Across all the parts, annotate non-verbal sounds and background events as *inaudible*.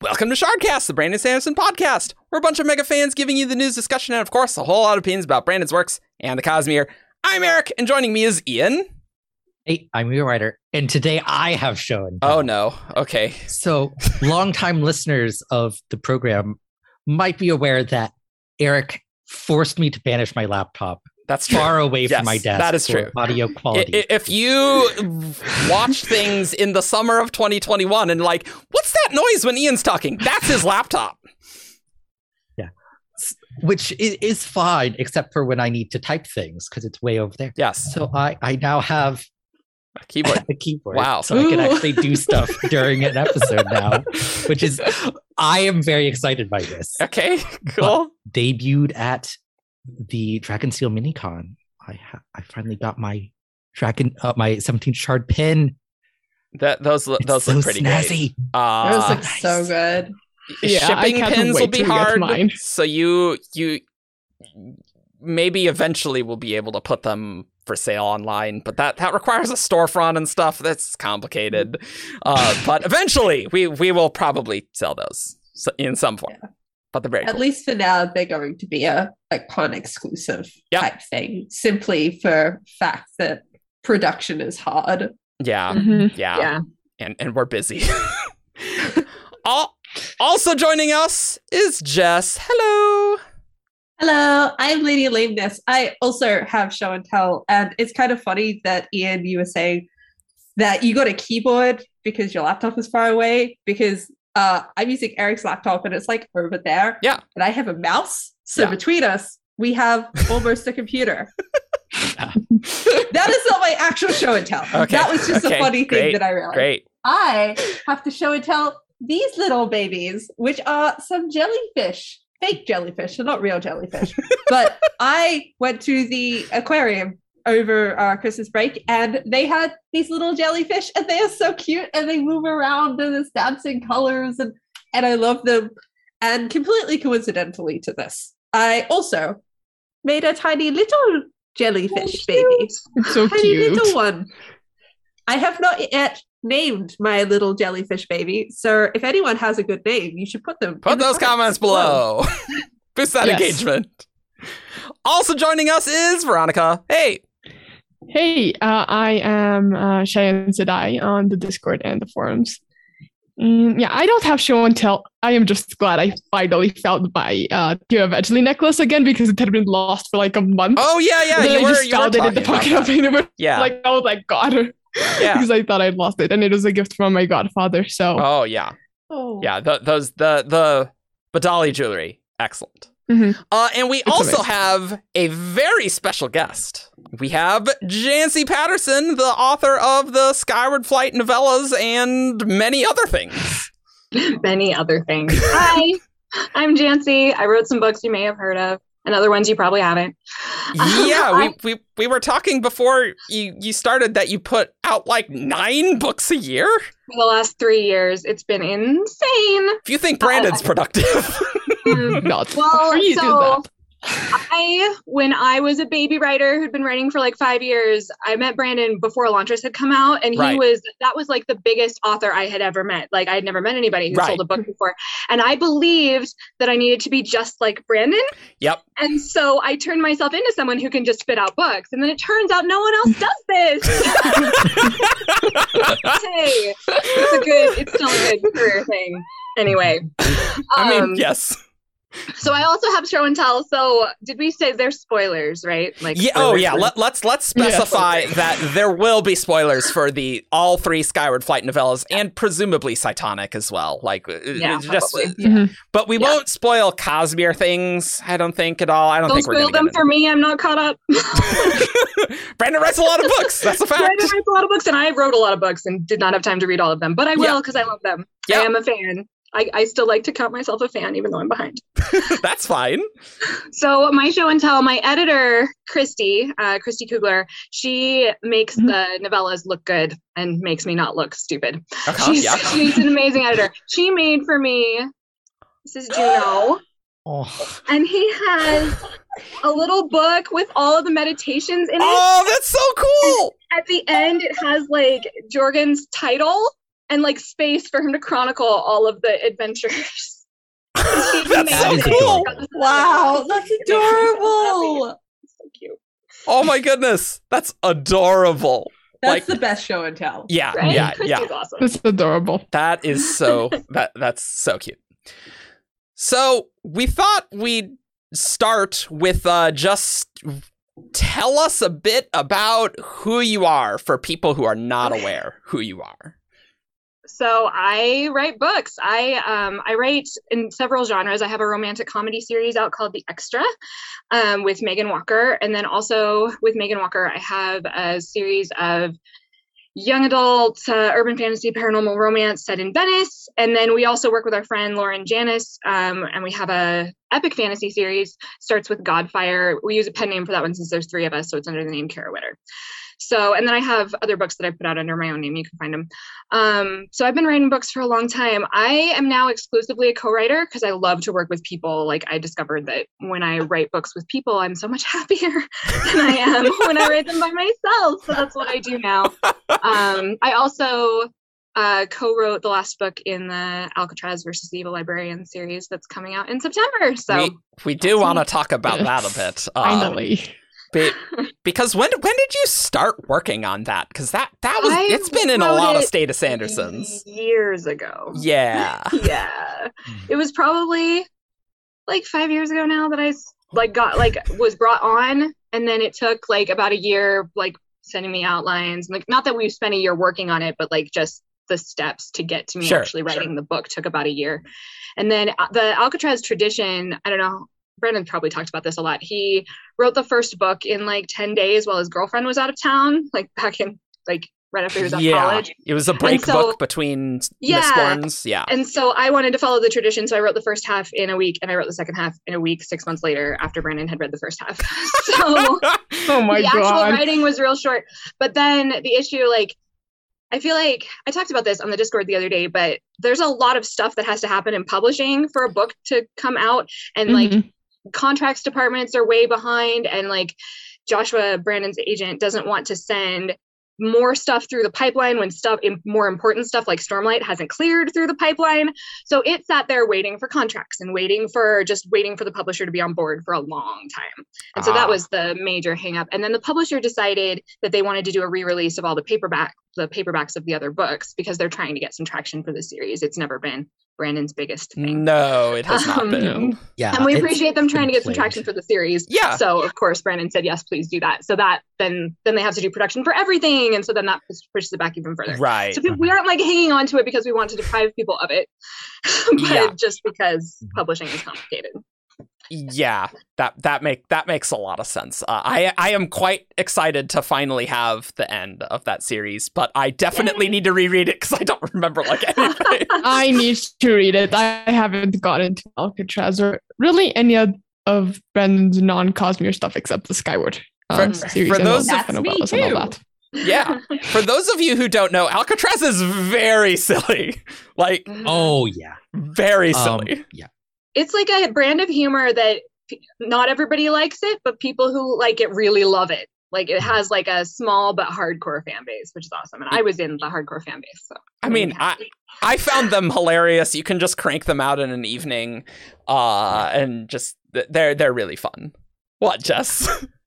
Welcome to Shardcast, the Brandon Sanderson podcast. We're a bunch of mega fans giving you the news discussion and, of course, a whole lot of opinions about Brandon's works and the Cosmere. I'm Eric, and joining me is Ian. Hey, I'm your writer, and today I have shown. Oh no. Okay. So, longtime *laughs* listeners of the program might be aware that Eric forced me to banish my laptop That's true. far away Yes, from my desk. that is true. Audio quality. If you watched things in the summer of 2021 and like, what's that noise when Ian's talking? That's his laptop. Yeah, which is fine, except for when I need to type things because it's way over there. Yes. So I, I now have a Keyboard. *laughs* a keyboard. Wow. So I can *laughs* actually do stuff during an episode now, which is I am very excited by this. Okay. Cool. Debuted at the Dragonsteel Minicon. I ha- I finally got my dragon uh, my 17th shard pin. That those look It's those so look pretty snazzy. great. Uh, Those look nice. so good. Yeah, shipping pins will be hard. mine. So you you maybe eventually we'll be able to put them for sale online, but that that requires a storefront and stuff. That's complicated. Uh, but eventually we we will probably sell those in some form. But they're very At cool. least for now, they're going to be a, like con exclusive Yeah. type thing, simply for fact that production is hard. yeah, Mhm. yeah, Yeah. and and we're busy. *laughs* Al- also joining us is Jess. Hello. Hello, I'm Lady Lameness. I also have show and tell, and it's kind of funny that Ian, you were saying that you got a keyboard because your laptop is far away. Because uh, I'm using Eric's laptop and it's like over there. Yeah. and I have a mouse. So Yeah. between us, we have *laughs* almost a computer. *laughs* that is not my actual show and tell. Okay, That was just okay, a funny great, thing that I realized. Great. I have to show and tell these little babies, which are some jellyfish, fake jellyfish, they're not real jellyfish. *laughs* but I went to the aquarium over uh, Christmas break and they had these little jellyfish and they are so cute and they move around and there's dancing colors and, and I love them. And completely coincidentally to this, I also made a tiny little jellyfish baby It's so tiny cute. little one. I have not yet named my little jellyfish baby, so if anyone has a good name, you should put them. Put those comments below. *laughs* Boost that Yes. engagement. Also joining us is Veronica. Hey. Hey, uh, I am uh, Cheyenne Sedai on the Discord and the forums. Mm, yeah, I don't have show and tell. I am just glad I finally found my uh, Evangeline necklace again because it had been lost for like a month. Oh yeah, yeah. And then You I were, just found it in the pocket of. *laughs* Yeah. Like, oh my god. *laughs* Yeah. because I thought I'd lost it, and it was a gift from my godfather. So, Oh yeah. Oh, Yeah. The, those the the Badali jewelry. Excellent. Mhm. Uh, and we It's also amazing. have a very special guest. We have Janci Patterson, the author of the Skyward Flight novellas and many other things. *laughs* Many other things. *laughs* Hi, I'm Janci. I wrote some books you may have heard of, and other ones you probably haven't. yeah, *laughs* we, we we were talking before you you started that you put out like nine books a year. For the last three years, it's been insane. If you think Brandon's productive, *laughs* Well, you so? I, when I was a baby writer who'd been writing for like five years, I met Brandon before Elantris had come out, and he Right. was that was like the biggest author I had ever met. Like I had never met anybody who Right. sold a book before, and I believed that I needed to be just like Brandon. Yep. And so I turned myself into someone who can just spit out books, and then it turns out no one else does this. *laughs* hey, it's a good, it's still a good career thing. Anyway, I mean, um, yes, so I also have show and tell. So did we say there's spoilers, right? Like yeah. Oh yeah. for- Let, let's let's Yeah. specify that there will be spoilers for the all three Skyward Flight novellas and presumably Cytonic as well. Like, uh, Yeah, it's just, probably. Mhm. but we Yeah. won't spoil Cosmere things. I don't think at all. I don't Don't think we're spoil them get for me. I'm not caught up. into- *laughs* Brandon writes a lot of books. That's a fact. Brandon writes a lot of books, and I wrote a lot of books and did not have time to read all of them, but I will because I love them. Yeah. I am a fan. I, I still like to count myself a fan, even though I'm behind. *laughs* That's fine. So my show and tell, my editor Christy, uh, Christy Kugler, she makes Mhm. the novellas look good and makes me not look stupid. Uh-huh, She's, yeah. *laughs* she's an amazing editor. She made for me. This is Juno. *gasps* Oh, and he has a little book with all of the meditations in it. Oh, that's so cool. At the end, it has like Jorgen's title and like space for him to chronicle all of the adventures. That's so is cool. Wow, that's adorable. So cute. Oh my goodness. That's adorable. That's Like- the best show and tell. Yeah, Right? yeah, Christy's yeah. awesome. That's adorable. That is so *laughs* that that's so cute. So we thought we'd start with uh just tell us a bit about who you are for people who are not aware who you are. So I write books. I um, I write in several genres. I have a romantic comedy series out called The Extra um, with Megan Walker, and then also with Megan Walker, I have a series of young adult uh, urban fantasy paranormal romance set in Venice. And then we also work with our friend Lauren Janis, um, and we have a epic fantasy series. Starts with Godfire. We use a pen name for that one since there's three of us, so it's under the name Kara Witter. So, and then I have other books that I put out under my own name. You can find them. Um, so I've been writing books for a long time. I am now exclusively a co-writer because I love to work with people. Like I discovered that when I write books with people, I'm so much *laughs* happier than I am when I write them by myself. So that's what I do now. Um, I also uh, co-wrote the last book in the Alcatraz versus the Evil Librarian series that's coming out in September. So we we do want to talk about that a bit. *laughs* Um, Finally. Be- *laughs* because when when did you start working on that? Because that that was I it's been in a lot of State of Sandersons. years ago. Yeah. *laughs* yeah it was probably like five years ago now that I like got like was brought on and then it took like about a year like sending me outlines like not that we spent a year working on it but like just the steps to get to me Sure, actually writing the book took about a year and then uh, the alcatraz tradition i don't know Brandon probably talked about this a lot. He wrote the first book in like 10 days while his girlfriend was out of town, like back in like right after he was out of yeah. college. It was a break so- book between Yeah. Thorns. Yeah. And so I wanted to follow the tradition. So I wrote the first half in a week and I wrote the second half in a week, six months later after Brandon had read the first half. *laughs* so *laughs* Oh my the actual writing was real short. But then the issue, like, I feel like I talked about this on the Discord the other day, but there's a lot of stuff that has to happen in publishing for a book to come out. And like Mhm. Contracts departments are way behind and like Joshua Brandon's agent doesn't want to send more stuff through the pipeline when stuff more important stuff like Stormlight hasn't cleared through the pipeline. So it sat there waiting for contracts and waiting for just waiting for the publisher to be on board for a long time. And so Ah. that was the major hang up. And then the publisher decided that they wanted to do a re-release of all the paperback the paperbacks of the other books because they're trying to get some traction for the series. It's never been Brandon's biggest thing. No, it has not Um, been. Yeah, and we appreciate them trying to get some traction for the series. Yeah. So of course Brandon said yes, please do that. So that then then they have to do production for everything, and so then that pushes it back even further. Right. So we aren't like hanging on to it because we want to deprive people of it, *laughs* but Yeah. just because publishing is complicated. Yeah that that make that makes a lot of sense. Uh, i i am quite excited to finally have the end of that series but i definitely need to reread it because i don't remember like *laughs* anything. I need to read it. I haven't gotten to Alcatraz or really any of, of Brandon's non Cosmere stuff except the Skyward um, For- series for and those- all That's me novellas and all that. yeah. *laughs* For those of you who don't know alcatraz is very *laughs* silly. Like Oh yeah, very Um, silly. yeah. It's like a brand of humor that not everybody likes it, but people who like it really love it. Like it has like a small but hardcore fan base, which is awesome. And I was in the hardcore fan base, so. I mean i i found them hilarious. You can just crank them out in an evening uh and just they're they're really fun. What jess *laughs*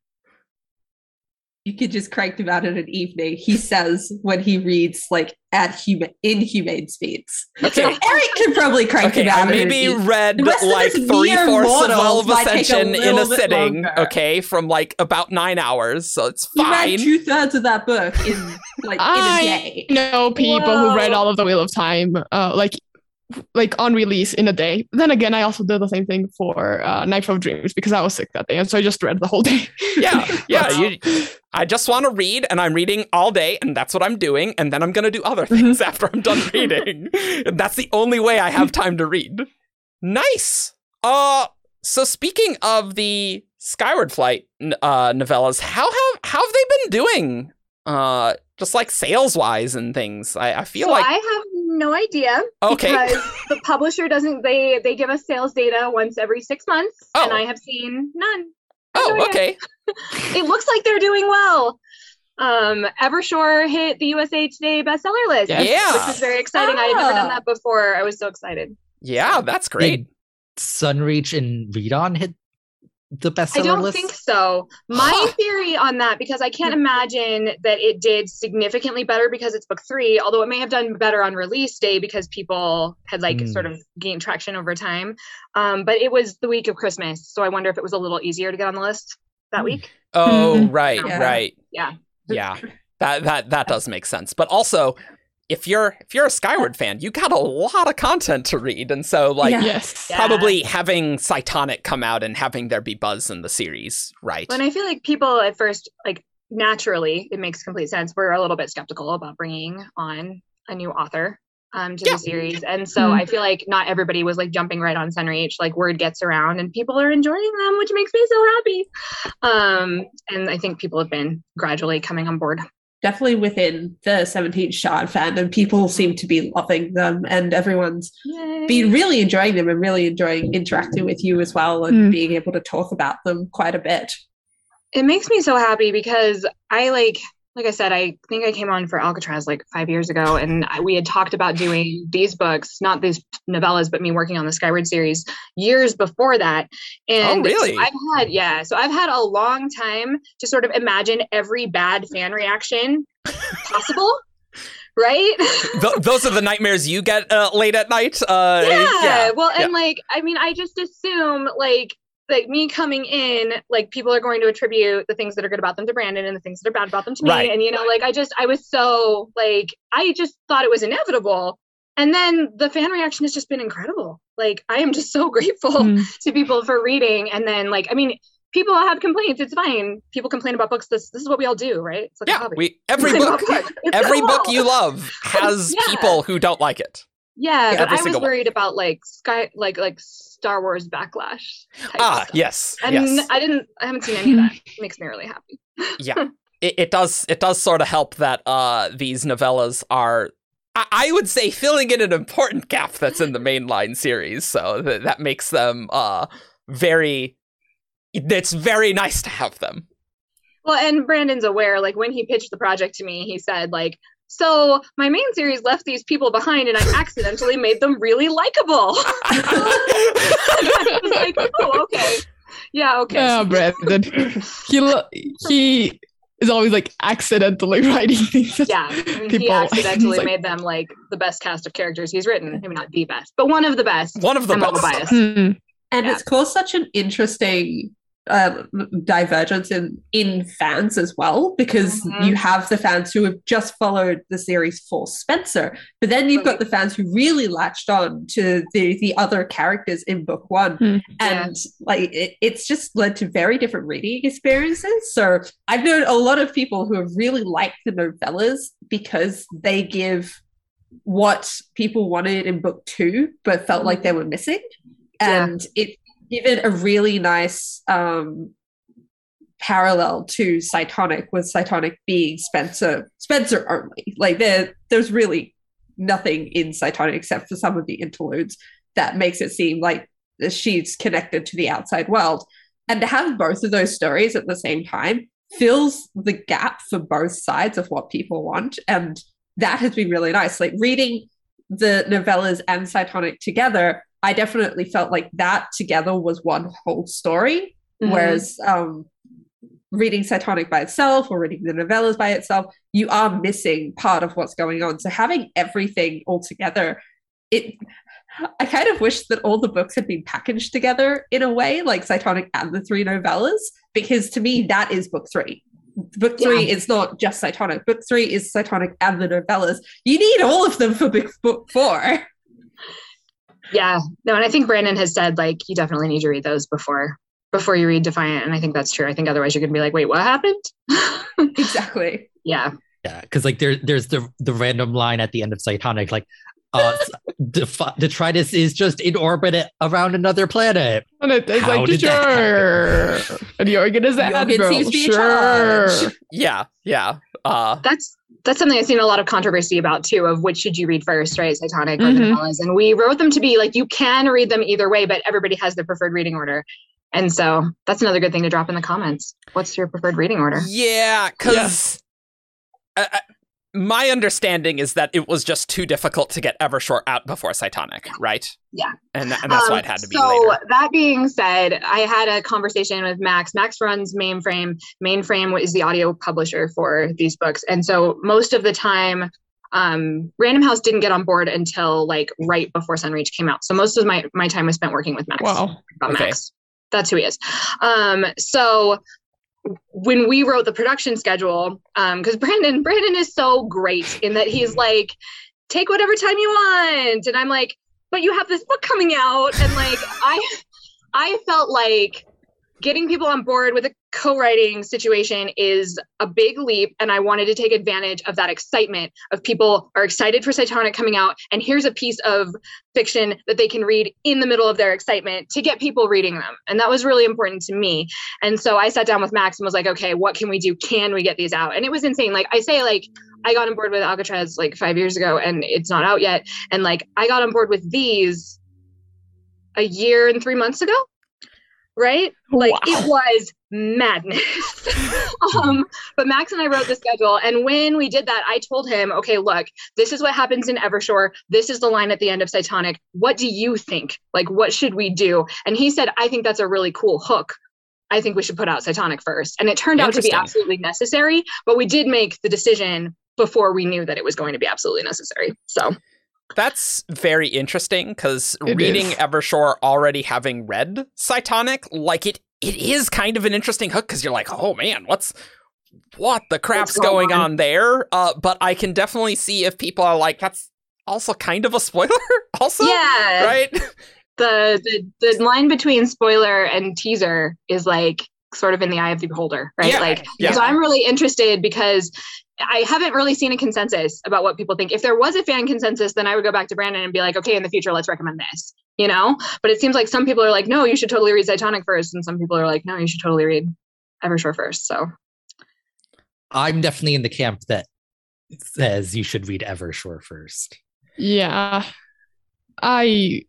You could just crank them out in an evening. He says when he reads like at human inhumane speeds. Okay. So *laughs* Eric can probably crank Okay, them I out in an maybe read The rest of like three mere fourths of all of might take a Ascension in a sitting, longer. okay, from like about nine hours, so it's He read fine. two thirds of that book in like in a I day. know people who read all of the Wheel of Time, uh, like like on release in a day. Then again, I also did the same thing for uh, Knife of Dreams because I was sick that day, and so I just read the whole *laughs* day. Yeah, yeah. You, I just want to read, and I'm reading all day, and that's what I'm doing, and then I'm gonna do other Mm-hmm. things after I'm done *laughs* reading. And that's the only way I have time to read. Nice. Uh, so speaking of the Skyward Flight uh, novellas, how have how have they been doing? Uh, just like sales wise and things. I, I feel so like I have no idea okay. because the publisher doesn't. They they give us sales data once every six months, and Oh. I have seen none. I have no Oh, idea. okay. *laughs* It looks like they're doing well. Um, Evershore hit the USA Today bestseller list, Yes. Yeah. which is very exciting. I had never done Ah. that before. I was so excited. Yeah, that's great. Sunreach and ReDawn hit the bestseller I don't list. think so. My Huh. theory on that, because I can't imagine that it did significantly better because it's book three, although it may have done better on release day because people had like Hmm. sort of gained traction over time. Um, but it was the week of Christmas, so I wonder if it was a little easier to get on the list that Hmm. week. Oh, Mhm. right, Yeah. right. Yeah. Yeah. That that that does make sense. But also, if you're if you're a Skyward fan, you got a lot of content to read. And so like Yeah. Yes. Yeah. probably having Cytonic come out and having there be buzz in the series, right? When I feel like people at first, like naturally, it makes complete sense. We're a little bit skeptical about bringing on a new author um, to Yeah. the series, and so Mhm. I feel like not everybody was like jumping right on Sunreach. Like word gets around, and people are enjoying them, which makes me so happy. Um, and I think people have been gradually coming on board. Definitely within the 17th Shard fandom, people seem to be loving them, and everyone's Yay. been really enjoying them and really enjoying interacting with you as well and Mm. being able to talk about them quite a bit. it makes me so happy because I like like I said, I think I came on for Alcatraz like five years ago, and I, we had talked about doing these books, not these novellas, but me working on the Skyward series years before that. And so really? I've had yeah, so I've had a long time to sort of imagine every bad fan reaction *laughs* possible, right? Th- those are the nightmares you get uh, late at night. Uh, yeah, well yeah. and like i mean i just assume like like me coming in like people are going to attribute the things that are good about them to brandon and the things that are bad about them to me Right. and you know like i just i was so like i just thought it was inevitable and then the fan reaction has just been incredible like i am just so *laughs* grateful Mm. to people for reading and then like i mean people have complaints it's fine people complain about books this this is what we all do right it's like yeah. We every book. *laughs* It's every so book you love *laughs* has Yeah. people who don't like it. Yeah, but i was one. worried about like sky like like star wars backlash Ah, yes, And yes. I didn't. I haven't seen any of that. It makes me really happy. yeah *laughs* it, it does it does sort of help that uh these novellas are I, would say filling in an important gap that's in the mainline series so that, that makes them uh very it's very nice to have them Well, and Brandon's aware. Like when he pitched the project to me, he said like. So my main series left these people behind, and I accidentally made them really likable. *laughs* I was like, oh, okay, yeah, okay. Yeah, Brandon. *laughs* He lo- he is always like accidentally *laughs* writing things. yeah, I mean, he People- accidentally like- made them like the best cast of characters he's written. Maybe not the best, but one of the best. one of the I'm a little best biased. Hmm. And Yeah. it's caused such an interesting um, divergence in, in fans as well, because Mhm. you have the fans who have just followed the series for Spensa, but then you've got the fans who really latched on to the, the other characters in book one. Hmm. And like it, it's just led to very different reading experiences. So I've known a lot of people who have really liked the novellas because they give what people wanted in book two, but felt like they were missing. Yeah. And it's given a really nice um, parallel to Cytonic, with Cytonic being Spensa Spensa only. Like there, there's really nothing in Cytonic except for some of the interludes that makes it seem like she's connected to the outside world. And to have both of those stories at the same time fills the gap for both sides of what people want. And that has been really nice. Like reading the novellas and Cytonic together, I definitely felt like that together was one whole story. Mhm. Whereas um, reading Cytonic by itself or reading the novellas by itself, you are missing part of what's going on. So having everything all together, it I kind of wish that all the books had been packaged together in a way, like Cytonic and the three novellas, because to me that is book three. Book three is not just Cytonic. Book three is Cytonic and the novellas. You need all of them for book, book four. *laughs* Yeah, no, and I think Brandon has said like you definitely need to read those before before you read Defiant, and I think that's true. I think otherwise you're gonna be like, wait, what happened? *laughs* exactly. yeah, Yeah, because like there, there's the the random line at the end of Cytonic, like, uh, Defi- detritus is just in orbit around another planet. And it, it's How like, did that sure. And Jorgen is the Jorgen admiral. seems to be Sure. charge. yeah yeah uh that's that's something I've seen a lot of controversy about too. Of which should you read first, right? Cytonic or the Mhm. novellas, and we wrote them to be like you can read them either way, but everybody has their preferred reading order. And so that's another good thing to drop in the comments. What's your preferred reading order? yeah because uh, my understanding is that it was just too difficult to get Evershore out before Cytonic, right? Yeah. And, and that's why it Um, had to be so later. that being said, I had a conversation with Max. Max runs Mainframe. Mainframe is the audio publisher for these books, and so most of the time, um, Random House didn't get on board until like right before Sunreach came out. So most of my my time was spent working with Max. Wow. about Okay. Max. That's who he is. Um, so when we wrote the production schedule, um, because Brandon, Brandon is so great in that he's like, take whatever time you want, and I'm like, but you have this book coming out, and like I, I felt like getting people on board with a co-writing situation is a big leap and i wanted to take advantage of that excitement of people are excited for cytonic coming out and here's a piece of fiction that they can read in the middle of their excitement to get people reading them. And that was really important to me. And so i sat down with max and was like okay what can we do? Can we get these out? And it was insane. Like i say like i got on board with alcatraz like five years ago and it's not out yet. And like i got on board with these a year and three months ago right? Like Wow. it was madness. *laughs* Um but max and i wrote the schedule and when we did that i told him okay look this is what happens in evershore. This is the line at the end of cytonic what do you think? Like what should we do? And he said i think that's a really cool hook. I think we should put out cytonic first. And it turned out to be absolutely necessary but we did make the decision before we knew that it was going to be absolutely necessary so That's very interesting because reading is. Evershore already having read Cytonic, like it it is kind of an interesting hook because you're like, oh man, what's what the crap's going going on? there? Uh, but I can definitely see if people are like, that's also kind of a spoiler, *laughs* also, yeah right? the, the the line between spoiler and teaser is like sort of in the eye of the beholder, right? Yeah, like yeah. so I'm really interested because I haven't really seen a consensus about what people think. If there was a fan consensus, then I would go back to Brandon and be like, okay, in the future, let's recommend this, you know? But it seems like some people are like, no, you should totally read Cytonic first. And some people are like, no, you should totally read Evershore first. So I'm definitely in the camp that says you should read Evershore first. Yeah. I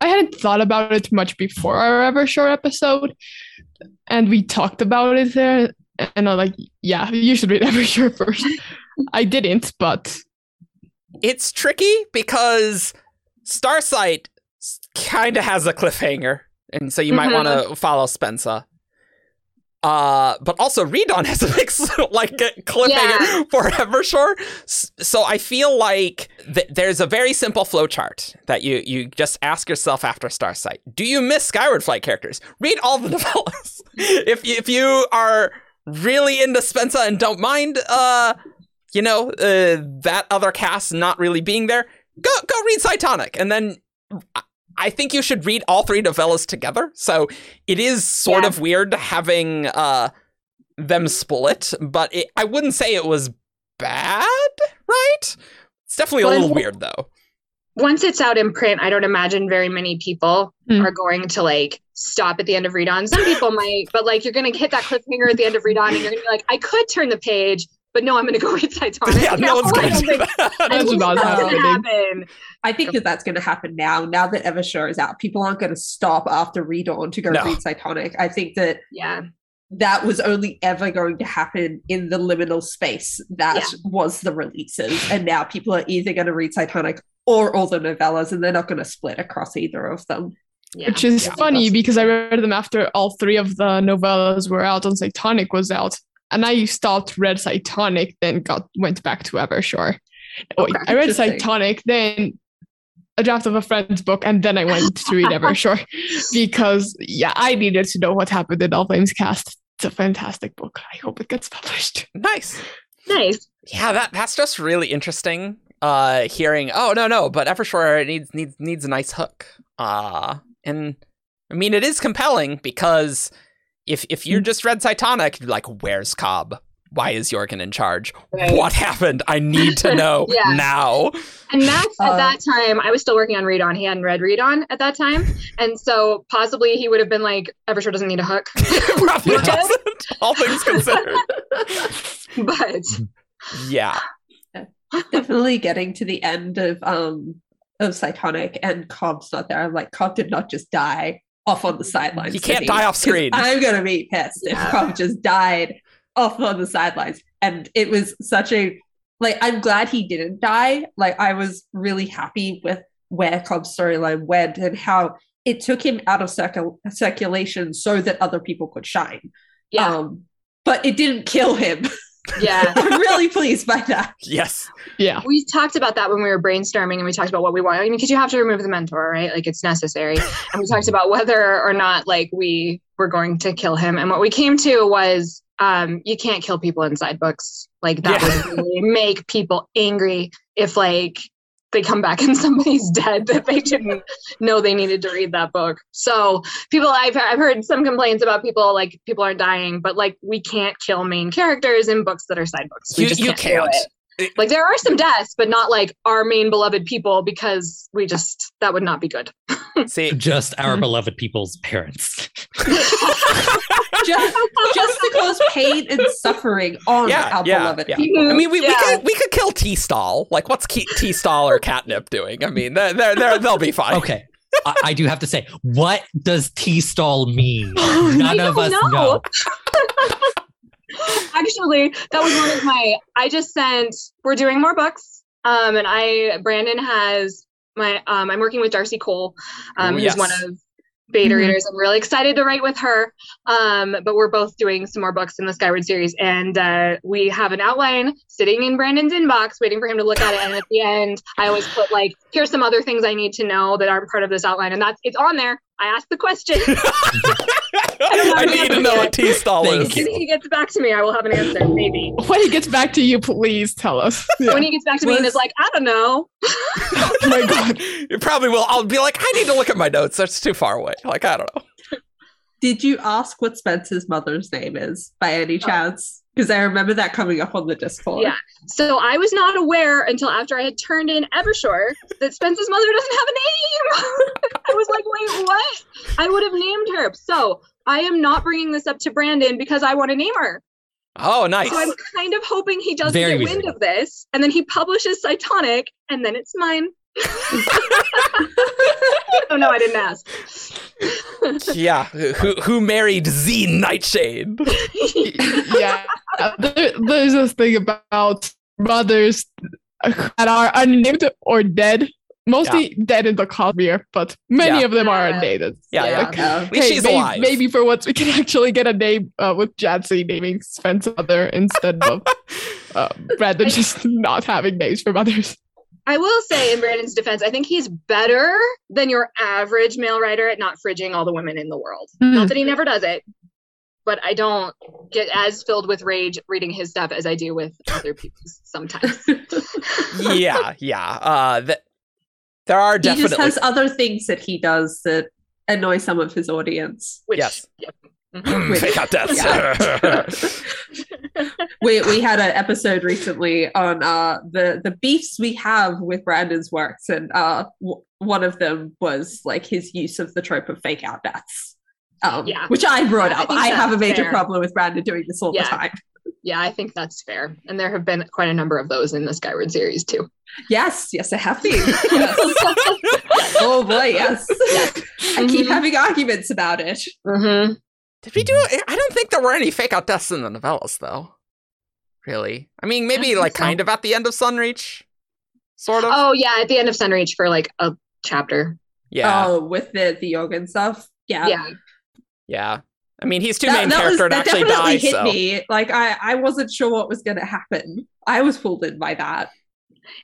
I hadn't thought about it much before our Evershore episode. And we talked about it there. And I'm like, yeah, you should read Evershore first. I didn't, but it's tricky because Starsight kind of has a cliffhanger, and so you might Mhm. want to follow Spensa. Uh, but also ReDawn has a big *laughs* like cliffhanger Yeah. for Evershore. So I feel like th- there's a very simple flowchart that you you just ask yourself after Starsight: Do you miss Skyward Flight characters? Read all the *laughs* novellas. if you, if you are really into Spensa and don't mind, uh, you know, uh, that other cast not really being there, go go read Cytonic, and then I- I think you should read all three novellas together. So it is sort Yeah. of weird having uh them split, but it, I wouldn't say it was bad, right? It's definitely a Well, little weird though. once it's out in print, I don't imagine very many people Hmm. are going to like stop at the end of ReDawn. Some people might, but like you're gonna hit that cliffhanger at the end of ReDawn and you're gonna be like, I could turn the page, but no, I'm gonna go *laughs* read Cytonic. yeah, no one's *laughs* I going don't to do think- that. That's don't think about that's gonna happening. happen. I think that that's going to happen now. Now that Evershore is out, people aren't going to stop after ReDawn to go No. read Cytonic. I think that Yeah. that was only ever going to happen in the liminal space that Yeah. was the releases. And now people are either going to read Cytonic or all the novellas, and they're not going to split across either of them. Yeah. which is Yeah. funny because I read them after all three of the novellas were out and Cytonic was out. And I stopped, read Cytonic, then got went back to Evershore. Okay, I read interesting. Cytonic, then a draft of a friend's book, and then I went to read *laughs* Evershore because yeah, I needed to know what happened in All Flames Cast. It's a fantastic book. I hope it gets published. nice. Nice. Yeah, that that's just really interesting. Uh, hearing, oh no no, but Evershore needs needs needs a nice hook. Uh, and I mean it is compelling because if if you just read Cytonic, you're like, where's Cobb? Why is Jorgen in charge? Right. What happened? I need to *laughs* know Yeah. now. And Max at Uh, that time, I was still working on ReDawn. He hadn't read ReDawn at that time. And so possibly he would have been like, Evershore doesn't need a hook. *laughs* Probably doesn't. All things considered. *laughs* but Yeah. Definitely getting to the end of um of Cytonic and Cobb's not there. I'm like, Cobb did not just die off on the sidelines. You can't die off screen. I'm gonna be pissed if Yeah. Cobb just died off on the sidelines. And it was such a like I'm glad he didn't die. Like I was really happy with where Cobb's storyline went and how it took him out of circul- circulation so that other people could shine. Yeah. Um, but it didn't kill him. *laughs* Yeah. *laughs* I'm really pleased by that. Yes. Yeah. we talked about that when we were brainstorming and we talked about what we want. I mean, because you have to remove the mentor, right? Like it's necessary. *laughs* And we talked about whether or not like we were going to kill him. And what we came to was um you can't kill people inside books. Like that Yeah. would really make people angry if like they come back and *laughs* somebody's dead that they didn't know they needed to read that book. So people I've I've heard some complaints about people like people are dying, but like we can't kill main characters in books that are side books. We You, just you can't. can't. it. Like there are some deaths, but not like our main beloved people because we just that would not be good. *laughs* See, Just our *laughs* beloved people's parents. Just, just to cause pain and suffering on Yeah, our yeah, beloved yeah. people. I mean, we, we could we could kill T Stall. Like, what's T Stall or Catnip doing? I mean, they're, they're, they're, they'll be fine. Okay. I, I do have to say, what does T stall mean? *laughs* None of us know. know. *laughs* Actually, that was one of my. I just sent. We're doing more books. Um, and I Brandon has my. Um, I'm working with Darcy Cole, um, Ooh, who's yes. one of beta Mhm. readers. I'm really excited to write with her. Um, but we're both doing some more books in the Skyward series, and uh, we have an outline sitting in Brandon's inbox, waiting for him to look at it. And at the end, I always put like, "Here's some other things I need to know that aren't part of this outline," and that's it's on there. I asked the question. *laughs* *laughs* I need to know what T Stall Thank is. you. When he gets back to me, I will have an answer, maybe. When he gets back to you, please tell us. Yeah. *laughs* When he gets back to me and is like, I don't know. oh my god. *laughs* You probably will. I'll be like, I need to look at my notes. That's too far away. Like, I don't know. Did you ask what Spensa's mother's name is by any Oh. chance? Because I remember that coming up on the Discord. Yeah. So I was not aware until after I had turned in Evershore that Spence's mother doesn't have a name. *laughs* I was like, wait, what? I would have named her. So I am not bringing this up to Brandon because I want to name her. Oh, nice. So I'm kind of hoping he doesn't Very get wind reasonable. of this and then he publishes Cytonic and then it's mine. *laughs* oh no, I didn't ask. *laughs* yeah. Who who married Z Nightshade? *laughs* yeah. There, there's this thing about mothers that are unnamed or dead. Mostly dead in the Cosmere, but many Yeah. of them are Yeah. undated. Yeah, yeah. Yeah. Like, Yeah. Hey, she's may- alive. maybe for once we can actually get a name uh, with Janci naming Spensa mother instead of *laughs* uh, Brandon just not having names for mothers. I will say, in Brandon's defense, I think he's better than your average male writer at not fridging all the women in the world. Hmm. Not that he never does it, but I don't get as filled with rage reading his stuff as I do with other people's sometimes. *laughs* yeah, yeah. Uh, th- there are He just has other things that he does that annoy some of his audience. Which, Yes. Yep. Fake out deaths. Yeah. *laughs* we we had an episode recently on uh the the beefs we have with Brandon's works, and uh w- one of them was like his use of the trope of fake out deaths. Um, Yeah. which I brought Yeah, I up. think I, have a major fair. problem with Brandon doing this all Yeah. the time. Yeah, I think that's fair. And there have been quite a number of those in the Skyward series too. Yes, yes, I have been. Yes. *laughs* oh boy, yes. I keep Mhm. having arguments about it. Mm-hmm. Did we do it? I don't think there were any fake out deaths in the novellas, though. Really? I mean, maybe think like so. kind of at the end of Sunreach, sort of. Oh yeah, at the end of Sunreach for like a chapter. yeah, Oh, with the the yoga and stuff. Yeah. Yeah. yeah. I mean, he's too That, main that was, character to that actually definitely die. hit So me. Like I, I wasn't sure what was going to happen. I was fooled in by that.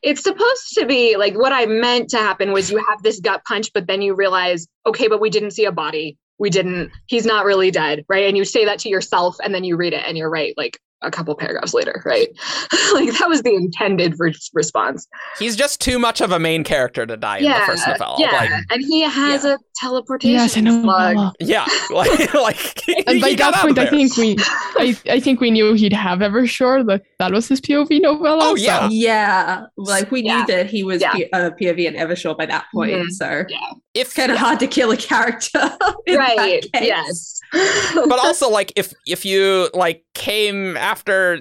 It's supposed to be like what I meant to happen was you have this gut punch, but then you realize, okay, but we didn't see a body. We didn't, he's not really dead, right? And you say that to yourself and then you read it and you're right, like a couple paragraphs later, right? *laughs* like that was the intended re- response. he's just too much of a main character to die in the first novella. Yeah. Like, and he has Yeah. a teleportation Yes, I know. slug. Yeah, *laughs* like, *laughs* like And by he that point, I think we, I, I think we knew he'd have Evershore. That that was his POV novella. Oh, so- yeah. Yeah, like we Yeah. knew that he was Yeah. P- uh, POV and Evershore by that point, Mhm. so Yeah. if kind of hard to kill a character. in that right. case. Yes. but also like if if you like came after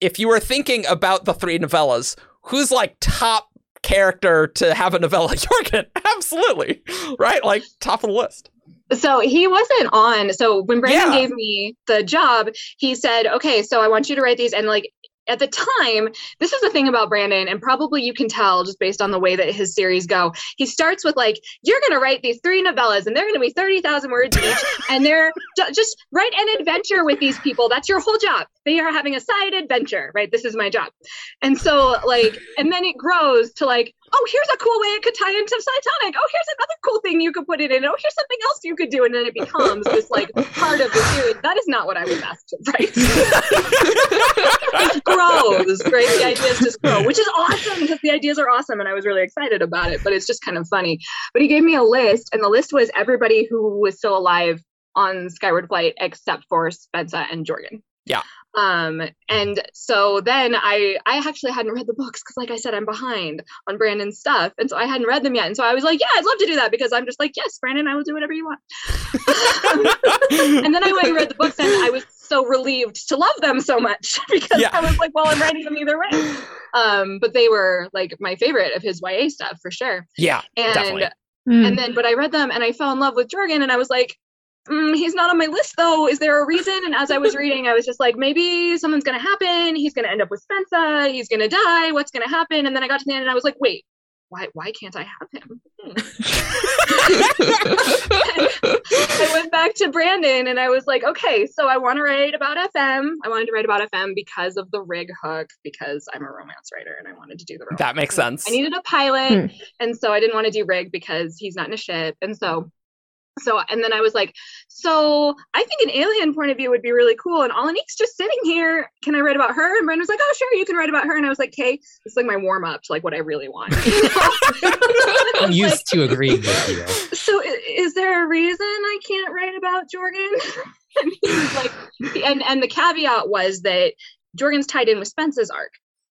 if you were thinking about the three novellas who's like top character to have a novella *laughs* jorgen absolutely right like top of the list So he wasn't on. So when Brandon Yeah. gave me the job, he said, "Okay, so I want you to write these." And like at the time, this is the thing about Brandon, and probably you can tell just based on the way that his series go. He starts with like, "You're going to write these three novellas, and they're going to be thirty thousand words each, and they're just write an adventure with these people. That's your whole job. They are having a side adventure, right? This is my job." And so, like, and then it grows to like, "Oh, here's a cool way it could tie into Cytonic. Oh, here's another cool thing you could put it in. Oh, here's something else you could do," and then it becomes this like part of the series. That is not what I was asked to write. *laughs* *laughs* it grows, right? The ideas just grow, which is awesome because the ideas are awesome and I was really excited about it, but it's just kind of funny. But he gave me a list, and the list was everybody who was still alive on Skyward Flight except for Spensa and Jorgen. Yeah. Um, and so then I I actually hadn't read the books because like I said, I'm behind on Brandon's stuff. And so I hadn't read them yet. And so I was like, yeah, I'd love to do that because I'm just like, yes, Brandon, I will do whatever you want. *laughs* and then I went and read the books and I was so relieved to love them so much *laughs* because Yeah. I was like, well, I'm writing them either way. Um, but they were like my favorite of his YA stuff for sure. yeah, And definitely. Mm. and then but I read them and I fell in love with Jorgen and I was like, mm, he's not on my list though. Is there a reason? And as I was reading, I was just like, maybe something's gonna happen. He's gonna end up with Spensa. He's gonna die. What's gonna happen? And then I got to the end and I was like, wait, why why can't I have him? Hmm. *laughs* *laughs* I went back to Brandon and I was like, okay, so I want to write about FM. I wanted to write about FM because of the rig hook, because I'm a romance writer and I wanted to do the romance. that makes sense. I needed a pilot, Hmm. and so I didn't want to do rig because he's not in a ship, and so. So and then I was like, so I think an alien point of view would be really cool. And Alanik's just sitting here. Can I write about her? And Brandon was like, oh sure, you can write about her. And I was like, okay, it's like my warm up to like what I really want. *laughs* I *laughs* I'm was like, used to agreeing with you. so is there a reason I can't write about Jorgen? *laughs* and he was like, and and the caveat was that Jorgen's tied in with Spence's arc,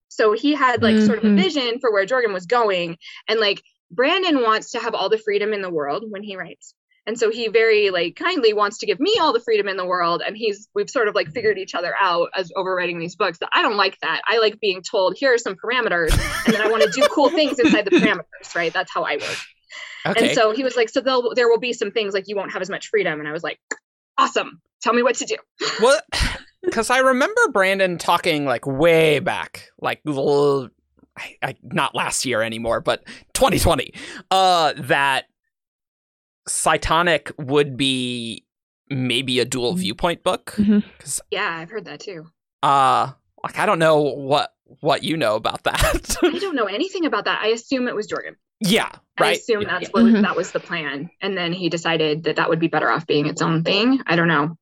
so he had like sort of a Mhm. vision for where Jorgen was going, and like Brandon wants to have all the freedom in the world when he writes. And so he very like kindly wants to give me all the freedom in the world. And he's we've sort of like figured each other out as overwriting these books. That I don't like that. I like being told here are some parameters, and then I want to do cool things inside the parameters. Right? That's how I work. okay. And so he was like, so there will be some things like you won't have as much freedom. And I was like, awesome. Tell me what to do. What? *laughs* Because I remember Brandon talking like way back, like l- I, I, not last year anymore, but 2020. Uh, that Cytonic would be maybe a dual viewpoint book. Mhm. Yeah, I've heard that too. Uh, like I don't know what what you know about *laughs* that. I don't know anything about that. I assume it was Jorgen. yeah, I right. assume Yeah. that's what Mhm. that was the plan. And then he decided that that would be better off being its own thing. I don't know.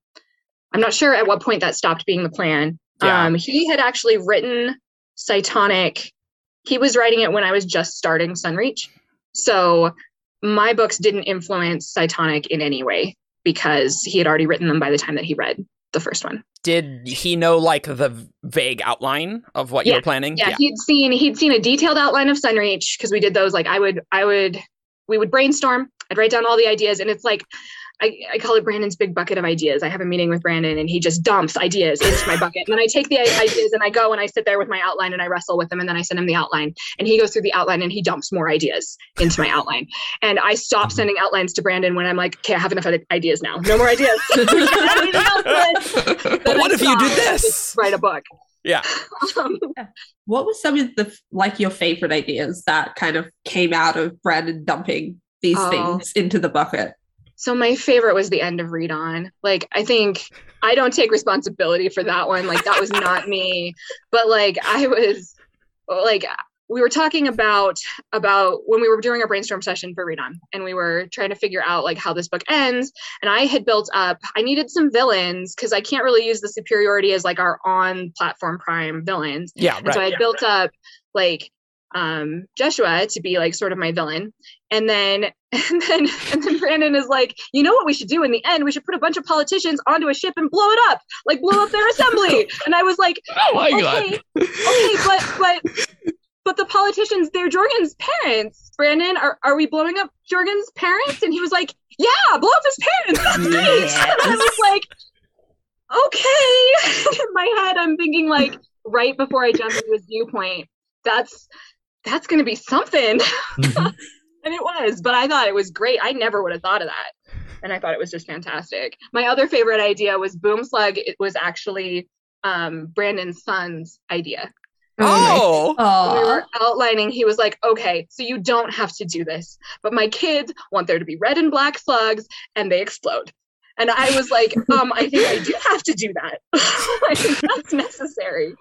I'm not sure at what point that stopped being the plan. Yeah. Um, he had actually written Cytonic. He was writing it when I was just starting Sunreach. So my books didn't influence Cytonic in any way because he had already written them by the time that he read the first one. Did he know like the vague outline of what you Yeah. were planning? yeah, he'd seen he'd seen a detailed outline of Sunreach because we did those like I would I would we would brainstorm. I'd write down all the ideas and it's like I, I call it Brandon's big bucket of ideas. I have a meeting with Brandon and he just dumps ideas into my bucket. And then I take the ideas and I go and I sit there with my outline and I wrestle with him and then I send him the outline and he goes through the outline and he dumps more ideas into my outline. And I stop sending outlines to Brandon when I'm like, okay, I have enough ideas now. No more ideas. Anything else, Liz? But what I if you do stop and this? Write a book. Yeah. Um, What was some of the like your favorite ideas that kind of came out of Brandon dumping these Oh. things into the bucket? So my favorite was the end of ReDawn. Like I think I don't take responsibility for that one. Like that was not me. But like I was like we were talking about about when we were doing our brainstorm session for ReDawn and we were trying to figure out like how this book ends and I had built up I needed some villains because I can't really use the superiority as like our on platform prime villains. Yeah, And so I right. had built up like um Joshua to be like sort of my villain. And then *laughs* and then and then Brandon is like, you know what we should do in the end? We should put a bunch of politicians onto a ship and blow it up, like blow up their *laughs* assembly. And I was like, *laughs* Oh my okay, okay, but but but the politicians, they're Jorgen's parents. Brandon, are, are we blowing up Jorgen's parents? And he was like, Yeah, blow up his parents. That's great. And I was like, okay. In my head, I'm thinking like right before I jump into his viewpoint, that's that's gonna be something. Mhm. And it was, but I thought it was great. I never would have thought of that. And I thought it was just fantastic. My other favorite idea was Boom Slug. It was actually um, Brandon's son's idea. Oh, When we Oh, were outlining, he was like, okay, so you don't have to do this, but my kids want there to be red and black slugs and they explode. And I was like, *laughs* um, I think I do have to do that. *laughs* I think that's necessary.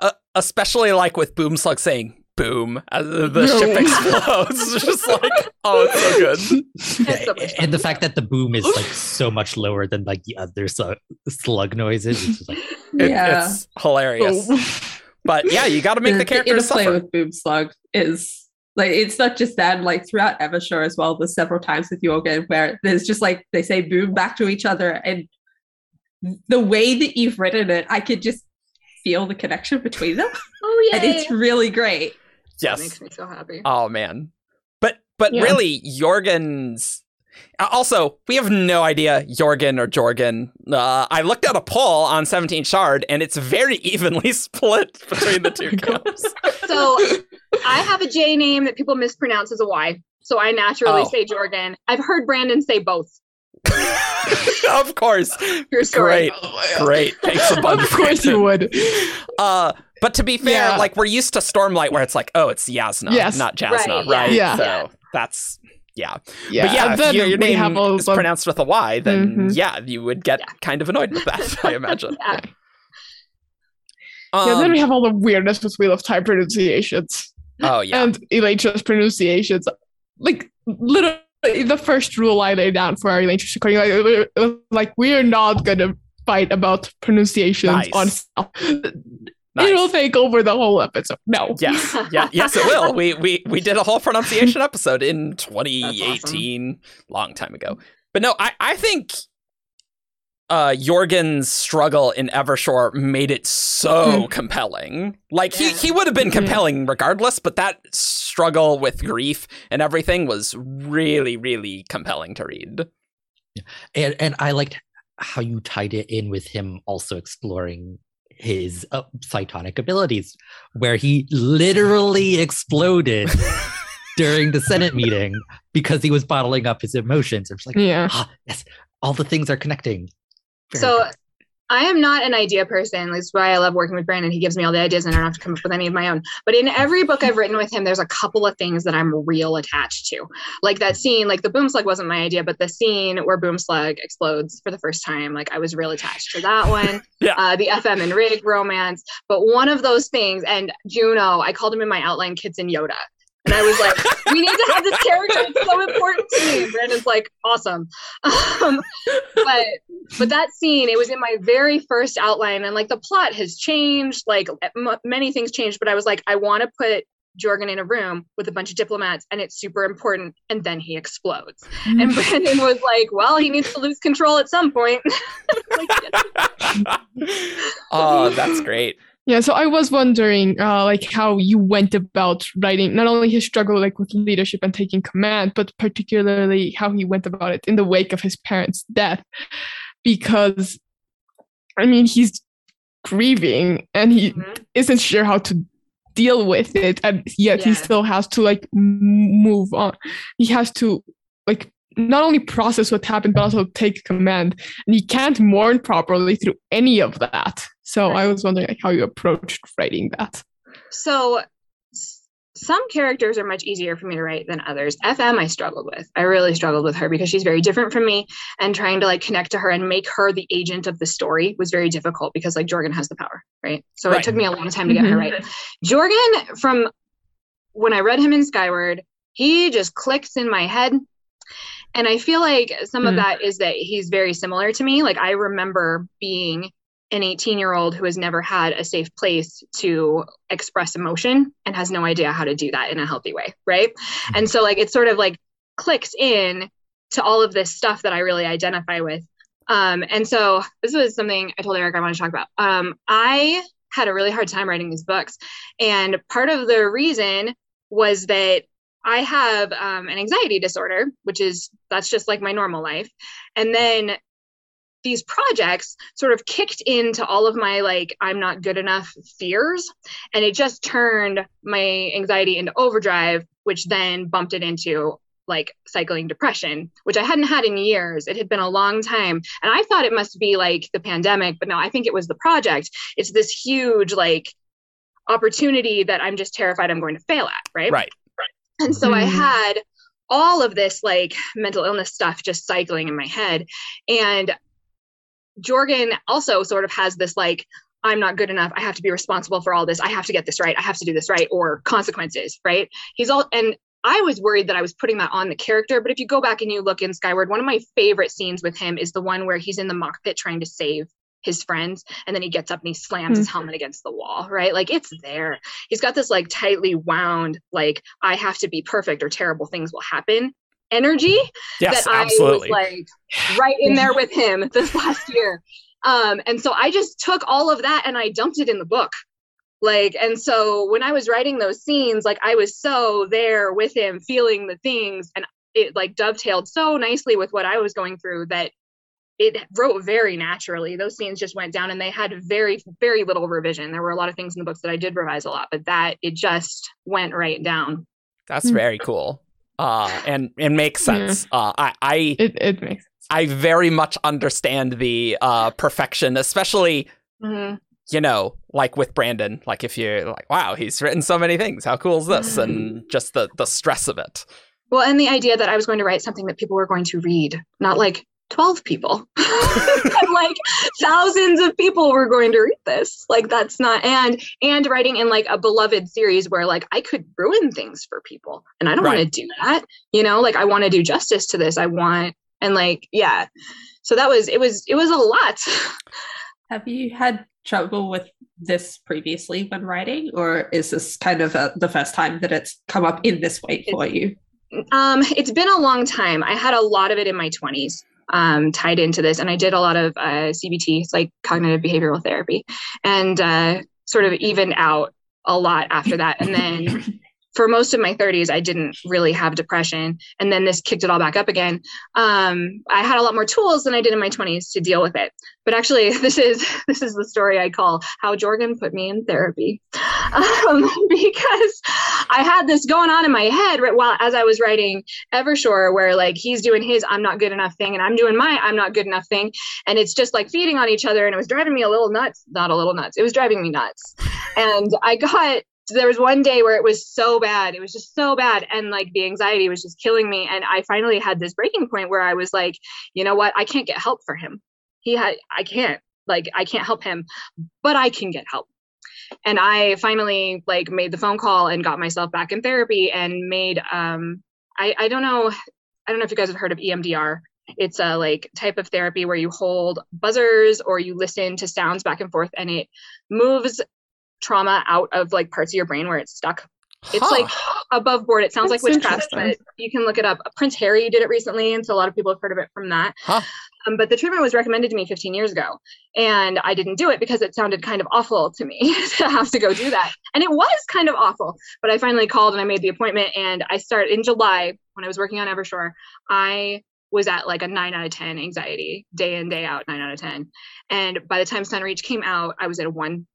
uh, especially like with Boom Slug saying "boom" as the the No. ship explodes. It's just like, oh, it's so good. *laughs* It's so and the fact that the boom is like so much lower than like the other slug, slug noises, it's just like *laughs* It- yeah. It's hilarious. Oh. But yeah, you got to make *laughs* the, characters interplay suffer. with Boom Slug is like it's not just that. Like throughout Evershore as well, there's several times with Jorgen where there's just like they say "boom" back to each other, and the way that you've written it, I could just feel the connection between them, Oh, yeah, and it's really great. That Yes. makes me so happy. Oh man. But but Yeah. really, Jorgen's. uh, Also, we have no idea Jorgen or Jorgen. Uh, I looked at a poll on 17th Shard, and it's very *laughs* evenly split between the two *laughs* camps. So I have a J name that people mispronounce as a Y. So I naturally Oh. say Jorgen. I've heard Brandon say both. *laughs* of course. True story. Great. Great. Thanks a bunch. of course you would. Uh, but to be fair, Yeah. like we're used to Stormlight, where it's like, oh, it's Yasna, Yes. not Jasna, Right, right? yeah. So that's yeah. Yeah, but yeah, and if then your, your name have all is the- pronounced with a Y, then Mhm. yeah, you would get Yeah. kind of annoyed with that. *laughs* I imagine. Yeah. yeah, then Um, we have all the weirdness with Wheel of Time pronunciations oh yeah. and Elantris pronunciations. Like literally, the first rule I laid down for our Elantris recording, like, was like we are not gonna fight about pronunciations Nice. on stuff. Nice. It'll take over the whole episode. No. Yes, *laughs* yeah, yes, it will. We we we did a whole pronunciation *laughs* episode in 2018, long time ago. But no, I I think uh Jorgen's struggle in Evershore made it so compelling. Like he Yeah. he would have been Yeah. compelling regardless, but that struggle with grief and everything was really really compelling to read. and and I liked how you tied it in with him also exploring his uh, cytonic abilities, where he literally exploded *laughs* during the Senate meeting because he was bottling up his emotions. It's like, Yeah. ah, yes, all the things are connecting. Very So good. I am not an idea person. That's why I love working with Brandon. He gives me all the ideas and I don't have to come up with any of my own. But in every book I've written with him, there's a couple of things that I'm real attached to. Like that scene, like the boom slug wasn't my idea, but the scene where boom slug explodes for the first time, like I was real attached to that one. *laughs* Yeah. Uh, the FM and Rig romance. But one of those things, and Juno, I called him in my outline Kids and Yoda. And I was like, we need to have this character. It's so important to me. Brandon's like, awesome. *laughs* Um, but but that scene it was in my very first outline and like the plot has changed like m- many things changed but i was like i want to put jorgen in a room with a bunch of diplomats and it's super important and then he explodes and *laughs* brandon was like well he needs to lose control at some point like, *laughs* oh, that's great. Yeah, so I was wondering, uh, like how you went about writing not only his struggle like with leadership and taking command, but particularly how he went about it in the wake of his parents' death, because, I mean, he's grieving and he Mhm. isn't sure how to deal with it, and yet he still has to like move on. He has to like not only process what happened, but also take command, and he can't mourn properly through any of that. So I was wondering like, how you approached writing that. so some characters are much easier for me to write than others fm i struggled with i really struggled with her because she's very different from me and trying to like connect to her and make her the agent of the story was very difficult because like jorgen has the power right so Right. it took me a long time to get her Mhm. right jorgen from when i read him in skyward he just clicks in my head and i feel like some of Mm. that is that he's very similar to me. Like i remember being an 18 year old who has never had a safe place to express emotion and has no idea how to do that in a healthy way right? And so like it sort of like clicks in to all of this stuff that i really identify with. Um and so this was something i told eric i want to talk about. Um i had a really hard time writing these books. And part of the reason was that i have um, an anxiety disorder which is that's just like my normal life and then these projects sort of kicked into all of my like i'm not good enough fears and it just turned my anxiety into overdrive which then bumped it into like cycling depression, which I hadn't had in years. It had been a long time. And I thought it must be like the pandemic, but no, I think it was the project. It's this huge like opportunity that I'm just terrified I'm going to fail at, right? Right. And so I Mhm. had all of this like mental illness stuff just cycling in my head. And Jorgen also sort of has this like, I'm not good enough. I have to be responsible for all this. I have to get this right. I have to do this right, or consequences, right? He's all, and I was worried that I was putting that on the character. But if you go back and you look in Skyward, one of my favorite scenes with him is the one where he's in the mock pit trying to save his friends and then he gets up and he slams his helmet against the wall right like it's there he's got this like tightly wound like i have to be perfect or terrible things will happen energy Yes, that absolutely. I was like right in there with him *laughs* this last year. Um, and so I just took all of that and I dumped it in the book. Like, and so when I was writing those scenes, like I was so there with him, feeling the things, and it like dovetailed so nicely with what I was going through that it wrote very naturally. Those scenes just went down and they had very, very little revision. There were a lot of things in the books that I did revise a lot, but that it just went right down. That's very cool. Uh, and it makes Yeah. sense. Uh, I, I It it makes sense. I very much understand the uh, perfection, especially Mhm. you know, like with Brandon. Like if you're like, wow, he's written so many things. How cool is this? And just the the stress of it. Well, and the idea that I was going to write something that people were going to read, not like 12 people, but *laughs* like thousands of people were going to read this. Like that's not and and writing in like a beloved series where like I could ruin things for people and I don't want to do that. You know, like I want to do justice to this. I want and like yeah. So that was it was it was a lot. *laughs* Have you had trouble with this previously when writing, or is this kind of uh the first time that it's come up in this way for you? Um, it's been a long time. I had a lot of it in my 20s um, tied into this, and I did a lot of uh, CBT, like cognitive behavioral therapy, and uh, sort of evened out a lot after that. And then *laughs* for most of my 30s, I didn't really have depression, and then this kicked it all back up again. Um, I had a lot more tools than I did in my 20s to deal with it. But actually, *laughs* this is this is the story I call how Jorgen put me in therapy, *laughs* um, because I had this going on in my head right while as I was writing Evershore, where like he's doing his I'm not good enough thing, and I'm doing my I'm not good enough thing, and it's just like feeding on each other, and it was driving me a little nuts. Not a little nuts. It was driving me nuts, and I got there was one day where it was so bad. It was just so bad. And like the anxiety was just killing me. And i finally had this breaking point where i was like you know what? I can't get help for him. He had i can't. Like i can't help him but i can get help. And i finally like made the phone call and got myself back in therapy and made um i i don't know i don't know if you guys have heard of emdr it's a like type of therapy where you hold buzzers or you listen to sounds back and forth and it moves trauma out of like parts of your brain where it's stuck it's Huh. like above board. It sounds That's like witchcraft, but you can look it up. Prince Harry did it recently, and so a lot of people have heard of it from that. Huh. Um, but the treatment was recommended to me 15 years ago, and I didn't do it because it sounded kind of awful to me *laughs* to have to go do that. And it was kind of awful. But I finally called and I made the appointment, and I started in July when I was working on Evershore. I was at like a nine out of 10 anxiety day in, day out, nine out of 10. And by the time Sunreach came out, I was at a one.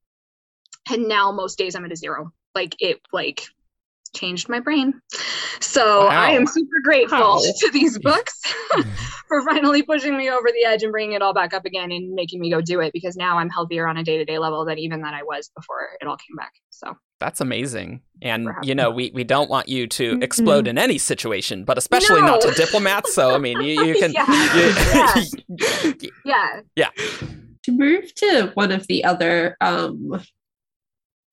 And now most days I'm at a zero. Like it, like changed my brain. So I am super grateful Wow. to these *laughs* books *laughs* for finally pushing me over the edge and bringing it all back up again and making me go do it because now I'm healthier on a day to day level than even that I was before it all came back. So That's amazing. And Perhaps. you know, we, we don't want you to Mhm. explode in any situation, but especially not to diplomats. So I mean, you, you *laughs* can. Yeah. you- yeah, to move to one of the other um,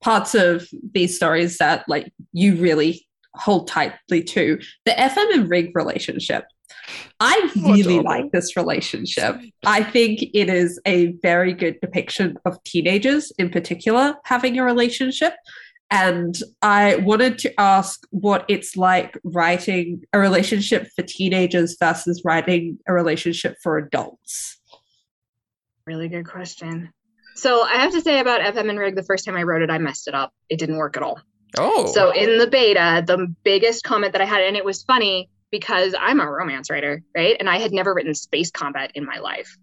parts of these stories that like you really hold tightly to. The fm and rig relationship. I really like this relationship. I think it is a very good depiction of teenagers in particular having a relationship. And i wanted to ask what it's like writing a relationship for teenagers versus writing a relationship for adults. Really good question. So I have to say about FM and Rig, the first time I wrote it, I messed it up. It didn't work at all. oh, So in the beta, the biggest comment that I had, and it was funny because I'm a romance writer, right? And I had never written space combat in my life.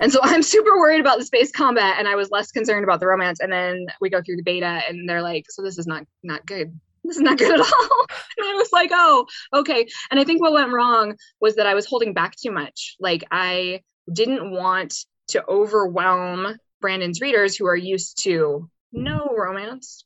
And so *laughs* I'm super worried about the space combat and I was less concerned about the romance. And then we go through the beta and they're like, so this is not not good. This is not good at all. *laughs* and I was like, oh, okay. And I think what went wrong was that I was holding back too much. Like I didn't want to overwhelm Brandon's readers who are used to no romance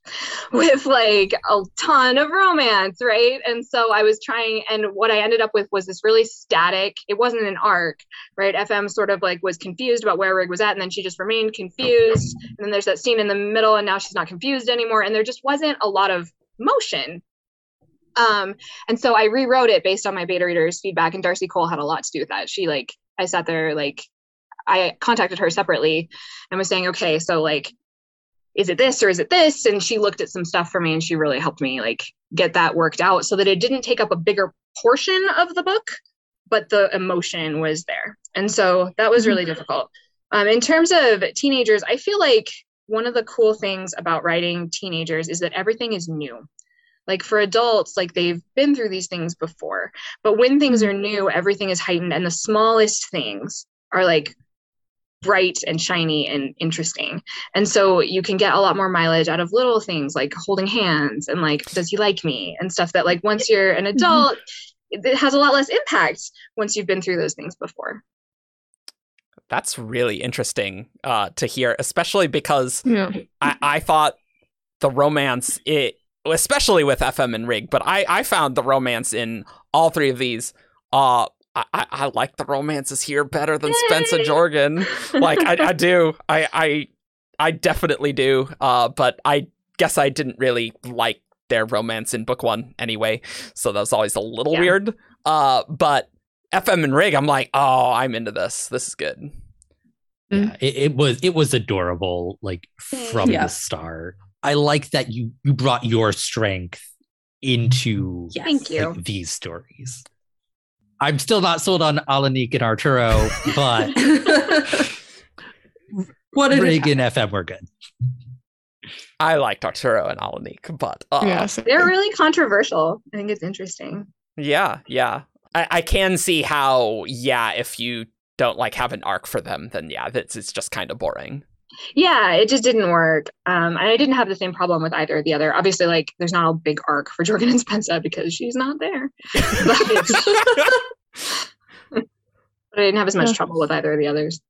with like a ton of romance, right? And so I was trying, and what I ended up with was this really static, it wasn't an arc, right? FM sort of like was confused about where Rig was at, and then she just remained confused. And then there's that scene in the middle, and now she's not confused anymore. And there just wasn't a lot of motion. Um, and so I rewrote it based on my beta readers' feedback, and Darcy Cole had a lot to do with that. She like I sat there like I contacted her separately and was saying, okay, so like is it this or is it this? And she looked at some stuff for me and she really helped me like get that worked out so that it didn't take up a bigger portion of the book but the emotion was there. And so that was really difficult. Um, in terms of teenagers i feel like one of the cool things about writing teenagers is that everything is new. Like for adults like they've been through these things before but when things are new everything is heightened and the smallest things are like bright and shiny and interesting. And so you can get a lot more mileage out of little things like holding hands and like, does he like me? And stuff that, like, once you're an Mm-hmm. adult, it has a lot less impact once you've been through those things before. That's really interesting uh, to hear, especially because Yeah. I, I thought the romance it especially with FM and Rig, but I, I found the romance in all three of these uh I, I, I like the romances here better than Spensa and Yay! Jorgen. Like I, I do. I, I I definitely do. Uh but I guess I didn't really like their romance in book one anyway. So that was always a little Yeah. weird. Uh but FM and Rig, I'm like, oh, I'm into this. This is good. Yeah, it, it was it was adorable, like from Yeah. the start. I like that you you brought your strength into Yes. Thank you. like, these stories. I'm still not sold on Alanik and Arturo, but *laughs* what did Rig and FM were good. I liked Arturo and Alanik, but uh, yes. They're really controversial. I think it's interesting. Yeah, yeah. I, I can see how, yeah, if you don't like have an arc for them, then yeah, that's it's just kind of boring. Yeah, it just didn't work. Um, and I didn't have the same problem with either of the other. Obviously, like there's not a big arc for *laughs* Jorgen and Spensa because she's not there. But, *laughs* but I didn't have as much Yeah. trouble with either of the others.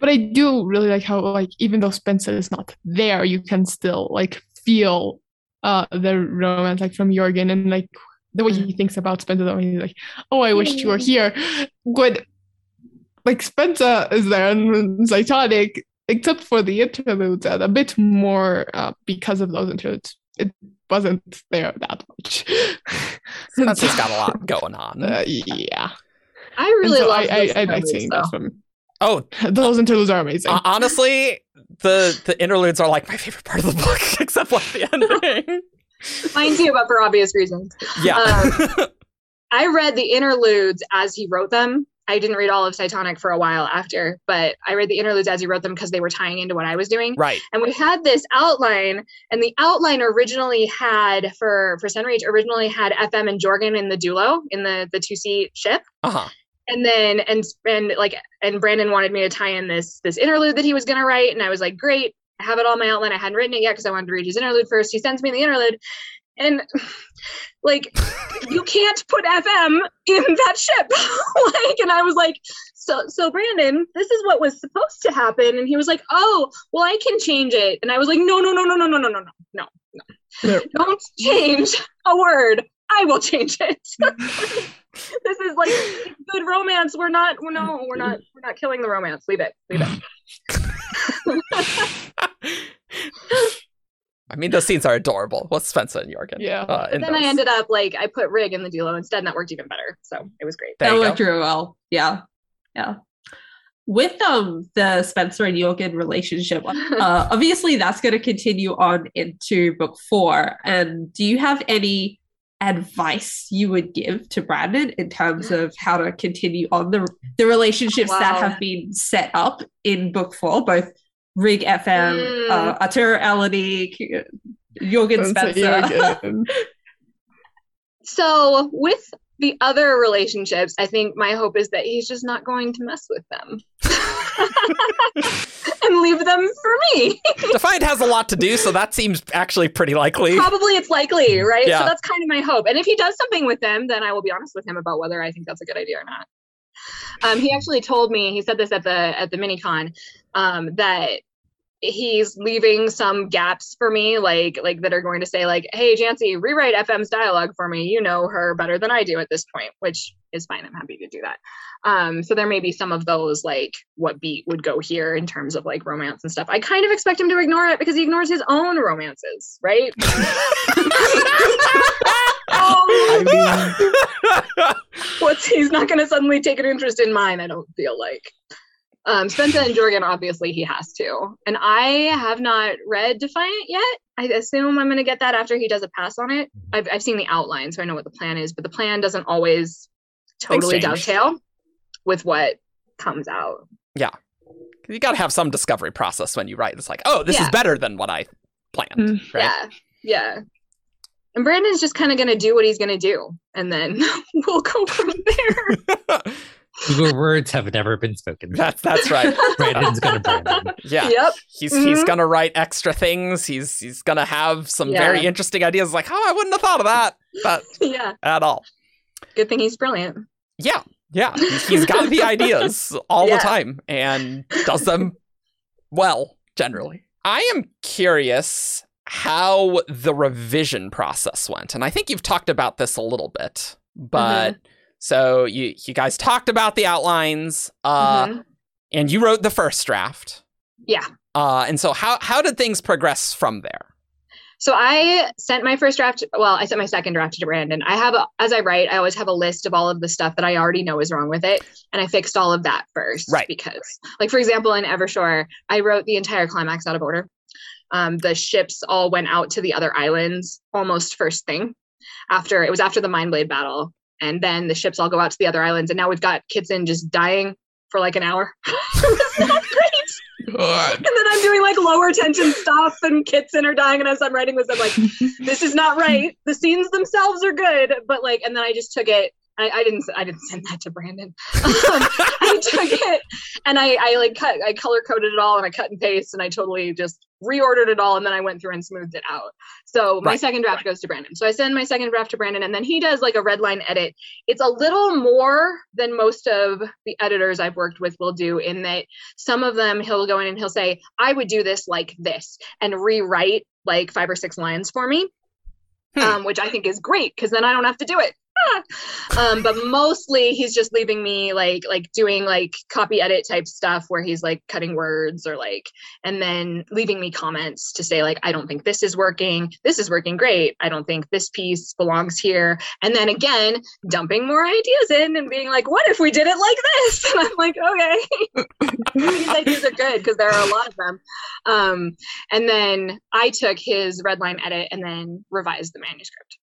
but I do really like how like even though Spensa is not there, you can still like feel uh the romance like from Jorgen and like the way he thinks about Spensa. The way he's like, "Oh, I wish you were here." Good. Like Spensa is there and Cytonic, except for the interludes, and a bit more uh, because of those interludes. It wasn't there that much. *laughs* And Spensa's *laughs* so- got a lot going on. Uh, yeah. I really so love I, those I, I like interludes, seeing though. those from oh, those interludes are amazing. uh, honestly, the the interludes are like my favorite part of the book, *laughs* except like the ending. Mine too, but for obvious reasons. yeah. I read the interludes as he wrote them. I didn't read all of Cytonic for a while after, but I read the interludes as he wrote them because they were tying into what I was doing. right. And we had this outline, and the outline originally had for for Sunreach originally had FM and Jorgen in the Dulo in the the two seat ship. Uh-huh. and then and and like and Brandon wanted me to tie in this this interlude that he was gonna write, and I was like, great, I have it all in my outline. I hadn't written it yet because I wanted to read his interlude first. He sends me the interlude, and like you can't put FM in that ship. *laughs* like, and I was like, so so Brandon, this is what was supposed to happen, and he was like, oh, well, I can change it, and I was like, no, no, no, no, no, no, no, no, no, no, don't change a word. I will change it. *laughs* this is like good romance. We're not. No. We're not. We're not killing the romance. Leave it. Leave it. *laughs* I mean, those scenes are adorable. With Spensa and Jorgen. Yeah. Uh, in then I ended up like I put rig in the duo instead, and that worked even better. So it was great. There that worked really well. Yeah. Yeah. With um the Spensa and Jorgen relationship, *laughs* uh, obviously that's going to continue on into book four. And do you have any advice you would give to Brandon in terms of how to continue on the the relationships that have been set up in book four, both Rig FM, Mm. uh, Arturo Elodie, Jorgen Spensa Spensa? So with the other relationships, I think my hope is that he's just not going to mess with them. *laughs* and leave them for me. *laughs* Defiant has a lot to do, so that seems actually pretty likely. Probably it's likely, right? Yeah. So that's kind of my hope. And if he does something with them, then I will be honest with him about whether I think that's a good idea or not. Um, he actually told me he said this at the at the minicon um, that he's leaving some gaps for me, like like that are going to say like, "Hey, Janci, rewrite FM's dialogue for me. You know her better than I do at this point," which is fine. I'm happy to do that. Um, so there may be some of those like what beat would go here in terms of like romance and stuff. I kind of expect him to ignore it because he ignores his own romances, right? I *laughs* *laughs* What's he's not going to suddenly take an interest in mine? I don't feel like. Um, Spensa and Jorgen, obviously, he has to. And I have not read Defiant yet. I assume I'm going to get that after he does a pass on it. I've, I've seen the outline, so I know what the plan is, but the plan doesn't always totally dovetail with what comes out. Yeah. You got to have some discovery process when you write. It's like, oh, this is better than what I planned. Mm. Right? Yeah. Yeah. And Brandon's just kind of going to do what he's going to do. And then *laughs* we'll go from *laughs* there. *laughs* Your words have never been spoken. That's that's right. *laughs* Brandon's gonna Brandon. Yeah. Yep. He's he's Mhm. gonna write extra things. He's he's gonna have some Yeah. very interesting ideas. Like, oh, I wouldn't have thought of that, but *laughs* Yeah. at all. Good thing he's brilliant. Yeah, yeah. He's- he's got the *laughs* ideas all Yeah. the time and does them well generally. I am curious how the revision process went, and I think you've talked about this a little bit, but. So you you guys talked about the outlines, uh, Mhm. and you wrote the first draft. Yeah. Uh, and so how how did things progress from there? So I sent my first draft. Well, I sent my second draft to Brandon. I have, a, as I write, I always have a list of all of the stuff that I already know is wrong with it, and I fixed all of that first. Right. Because, like for example, in Evershore, I wrote the entire climax out of order. Um, the ships all went out to the other islands almost first thing. After it was after the Mindblade battle, and then the ships all go out to the other islands, and now we've got Kitsen just dying for like an hour. *laughs* it's not great. And then I'm doing like lower tension stuff, and Kitson are dying, and as I'm writing this, I'm like, this is not right. The scenes themselves are good, but like, and then I just took it. I, I didn't. I didn't send that to Brandon. *laughs* Um, I took it and I, I like cut. I color coded it all, and I cut and paste, and I totally just reordered it all, and then I went through and smoothed it out. So my Right. second draft goes to Brandon. So I send my second draft to Brandon, and then he does like a red line edit. It's a little more than most of the editors I've worked with will do, in that some of them he'll go in and he'll say, "I would do this like this," and rewrite like five or six lines for me Hmm. um, which I think is great because then I don't have to do it. *laughs* Um, but mostly he's just leaving me like like doing like copy edit type stuff where he's like cutting words or like and then leaving me comments to say like I don't think this is working. This is working great. I don't think this piece belongs here. And then again dumping more ideas in and being like, what if we did it like this? *laughs* And I'm like, okay. *laughs* These ideas are good because there are a lot of them. Um, and then I took his red line edit and then revised the manuscript.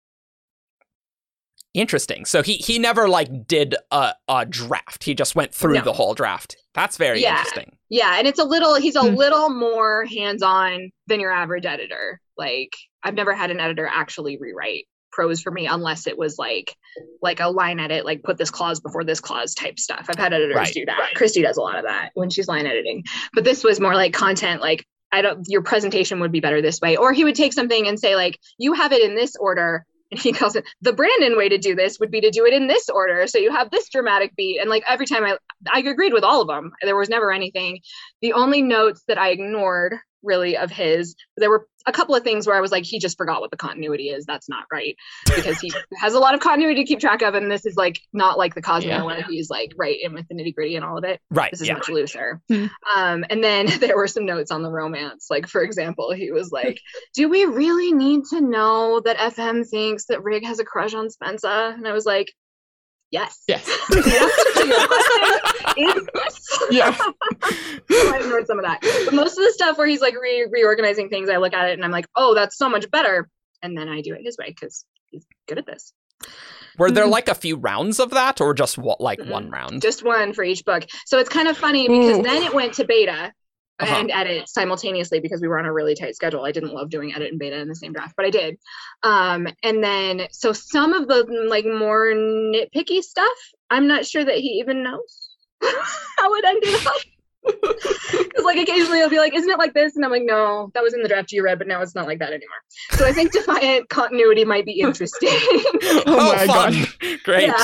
Interesting. So he he never like did a, a draft. He just went through No. the whole draft. That's very Yeah. interesting. Yeah, and it's a little he's a Hmm. little more hands-on than your average editor. Like I've never had an editor actually rewrite prose for me unless it was like like a line edit, like put this clause before this clause type stuff. I've had editors Right. do that. Christy does a lot of that when she's line editing. But this was more like content like I don't your presentation would be better this way. Or he would take something and say like you have it in this order and *laughs* he calls it the Brandon way to do this would be to do it in this order. So you have this dramatic beat. And like every time I I agreed with all of them. There was never anything. The only notes that I ignored really of his, there were a couple of things where I was like, he just forgot what the continuity is. That's not right. Because he *laughs* has a lot of continuity to keep track of. And this is like not like the Cosmo Yeah. one. He's like right in with the nitty gritty and all of it Right. this is Yeah. much looser. Hmm. Um, and then *laughs* there were some notes on the romance. Like, for example, he was *laughs* like, Do we really need to know that FM thinks that Rig has a crush on Spensa? And I was like, Yes. Yes. The answer to your question is yes. *laughs* Yeah. so I ignored some of that. But most of the stuff where he's like re- reorganizing things, I look at it and I'm like, Oh, that's so much better. And then I do it his way because he's good at this. Were there Mhm. like a few rounds of that, or just what, like Mm-mm. one round? just one for each book. So it's kind of funny because Ooh. then it went to beta Uh-huh. and edit simultaneously because we were on a really tight schedule. I didn't love doing edit and beta in the same draft, but I did. Um, and then so some of the like more nitpicky stuff, I'm not sure that he even knows *laughs* how it ended up. *laughs* Because like occasionally he'll be like, "Isn't it like this?" And I'm like, "No, that was in the draft you read, but now it's not like that anymore." So I think Defiant continuity might be interesting. *laughs* Oh, Oh, my fun. god. Great. yeah,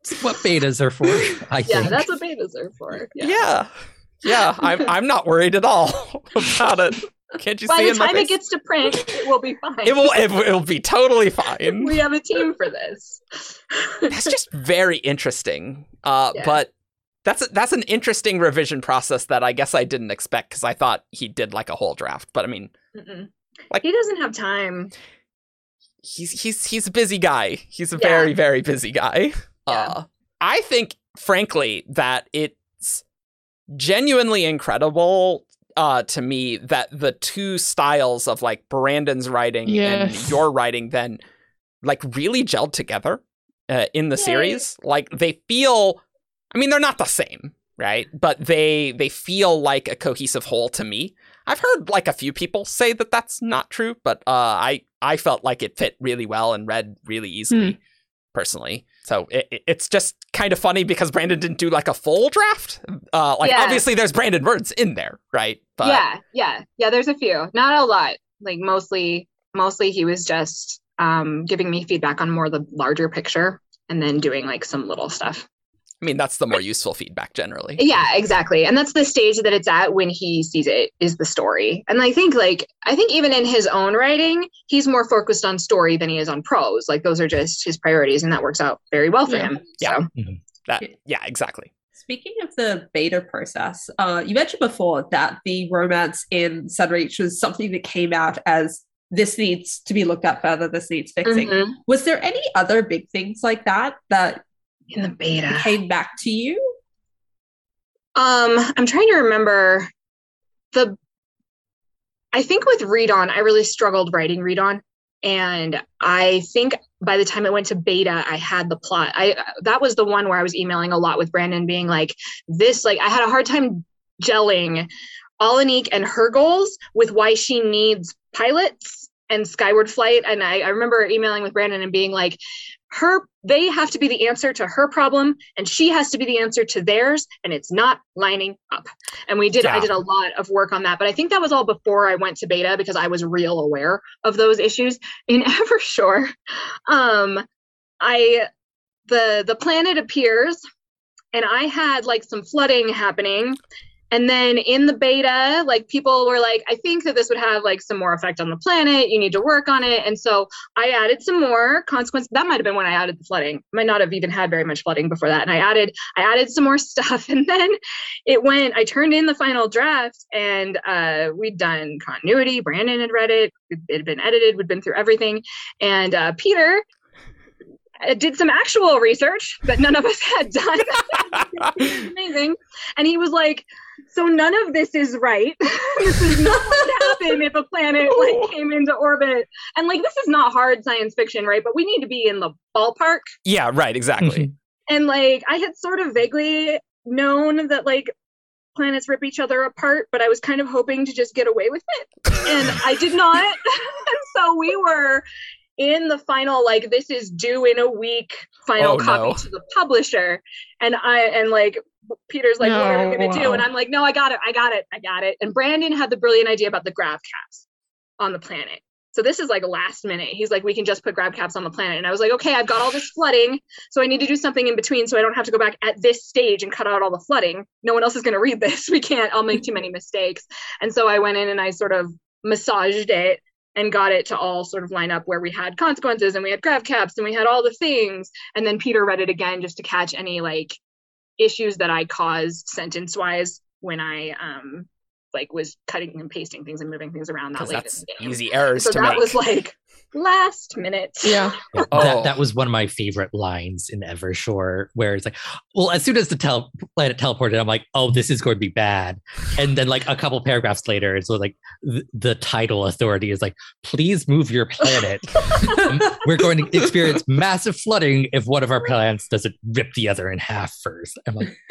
It's what betas are for, I yeah, think. that's what betas are for. Yeah. Yeah. Yeah, I'm I'm not worried at all *laughs* about it. Can't you By see the in my time it gets to print, it will be fine. it will it, will be totally fine. we have a team for this. *laughs* That's just very interesting. Uh Yeah. but that's that's an interesting revision process that I guess I didn't expect because I thought he did like a whole draft. But I mean, Mm-mm. Like- he doesn't have time. he's he's he's a busy guy. He's a Yeah. very very busy guy. Yeah. Uh, I think, frankly, that it's genuinely incredible uh, to me that the two styles of like Brandon's writing and your writing then like really gelled together uh, in the Yay. series. Like they feel, I mean, they're not the same, right? But they they feel like a cohesive whole to me. I've heard like a few people say that that's not true, but uh, I I felt like it fit really well and read really easily, personally. So it, it- it's just kind of funny because Brandon didn't do like a full draft. Uh, like Yeah. obviously there's Brandon words in there, right? But yeah, yeah, yeah. There's a few, not a lot. Like mostly, mostly he was just um, giving me feedback on more the larger picture, and then doing like some little stuff. I mean that's the more useful feedback generally. Yeah, exactly. And that's the stage that it's at when he sees it is the story. And I think like I think even in his own writing, he's more focused on story than he is on prose. Like those are just his priorities and that works out very well for Yeah. him. Yeah. So That yeah, exactly. Speaking of the beta process, uh, you mentioned before that the romance in Sunreach was something that came out as this needs to be looked at further, this needs fixing. mhm. Was there any other big things like that that in the beta. came back to you? Um, I'm trying to remember the I think with ReDawn, I really struggled writing ReDawn. And I think by the time it went to beta, I had the plot. I that was the one where I was emailing a lot with Brandon being like, this, like I had a hard time gelling Alanik and her goals with why she needs pilots and skyward flight. And I, I remember emailing with Brandon and being like, her they have to be the answer to her problem and she has to be the answer to theirs and it's not lining up. And we did i did a lot of work on that but i think that was all before i went to beta because i was real aware of those issues. In *laughs* evershore um i the the planet appears and i had like some flooding happening and then in the beta like people were like i think that this would have like some more effect on the planet you need to work on it and so I added some more consequence. That might have been when I added the flooding. Might not have even had very much flooding before that. And I added, I added some more *laughs* stuff. And then it went, I turned in the final draft and uh, we'd done continuity. Brandon had read it. It had been edited. We'd been through everything. And uh, Peter uh, did some actual research that none of us *laughs* had done. *laughs* Amazing. And he was like, so none of this is right. *laughs* this is not what would happen if a planet like *laughs* came into orbit. And like this is not hard science fiction, right? But we need to be in the ballpark. Yeah, right, exactly. Mm-hmm. And like I had sort of vaguely known that like planets rip each other apart, but I was kind of hoping to just get away with it. And I did not. and *laughs* so we were in the final like this is due in a week final Oh, copy no. to the publisher. And i and like peter's like what are we gonna do? and i'm like no i got it i got it i got it. And brandon had the brilliant idea about the grav caps on the planet. So this is like last minute. He's like we can just put grav caps on the planet. And i was like okay i've got all this flooding so i need to do something in between so i don't have to go back at this stage and cut out all the flooding. No one else is going to read this. *laughs* We can't i'll make too many mistakes. And so i went in and i sort of massaged it and got it to all sort of line up where we had consequences and we had grav caps and we had all the things and then peter read it again just to catch any like issues that i caused sentence wise when i um like was cutting and pasting things and moving things around that late that's in the game easy errors so to that make. was like last minute Yeah. Yeah, *laughs* Oh. that, that was one of my favorite lines in Evershore, where it's like, well, as soon as the tel- planet teleported, I'm like, oh, this is going to be bad. And then, like, a couple paragraphs later, it's like the, the title authority is like, please move your planet. *laughs* Um, We're going to experience massive flooding if one of our planets doesn't rip the other in half first. I'm like, *laughs*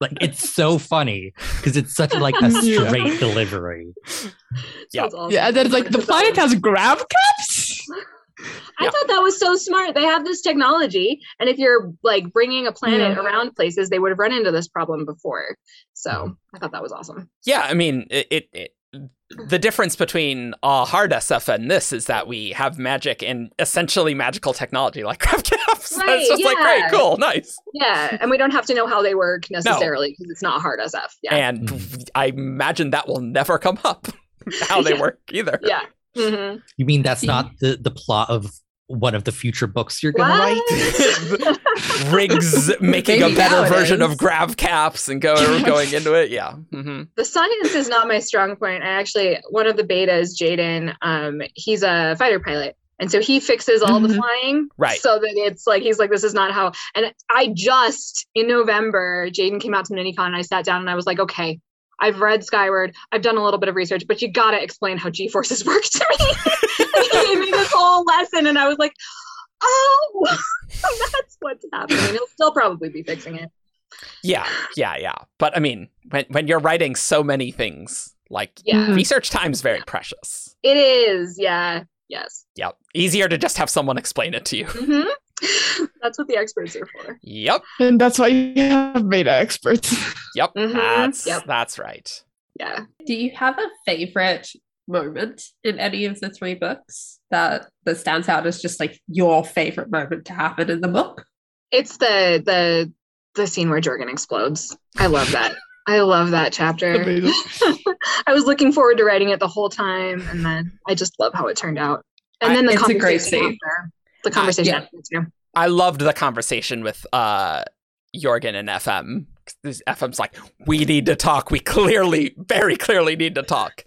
like it's so funny because it's such a, like a Yeah. straight delivery. *laughs* So Yeah. awesome. Yeah, that's like the planet has grav caps. I Yeah. thought that was so smart. They have this technology, and if you're like bringing a planet Yeah. around places, they would have run into this problem before. So mm-hmm. I thought that was awesome. Yeah, I mean, it, it, it the difference between a hard SF and this is that we have magic and essentially magical technology like *laughs* grav caps. Right, it's just like great, yeah. cool, nice. Yeah, and we don't have to know how they work necessarily because it's not hard SF. Yeah, And mm. I imagine that will never come up *laughs* how they Yeah. work either. yeah. hmm You mean that's not the the plot of one of the future books you're gonna write? *laughs* Riggs *laughs* making a better version is. of grav caps and go, going into it. Yeah. hmm the science is not my strong point. I actually one of the betas, Jaden, um, he's a fighter pilot. And so he fixes all the Mhm. flying. Right. So that it's like he's like, this is not how and I just in November, Jaden came out to MiniCon and I sat down and I was like, okay, I've read Skyward, I've done a little bit of research, but you gotta explain how G forces *laughs* work to me. he gave me this whole lesson and I was like, oh *laughs* that's what's happening. He'll still probably be fixing it. Yeah. Yeah. Yeah. But I mean, when, when you're writing so many things, like Yeah. Research time's very precious. It is, yeah. Yes. Yep. Easier to just have someone explain it to you. hmm *laughs* That's what the experts are for. Yep. And that's why you have beta experts. Yep. Mhm. That's Yep. that's right. Yeah. Do you have a favorite moment in any of the three books that that stands out as just like your favorite moment to happen in the book? It's the the the scene where Jorgen explodes. I love that. I love that chapter. *laughs* I was looking forward to writing it the whole time, and then I just love how it turned out. And I- then the It's a great conversation scene. after. The conversation yeah. I loved the conversation with uh Jorgen and FM. FM's like, we need to talk. We clearly, very clearly need to talk.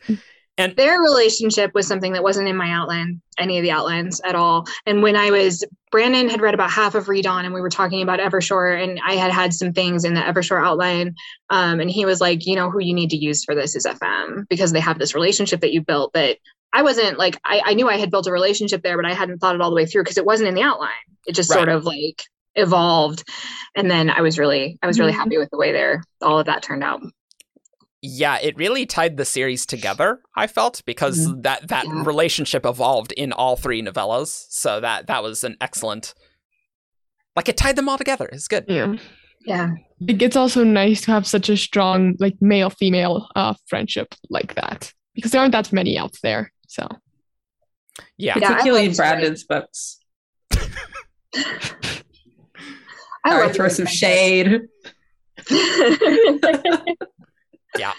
And their relationship was something that wasn't in my outline, any of the outlines at all. And when I was, Brandon had read about half of ReDawn, and we were talking about Evershore, and I had had some things in the Evershore outline. Um, and he was like, you know, who you need to use for this is FM because they have this relationship that you built that I wasn't like, I, I knew I had built a relationship there, but I hadn't thought it all the way through because it wasn't in the outline. It just sort of like evolved. And then I was really, I was really Mhm. happy with the way there, all of that turned out. Yeah, it really tied the series together, I felt, because that that Yeah. relationship evolved in all three novellas. So that that was an excellent like it tied them all together. It's good. yeah. Yeah. Like, it's also nice to have such a strong like male female uh friendship like that because there aren't that many out there. So Yeah. Yeah, Particularly in love story. Brandon's books. *laughs* I Sorry, love throw some that. shade. *laughs* Yeah.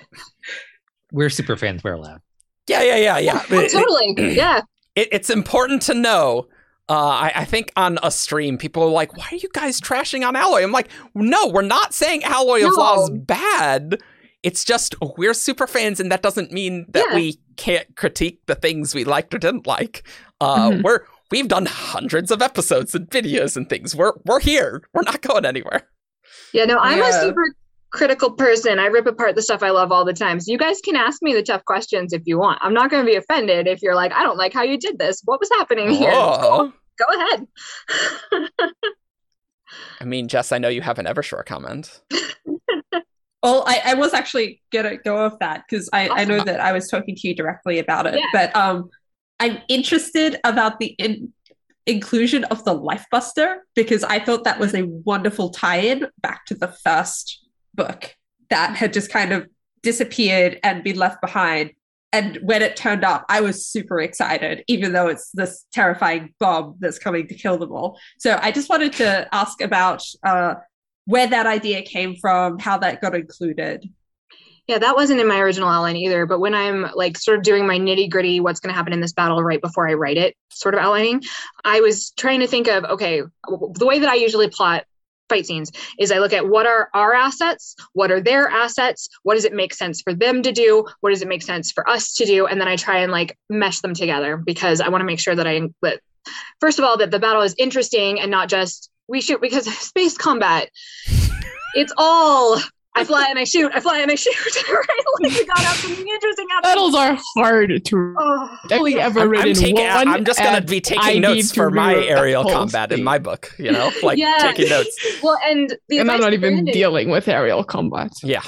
We're super fans. We're allowed. Yeah, yeah, yeah, yeah. Oh, It- totally. *clears throat* Yeah. it, it's important to know. Uh, I, I think on a stream, people are like, "Why are you guys trashing on Alloy?" I'm like, "No, we're not saying Alloy of No. Law is bad. It's just we're super fans, and that doesn't mean that Yeah. we can't critique the things we liked or didn't like. Uh, Mhm. We're we've done hundreds of episodes and videos and things. We're we're here. We're not going anywhere. Yeah, no, I'm a super critical person. I rip apart the stuff I love all the time. So you guys can ask me the tough questions if you want. I'm not going to be offended if you're like, I don't like how you did this. What was happening here? Oh. Go ahead. *laughs* I mean, Jess, I know you have an Evershore comment. *laughs* Well, I, I was actually gonna go off that because I, I know that I was talking to you directly about it. Yeah. But um, I'm interested about the in- inclusion of the Life Buster because I thought that was a wonderful tie-in back to the first book that had just kind of disappeared and been left behind. And when it turned up, I was super excited, even though it's this terrifying bomb that's coming to kill them all. So I just wanted to ask about uh, where that idea came from, how that got included. Yeah, that wasn't in my original outline either. But when I'm like sort of doing my nitty gritty, what's going to happen in this battle right before I write it, sort of outlining, I was trying to think of okay, the way that I usually plot fight scenes is I look at what are our assets, what are their assets, what does it make sense for them to do, what does it make sense for us to do, and then I try and like mesh them together because I want to make sure that I that first of all that the battle is interesting and not just we shoot because space combat it's all I fly and I shoot, I fly and I shoot. *laughs* right? Like we gotta have something interesting happen. battles are hard to Oh, I've ever I'm, I'm taking. one. I'm just gonna be taking need notes for my aerial whole combat in my book. You know, like Yeah. taking notes. well, and the and I'm not even Brandon- dealing with aerial combat. Yeah.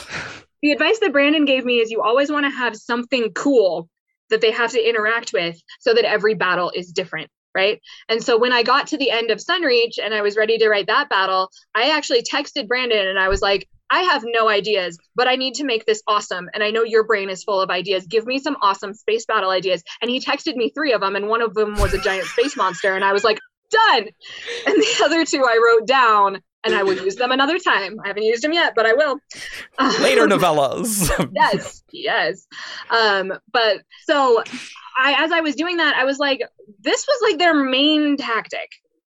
the advice that Brandon gave me is you always want to have something cool that they have to interact with so that every battle is different. Right? And so when I got to the end of Sunreach and I was ready to write that battle, I actually texted Brandon and I was like, I have no ideas, but I need to make this awesome. And I know your brain is full of ideas. Give me some awesome space battle ideas. And he texted me three of them, and one of them was a giant space monster. And I was like, done. And the other two I wrote down, and I will use them another time. I haven't used them yet, but I will. *laughs* Later novellas. yes, yes. Um, but so I, as I was doing that, I was like, this was like their main tactic.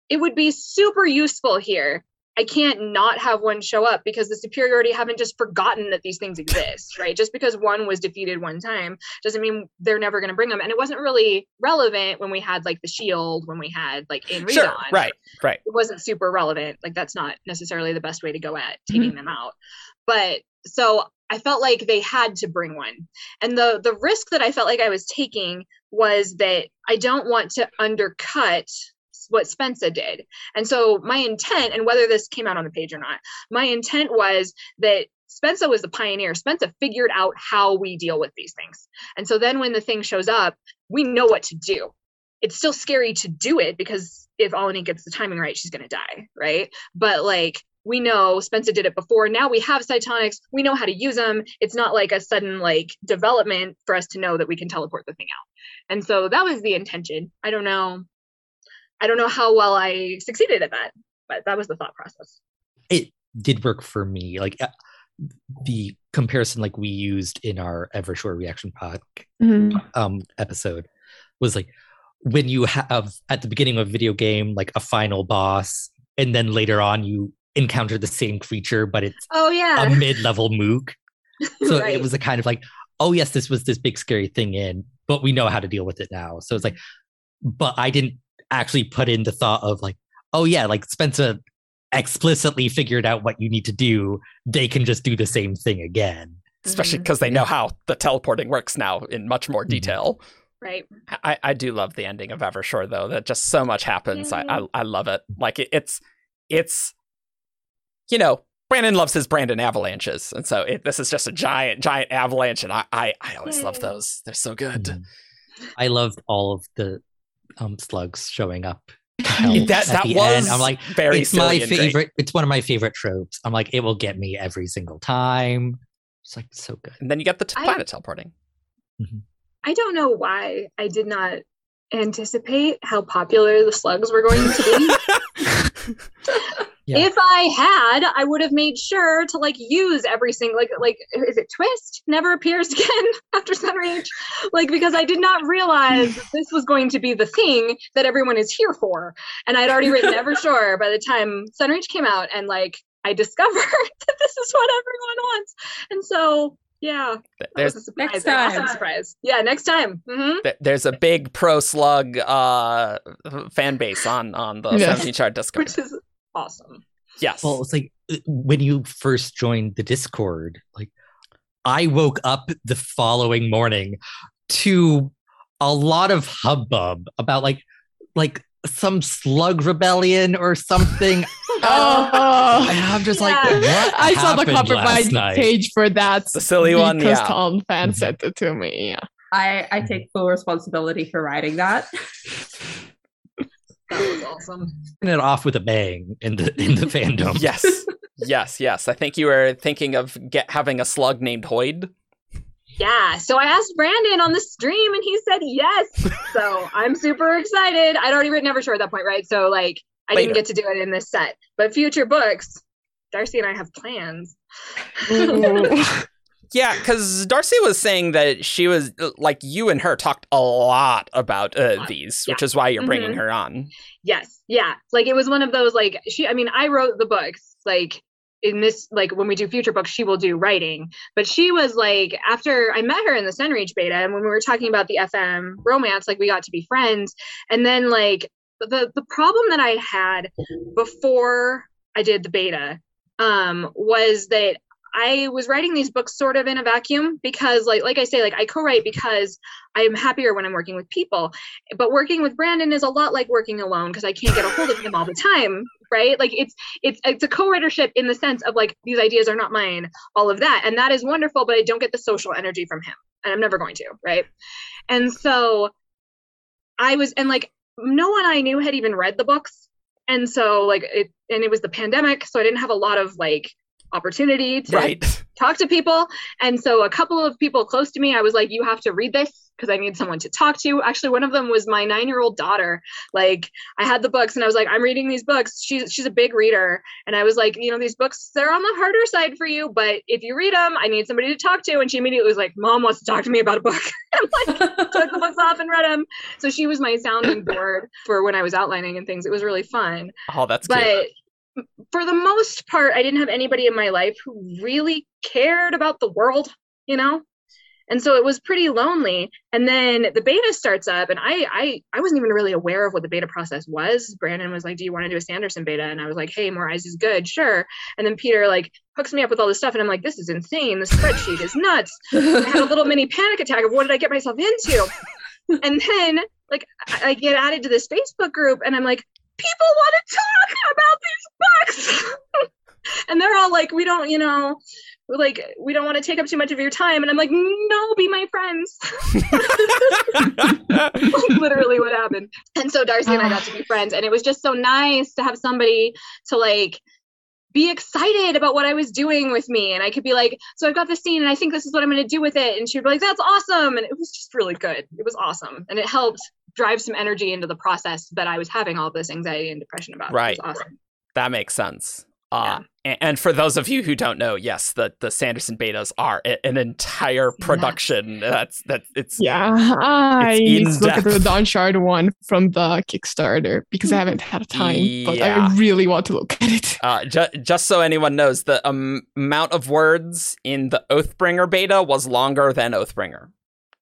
It would be super useful here. I can't not have one show up because the superiority haven't just forgotten that these things exist, *laughs* right? Just because one was defeated one time doesn't mean they're never going to bring them. And it wasn't really relevant when we had like the shield, when we had like in sure, right, right. It wasn't super relevant. Like that's not necessarily the best way to go at taking mm-hmm. them out. But so I felt like they had to bring one. And the the risk that I felt like I was taking was that I don't want to undercut what Spensa did. And so my intent, and whether this came out on the page or not, my intent was that Spensa was the pioneer. Spensa figured out how we deal with these things. And so then when the thing shows up, we know what to do. It's still scary to do it because if Alanik gets the timing right, she's going to die, right? But like we know Spensa did it before. Now we have cytonics. We know how to use them. It's not like a sudden like development for us to know that we can teleport the thing out. And so that was the intention. I don't know I don't know how well I succeeded at that, but that was the thought process. It did work for me. Like uh, the comparison, like we used in our Evershore reaction pod mm-hmm. um, episode, was like when you have at the beginning of a video game like a final boss, and then later on you encounter the same creature, but it's oh yeah a mid-level mook. *laughs* So right. it was a kind of like, oh yes, this was this big scary thing in, but we know how to deal with it now. So it's like, but I didn't actually put in the thought of like, oh yeah, like Spensa explicitly figured out what you need to do. They can just do the same thing again. Especially because mm-hmm. they know how the teleporting works now in much more mm-hmm. detail. Right. I, I do love the ending of Evershore though. That just so much happens. I, I, I love it. Like it, it's it's you know Brandon loves his Brandon avalanches, and so it, this is just a giant giant avalanche, and I I, I always love those. They're so good. Mm. I loved all of the um, slugs showing up. *laughs* that that was end. I'm like very it's my favorite. It's one of my favorite tropes. I'm like it will get me every single time. It's like so good. And then you get the t- planet teleporting. Mm-hmm. I don't know why I did not anticipate how popular the slugs were going to be. *laughs* Yeah. If I had, I would have made sure to like use every single like like is it twist never appears *laughs* again after Sunreach, like because I did not realize this was going to be the thing that everyone is here for, and I'd already written Evershore *laughs* by the time Sunreach came out, and like I discovered *laughs* that this is what everyone wants, and so yeah, there's a surprise. Next time. Awesome surprise. Yeah, next time. Mm-hmm. There's a big pro slug uh, fan base on on the yes. 17th Shard Discord, which is awesome. Yes. Well, it's like uh, when you first joined the Discord, like I woke up the following morning to a lot of hubbub about like like some slug rebellion or something. *laughs* oh, I'm just yeah. like, what I saw the cover by page for that. The silly one, because yeah. Tom fan mm-hmm. sent it to me. Yeah. I, I take full responsibility for writing that. *laughs* That was awesome. And it off with a bang in the in the fandom. *laughs* yes, yes, yes. I think you were thinking of get having a slug named Hoid. Yeah. So I asked Brandon on the stream, and he said yes. *laughs* so I'm super excited. I'd already written Evershore at that point, right? So like I Later. didn't get to do it in this set, but future books. Darcy and I have plans. *laughs* Yeah, because Darcy was saying that she was like you and her talked a lot about uh, these, yeah. which is why you're bringing mm-hmm. her on. Yes, yeah, like it was one of those like she. I mean, I wrote the books like in this like when we do future books she will do writing but she was like after i met her in the sunreach beta and when we were talking about the fm romance like we got to be friends and then like the the problem that i had before i did the beta um was that I was writing these books sort of in a vacuum because like like I say like I co-write because I'm happier when I'm working with people. But working with Brandon is a lot like working alone because I can't get a hold of him all the time, right? Like it's it's it's a co-writership in the sense of like these ideas are not mine, all of that. And that is wonderful, but I don't get the social energy from him. And I'm never going to, right? And so I was and like no one I knew had even read the books. And so like it and it was the pandemic, so I didn't have a lot of like opportunity to Right. *laughs* talk to people. And so a couple of people close to me, I was like, you have to read this because I need someone to talk to. Actually, one of them was my nine year old daughter. Like I had the books and I was like, I'm reading these books. She's she's a big reader. And I was like, you know, these books, they're on the harder side for you, but if you read them, I need somebody to talk to. And she immediately was like, Mom wants to talk to me about a book. *laughs* I'm like, *laughs* took the books off and read them. So she was my sounding board for when I was outlining and things. It was really fun Oh, that's but cute. For the most part i didn't have anybody in my life who really cared about the world you know? And so it was pretty lonely. And then the beta starts up and i i i wasn't even really aware of what the beta process was. Brandon was like do you want to do a sanderson beta? And i was like hey more eyes is good sure. And then peter like hooks me up with all this stuff and i'm like this is insane. The spreadsheet is nuts. *laughs* I had a little mini panic attack of what did I get myself into? *laughs* and then like I, I get added to this Facebook group and I'm like, people want to talk about these books. *laughs* and they're all like, we don't, you know, like, we don't want to take up too much of your time. And I'm like, no, be my friends. *laughs* Literally what happened. And so Darcy and I got to be friends. And it was just so nice to have somebody to like be excited about what I was doing with me. And I could be like, so I've got this scene and I think this is what I'm going to do with it. And she'd be like, that's awesome. And it was just really good. It was awesome. And it helped drive some energy into the process that I was having all this anxiety and depression about. It was Right. awesome. That makes sense. Uh, and, and for those of you who don't know, yes, the, the Sanderson betas are an entire production. That's that it's Yeah, I need to look at the in-depth. Shard one from the Kickstarter because I haven't had time, but Yeah. I really want to look at it. Uh, ju- just so anyone knows, the um, amount of words in the Oathbringer beta was longer than Oathbringer.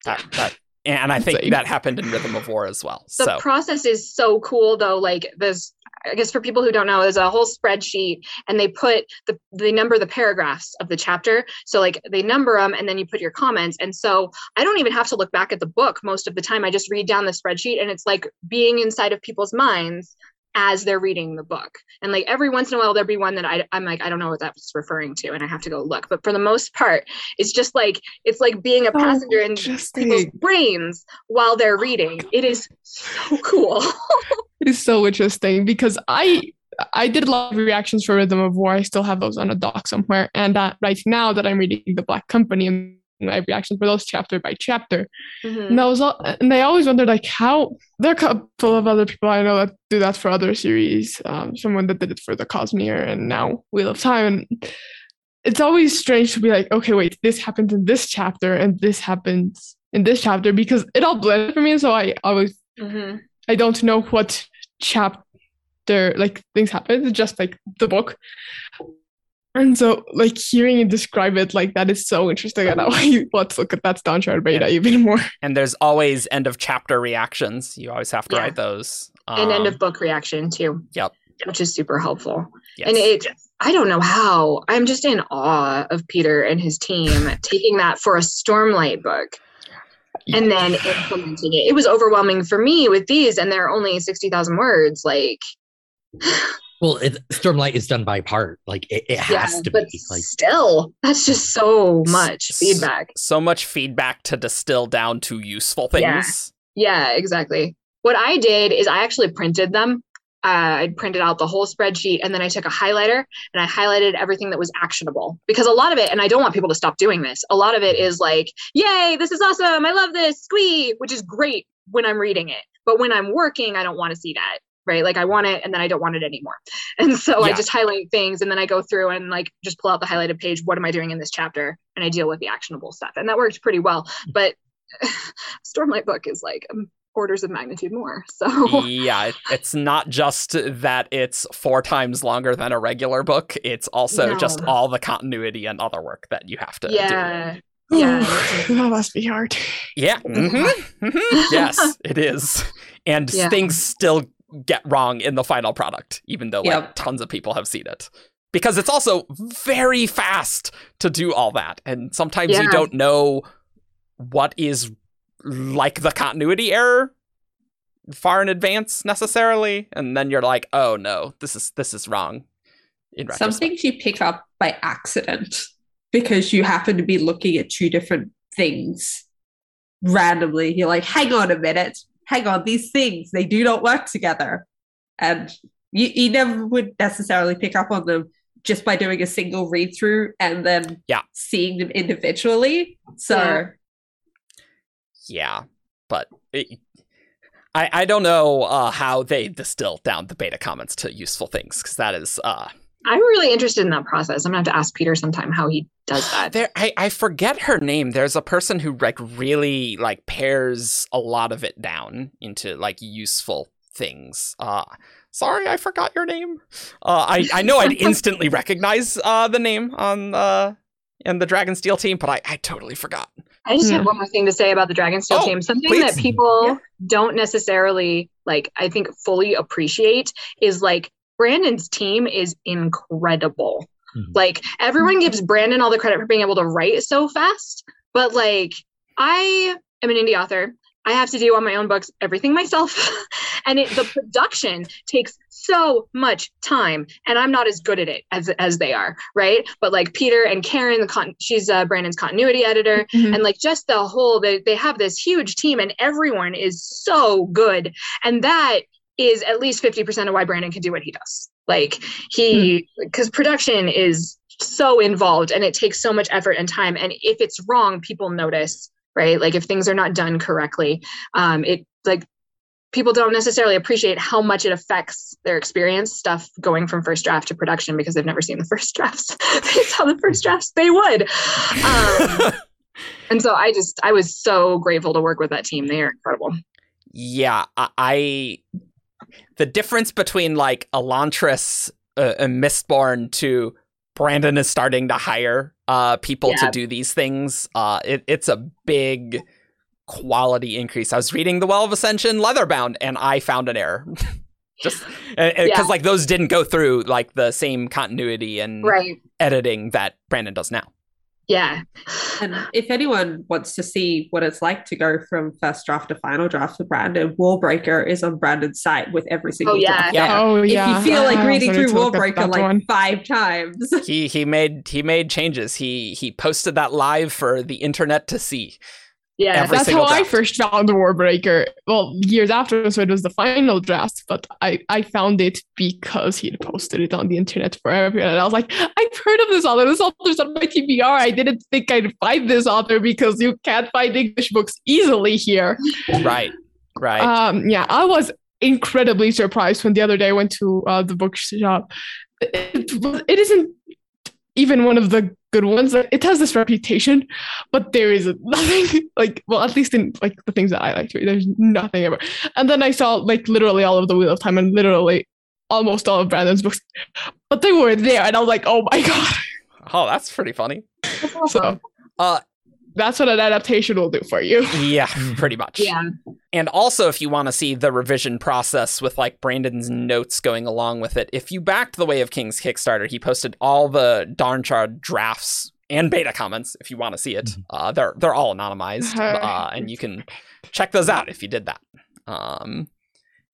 That, that, and I think Insane. that happened in Rhythm of War as well. The So process is so cool though. Like this, I guess for people who don't know, there's a whole spreadsheet and they put the they number the paragraphs of the chapter. So like they number them and then you put your comments. And so I don't even have to look back at the book most of the time. I just read down the spreadsheet and it's like being inside of people's minds as they're reading the book. And like every once in a while there'll be one that I, I'm like, I don't know what that's referring to and I have to go look. But for the most part, it's just like it's like being a Oh, passenger in people's brains while they're reading. It is so cool. *laughs* It is so interesting because I I did a lot of reactions for Rhythm of War. I still have those on a doc somewhere. And uh, right now that I'm reading The Black Company and I have reactions for those chapter by chapter. Mhm. And I was all, and I always wondered like how there are a couple of other people I know that do that for other series. Um, someone that did it for the Cosmere and now Wheel of Time. And it's always strange to be like, okay, wait, this happened in this chapter and this happens in this chapter because it all blends for me. So I always Mhm. I don't know what chapter like things happen. It's just like the book. And so like hearing you describe it like that is so interesting. And now let's look at that Dawnshard beta even more. and there's always end of chapter reactions. You always have to Yeah. write those. and end Um, of book reaction too. Yep. Which is super helpful. yes. And it I don't know how. I'm just in awe of Peter and his team *laughs* taking that for a Stormlight book and then implementing it. It was overwhelming for me with these, and they're only 60,000 words. Like, *sighs* *laughs* Well, it, Stormlight is done by part. Like it, it has yeah, to but be. Like still, that's just so much S- feedback. so much feedback to distill down to useful Yeah. things. Yeah, exactly. What I did is I actually printed them. Uh, I printed out the whole spreadsheet and then I took a highlighter and I highlighted everything that was actionable because a lot of it, and I don't want people to stop doing this, a lot of it is like, yay, this is awesome. I love this, squee, which is great when I'm reading it. But when I'm working, I don't want to see that. Right. Like I want it and then I don't want it anymore. *laughs* And so I just highlight things and then I go through and like just pull out the highlighted page. What am I doing in this chapter? And I deal with the actionable stuff. And that worked pretty well. But *laughs* Stormlight book is like um, orders of magnitude more. So yeah, it- it's not just that it's four times longer than a regular book. It's also just all the continuity and other work that you have to do. yeah, Yeah. that must be hard. Yeah. mhm, mhm. yes, it is. And Yeah. things still get wrong in the final product, even though like Yep. tons of people have seen it. Because it's also very fast to do all that. And sometimes you don't know what is like the continuity error far in advance necessarily. And then you're like, oh no, this is this is wrong. Some things you pick up by accident because you happen to be looking at two different things randomly. You're like, hang on a minute. Hang on, these things, they do not work together. And you, you never would necessarily pick up on them just by doing a single read through and then Yeah. seeing them individually. So Yeah. Yeah, but it, I I don't know uh, how they distill down the beta comments to useful things because that is uh I'm really interested in that process. I'm gonna have to ask Peter sometime how he does that. there I I forget her name. There's a person who like really like pares a lot of it down into like useful things. Uh sorry, I forgot your name. Uh I I know I'd instantly *laughs* recognize uh the name on uh in the Dragonsteel team, but I I totally forgot. I just Yeah. have one more thing to say about the Dragonsteel Oh, team. Something please. that people Yeah. don't necessarily like, I think, fully appreciate is like Brandon's team is incredible. Mhm. Like everyone gives Brandon all the credit for being able to write so fast, but like I am an indie author. I have to do on my own books everything myself, *laughs* and it, the production takes so much time, and I'm not as good at it as as they are, right? But like Peter and Karen, the con- she's uh, Brandon's continuity editor, Mhm. and like just the whole they, they have this huge team and everyone is so good and that is at least 50% of why brandon can do what he does. Like he because production is so involved and it takes so much effort and time. And if it's wrong people notice right? Like if things are not done correctly um it like people don't necessarily appreciate how much it affects their experience stuff going from first draft to production because they've never seen the *laughs* first drafts. They saw the first drafts they would. Um, *laughs* and so I just I was so grateful to work with that team. They are incredible. Yeah, I, I the difference between like Elantris uh, and Mistborn to Brandon is starting to hire uh people Yeah. to do these things. Uh it, it's a big quality increase. I was reading The Well of Ascension Leatherbound and I found an error. *laughs* Just because Yeah. like those didn't go through like the same continuity and Right. editing that Brandon does now. Yeah. And if anyone wants to see what it's like to go from first draft to final draft for Brandon, Warbreaker is on Brandon's site with every single yeah. draft. Yeah. Oh yeah. If you feel like oh, reading through to look at Warbreaker like one. five times. he he made he made changes. He he posted that live for the internet to see. Yeah. Every That's how I first found the Warbreaker. Well, years after, so it was the final draft, but I, I found it because he'd posted it on the internet for everyone. And I was like, I've heard of this author. This author's on my TBR. I didn't think I'd find this author because you can't find English books easily here. Right. Right. Um, yeah, I was incredibly surprised when the other day I went to uh, the bookshop. It, it isn't even one of the good ones. It has this reputation, but there is *laughs* nothing like well, at least in like the things that I like to read, there's nothing ever. And then I saw like literally all of the Wheel of Time and literally almost all of Brandon's books, but they were there, and I was like, oh my *laughs* god. oh, that's pretty funny. So Uh that's what an adaptation will do for you. *laughs* yeah, pretty much. Yeah. And also, if you want to see the revision process with like Brandon's notes going along with it, if you backed the Way of Kings Kickstarter, he posted all the Dawnshard drafts and beta comments. If you want to see it, Mhm. uh, they're they're all anonymized, *laughs* uh, and you can check those out if you did that. Um,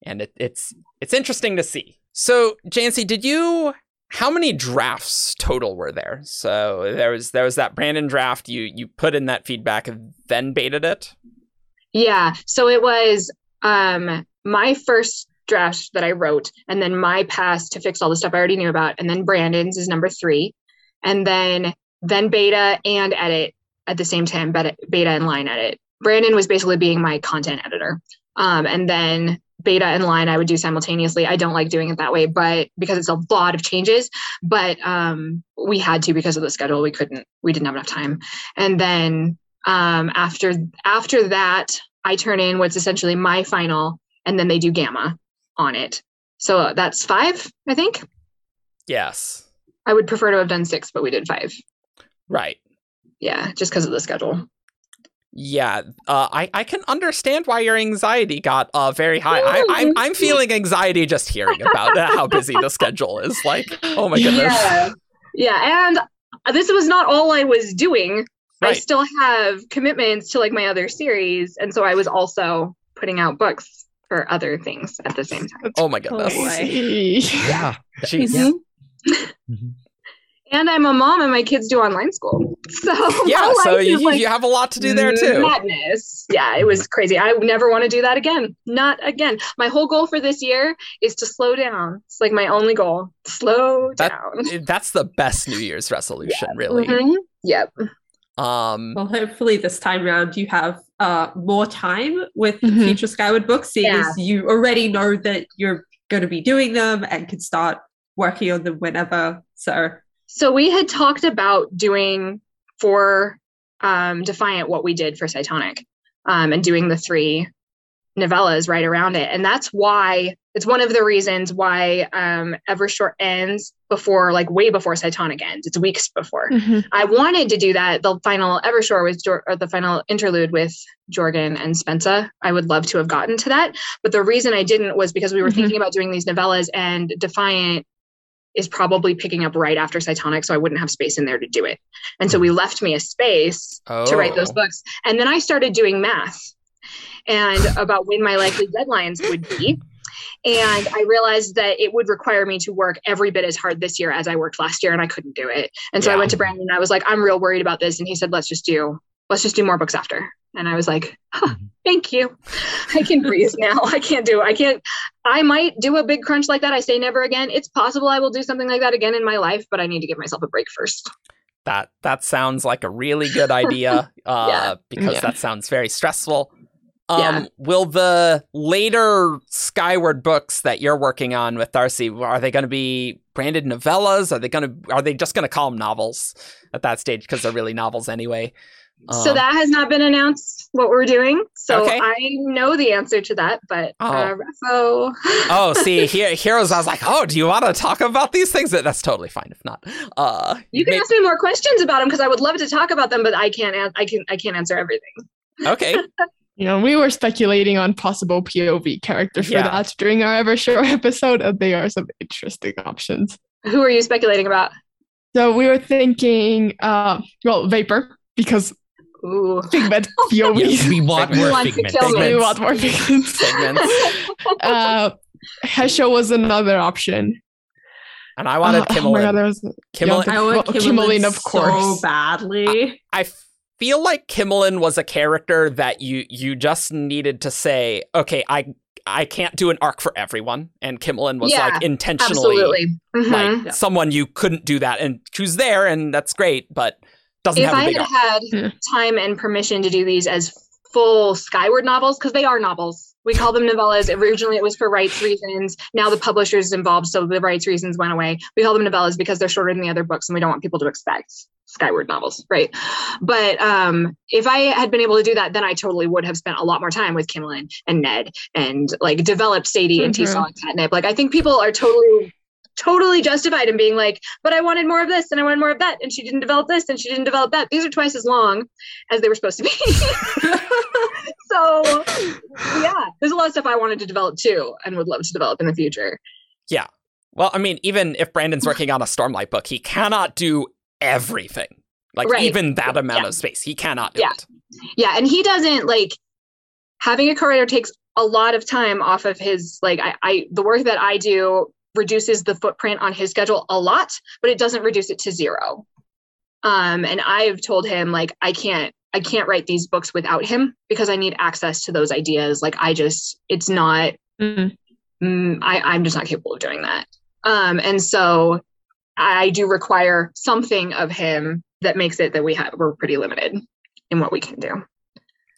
and it, it's it's interesting to see. So, Janci, did you? How many drafts total were there? So there was there was that Brandon draft. You you put in that feedback and then baited it. Yeah. So it was um my first draft that I wrote, and then my pass to fix all the stuff I already knew about, and then Brandon's is number three, and then then beta and edit at the same time, beta, and line edit. Brandon was basically being my content editor, um, and then beta and line I would do simultaneously. I don't like doing it that way, but because it's a lot of changes, but um, we had to because of the schedule. We couldn't. We didn't have enough time, and then um, after after that i turn in what's essentially my final and then they do gamma on it so that's five i think Yes. i would prefer to have done six but we did five Right. yeah just because of the schedule Yeah, uh, I I can understand why your anxiety got uh very high. I, I'm I'm feeling anxiety just hearing about uh, how busy the schedule is. Like, oh my goodness. yeah yeah and this was not all i was doing Right. i still have commitments to like my other series and so i was also putting out books for other things at the same time Oh my goodness. boy. Crazy. Yeah. Jeez. Yeah. Mhm. And I'm a mom, and my kids do online school. *laughs* So Yeah, so you, like, you have a lot to do there too. Madness. Yeah, it was crazy. I never want to do that again. Not again. My whole goal for this year is to slow down. It's like my only goal. Slow That- down. That's the best New Year's resolution, really. Mhm. Yep. Um, Well, hopefully this time around you have uh, more time with Mhm. future Skyward books, seeing Yeah. as you already know that you're going to be doing them and can start working on them whenever. So So we had talked about doing for um, Defiant what we did for Cytonic um, and doing the three novellas right around it. And that's why it's one of the reasons why um, Evershore ends before, like way before Cytonic ends. It's weeks before. Mhm. I wanted to do that. The final Evershore was or the final interlude with Jorgen and Spensa. I would love to have gotten to that, but the reason I didn't was because we were Mhm. thinking about doing these novellas, and Defiant is probably picking up right after Cytonic, so I wouldn't have space in there to do it. And so hmm. we left me a space to write those oh. books, and then I started doing math and *sighs* about when my likely deadlines would be. And I realized that it would require me to work every bit as hard this year as I worked last year, and I couldn't do it. And so I went to Brandon and I was like, I'm real worried about this. And he said, let's just do, let's just do more books after. And I was like, huh, Mhm. thank you. I can breathe *laughs* now. I can't do, I can't, I might do a big crunch like that. I say never again. It's possible I will do something like that again in my life, but I need to give myself a break first. That that sounds like a really good idea. *laughs* Uh, Yeah. because Yeah. that sounds very stressful. Um, Yeah. will the later Skyward books that you're working on with Darcy are they going to be branded novellas? Are they going to are they just going to call them novels at that stage because they're really novels anyway? So Um, that has not been announced what we're doing. So Okay. I know the answer to that, but uh, Refo. *laughs* oh, see, here, heroes. I was like, oh, do you want to talk about these things? That's totally fine. If not, uh, You can may- ask me more questions about them because I would love to talk about them, but I can't. An- I can. I can't answer everything. okay. *laughs* You know, we were speculating on possible POV characters Yeah. for that during our ever Evershore *laughs* episode, and they are some interesting options. Who are you speculating about? So we were thinking, uh, well, Vapor, because Ooh. Figment *laughs* POVs. we want more wants to figment. we want more Figments. *laughs* Segments. uh, Hesho was another option. And I wanted Uh, oh my god, there was Kimmalyn. yeah, I want Well, Kimmalyn Kimmalyn, of so badly. I feel like Kimmalyn was a character that you you just needed to say, okay, I I can't do an arc for everyone, and Kimmalyn was Yeah, like intentionally Absolutely. Mhm. like Yeah. someone you couldn't do that, and who's there, and that's great, but doesn't if have a I big had arc. had Yeah. time and permission to do these as full Skyward novels, because they are novels. We call them novellas. Originally, it was for rights reasons. Now the publisher's involved, so the rights reasons went away. We call them novellas because they're shorter than the other books, and we don't want people to expect Skyward novels, right? But um, if I had been able to do that, then I totally would have spent a lot more time with Kimmalyn and Nedd and like developed Sadie and Mhm. T-Stall and Catnip. Like I think people are totally totally justified in being like, but I wanted more of this and I wanted more of that, and she didn't develop this and she didn't develop that. These are twice as long as they were supposed to be. *laughs* so yeah, there's a lot of stuff I wanted to develop too and would love to develop in the future. Yeah. Well, I mean, even if Brandon's working on a Stormlight book, he cannot do everything. Like Right. even that amount Yeah. of space, he cannot do Yeah. it. Yeah, and he doesn't like having a co-writer takes a lot of time off of his like I, I the work that I do reduces the footprint on his schedule a lot, but it doesn't reduce it to zero. Um, and I've told him like I can't I can't write these books without him because I need access to those ideas. Like I just it's not Mm. mm, I, I'm just not capable of doing that. Um, and so I do require something of him that makes it that we have we're pretty limited in what we can do.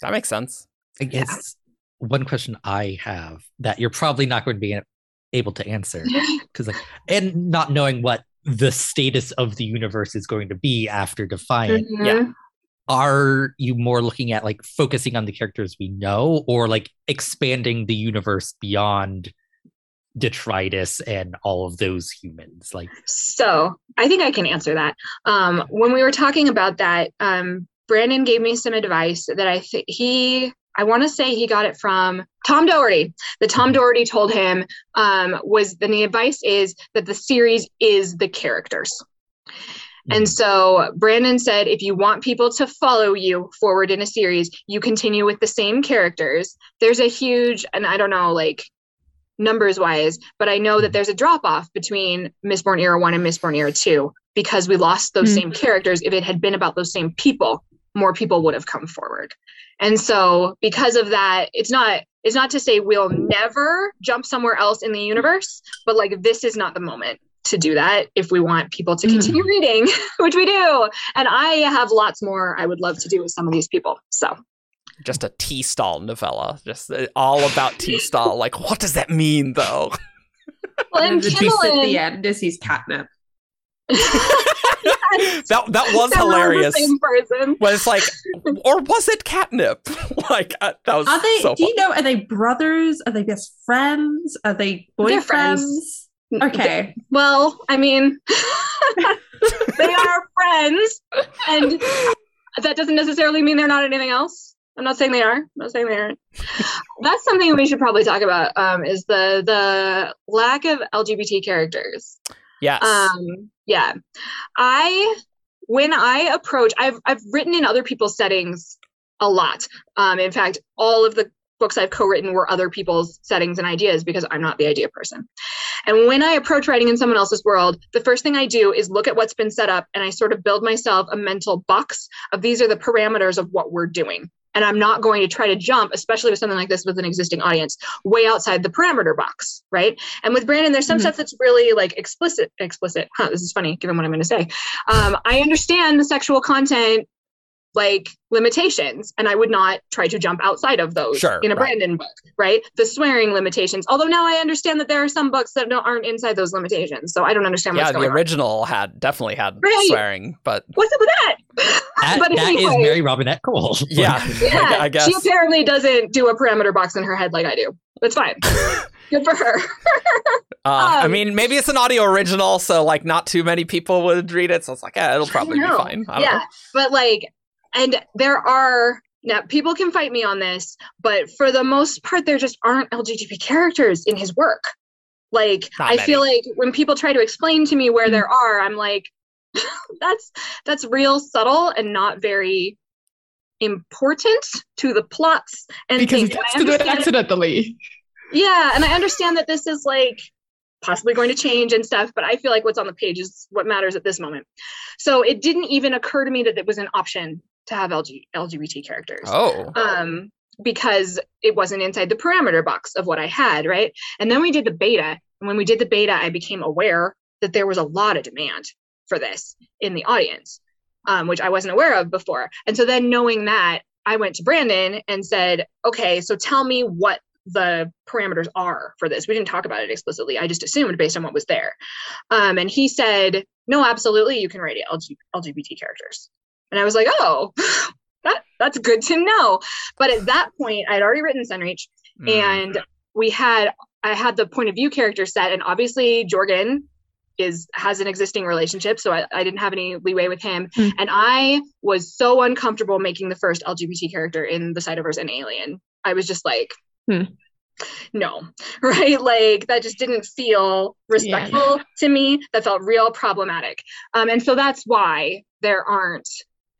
That makes sense. I guess one question I have that you're probably not going to be able to answer *laughs* because, like, and not knowing what the status of the universe is going to be after Defiant, Mhm. Yeah. are you more looking at like focusing on the characters we know or like expanding the universe beyond detritus and all of those humans? Like, So I think I can answer that. Um, when we were talking about that, um, Brandon gave me some advice that I think he, I want to say he got it from Tom Doherty. The Tom Doherty told him um, was, then the advice is that the series is the characters. And so Brandon said, if you want people to follow you forward in a series, you continue with the same characters. There's a huge, and I don't know, like numbers wise, but I know that there's a drop off between Mistborn Era 1 and Mistborn Era 2 because we lost those Hmm. same characters. If it had been about those same people, more people would have come forward. And so because of that, it's not it's not to say we'll never jump somewhere else in the universe, but like this is not the moment to do that if we want people to Mhm. continue reading, *laughs* which we do. And I have lots more I would love to do with some of these people. So Just a T-Stall novella, just uh, all about *laughs* T-Stall. Like, what does that mean, though? well, and and the at the end is he's catnip. *laughs* *laughs* That that was They're the hilarious. Same person. When it's like, or was it catnip? *laughs* like uh, that was Are they? so do you know? Are they brothers? Are they best friends? Are they They're boyfriends? friends. Okay. Well, I mean, *laughs* they are friends, and that doesn't necessarily mean they're not anything else. I'm not saying they are. I'm not saying they aren't. That's something we should probably talk about. Um, is the the lack of LGBT characters. Yes. Um, yeah, I when I approach, I've I've written in other people's settings a lot. Um, in fact, all of the books I've co-written were other people's settings and ideas because I'm not the idea person. And when I approach writing in someone else's world, the first thing I do is look at what's been set up and I sort of build myself a mental box of these are the parameters of what we're doing. And I'm not going to try to jump, especially with something like this with an existing audience, way outside the parameter box, right? And with Brandon, there's some Mhm. stuff that's really like explicit. Explicit. Huh, this is funny given what I'm going to say. Um, I understand the sexual content like limitations and i would not try to jump outside of those Sure, in a right. brandon book right the swearing limitations although now i understand that there are some books that don't, aren't inside those limitations so i don't understand yeah, what's the going on original had definitely had Right. swearing, but what's up with that That, *laughs* but that is anyway, Mary Robinette Kowal. *laughs* yeah, yeah, I, I guess. she apparently doesn't do a parameter box in her head like i do that's fine *laughs* good for her Uh, I Um, mean, maybe it's an audio original, so like not too many people would read it. So it's like, yeah, it'll probably be fine. I don't yeah know. but like and there are now people can fight me on this but for the most part there just aren't lgbt characters in his work like Not i feel like when people try to explain to me where there mm-hmm. are i'm like *laughs* that's that's real subtle and not very important to the plots and because things. he And I to do it accidentally. yeah, and I understand that this is like possibly going to change and stuff, but I feel like what's on the page is what matters at this moment. So it didn't even occur to me that it was an option to have LG, LGBT characters. Oh, Um, because it wasn't inside the parameter box of what I had, right? And then we did the beta. And when we did the beta, I became aware that there was a lot of demand for this in the audience, um, which I wasn't aware of before. And so then knowing that, I went to Brandon and said, okay, so tell me what the parameters are for this. We didn't talk about it explicitly. I just assumed based on what was there. Um, and he said, no, absolutely, you can write LG- LGBT characters. And I was like, oh, *laughs* that, that's good to know. But at that point, I'd already written Sunreach mm. and we had I had the point of view character set, and obviously Jorgen is has an existing relationship, so I, I didn't have any leeway with him. Mm. And I was so uncomfortable making the first LGBT character in the Cytoverse an alien. I was just like, Hmm. no, *laughs* right? Like that just didn't feel respectful to me. That felt real problematic. Um, and so that's why there aren't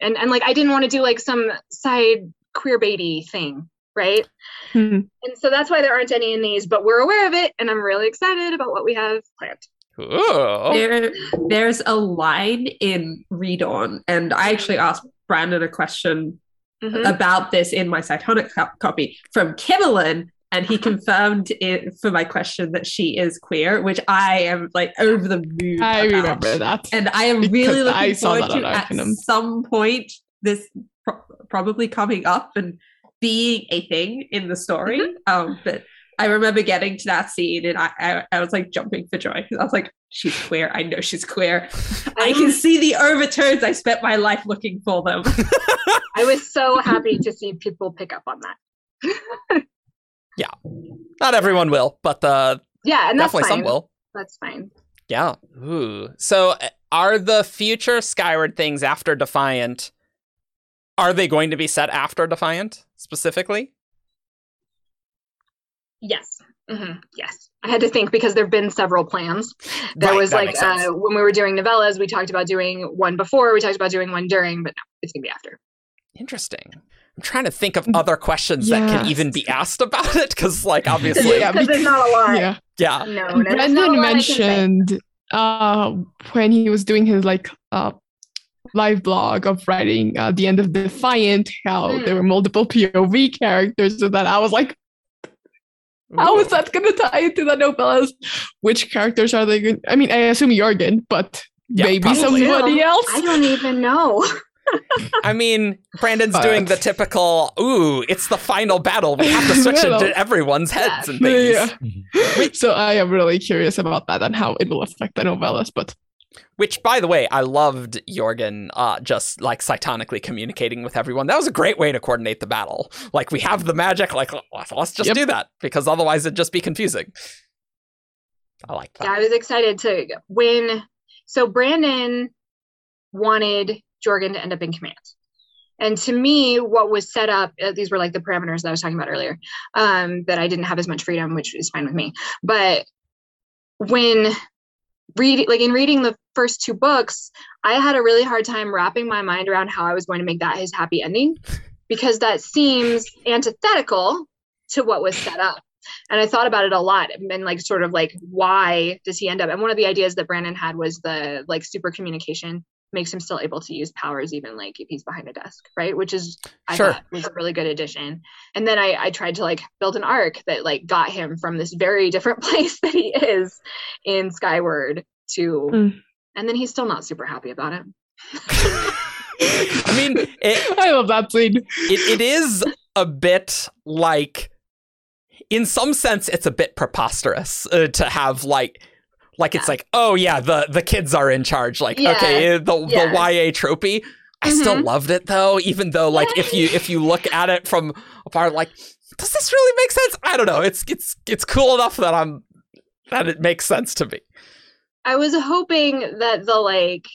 and and like I didn't want to do like some side queer baby thing, right? Hmm. And so that's why there aren't any in these, but we're aware of it, and I'm really excited about what we have planned. Ooh. There, there's a line in ReDawn, and I actually asked Brandon a question Mhm. about this in my Cytonic co- copy from Kimmalyn, and he confirmed it for my question that she is queer, which I am like over the moon. I about. remember that. and I am really looking I forward to at Arcanum. some point this pro- probably coming up and being a thing in the story. Mm-hmm. Um, but I remember getting to that scene and I, I, I was like jumping for joy. I was like, she's queer. I know she's queer. I can see the overturns. I spent my life looking for them. *laughs* I was so happy to see people pick up on that. *laughs* Yeah, not everyone will, but uh, Yeah, and that's definitely fine. some will. That's fine. Yeah. Ooh. So uh, are the future Skyward things after Defiant? Are they going to be set after Defiant specifically? Yes. hmm Yes. I had to think because there have been several plans. There Right, was like uh, when we were doing novellas, we talked about doing one before, we talked about doing one during, but no, it's gonna be after. Interesting. I'm trying to think of other questions that can even be asked about it, because like *laughs* obviously, Yeah, because there's not a lot. Yeah. yeah. No, no, there's not a Brandon lot I can say. mentioned uh, when he was doing his like uh, live blog of writing uh, the end of Defiant, how Mm. there were multiple POV characters, and that I was like, how is that going to tie into the novellas? Which characters are they going? I mean, I assume Jorgen, but Yeah, maybe probably. somebody else. I don't even know. *laughs* I mean, Brandon's But- doing the typical, ooh, it's the final battle. We have to switch into everyone's heads Yeah. and things. Yeah. *laughs* so I am really curious about that and how it will affect the novellas. But Which, by the way, I loved Jorgen uh, just like cytonically communicating with everyone. That was a great way to coordinate the battle. Like, we have the magic, like, let's let's just Yep. do that because otherwise it'd just be confusing. I like that. Yeah, I was excited to win. So Brandon wanted Jorgen to end up in command. And to me, what was set up, uh, these were like the parameters that I was talking about earlier, um, that I didn't have as much freedom, which is fine with me. But when reading, like in reading the first two books, I had a really hard time wrapping my mind around how I was going to make that his happy ending, *laughs* because that seems antithetical to what was set up and I thought about it a lot and like sort of like why does he end up and one of the ideas that Brandon had was the like super communication makes him still able to use powers even like if he's behind a desk right which is I Sure. thought was a really good addition and then I, I tried to like build an arc that like got him from this very different *laughs* place that he is in Skyward to Mm. and then he's still not super happy about it I mean, it, *laughs* I love that scene. it, it is a bit like in some sense it's a bit preposterous uh, to have like like it's like oh yeah the the kids are in charge like Yeah. okay the Yeah. the YA tropey. I still Mhm. loved it though even though like if you if you look at it from afar like does this really make sense I don't know it's it's it's cool enough that I'm that it makes sense to me I was hoping that the like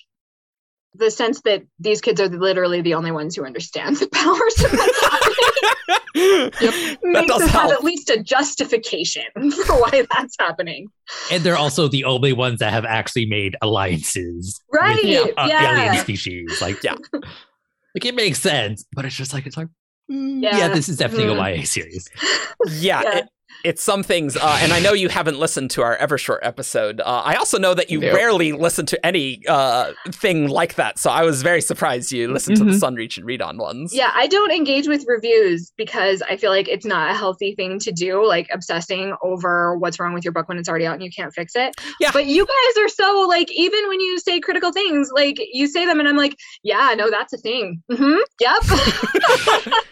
the sense that these kids are literally the only ones who understand the *laughs* powers of what's happening makes us have at least a justification *laughs* for why that's happening. And they're also the only ones that have actually made alliances Right, with uh, yeah. alien species. Like, Yeah. like it makes sense, but it's just like it's like, mm, yeah, Yeah. this is definitely Mm. a YA series. *laughs* yeah, Yeah. It, it's some things, uh, and I know you haven't listened to our Evershore episode. Uh, I also know that you Nope. rarely listen to any uh, thing like that, so I was very surprised you listened to the Mhm. Sunreach and ReDawn ones. Yeah, I don't engage with reviews because I feel like it's not a healthy thing to do, like obsessing over what's wrong with your book when it's already out and you can't fix it. Yeah. But you guys are so like, even when you say critical things, like you say them and I'm like, yeah, no, that's a thing. Mm-hmm. Yep. *laughs*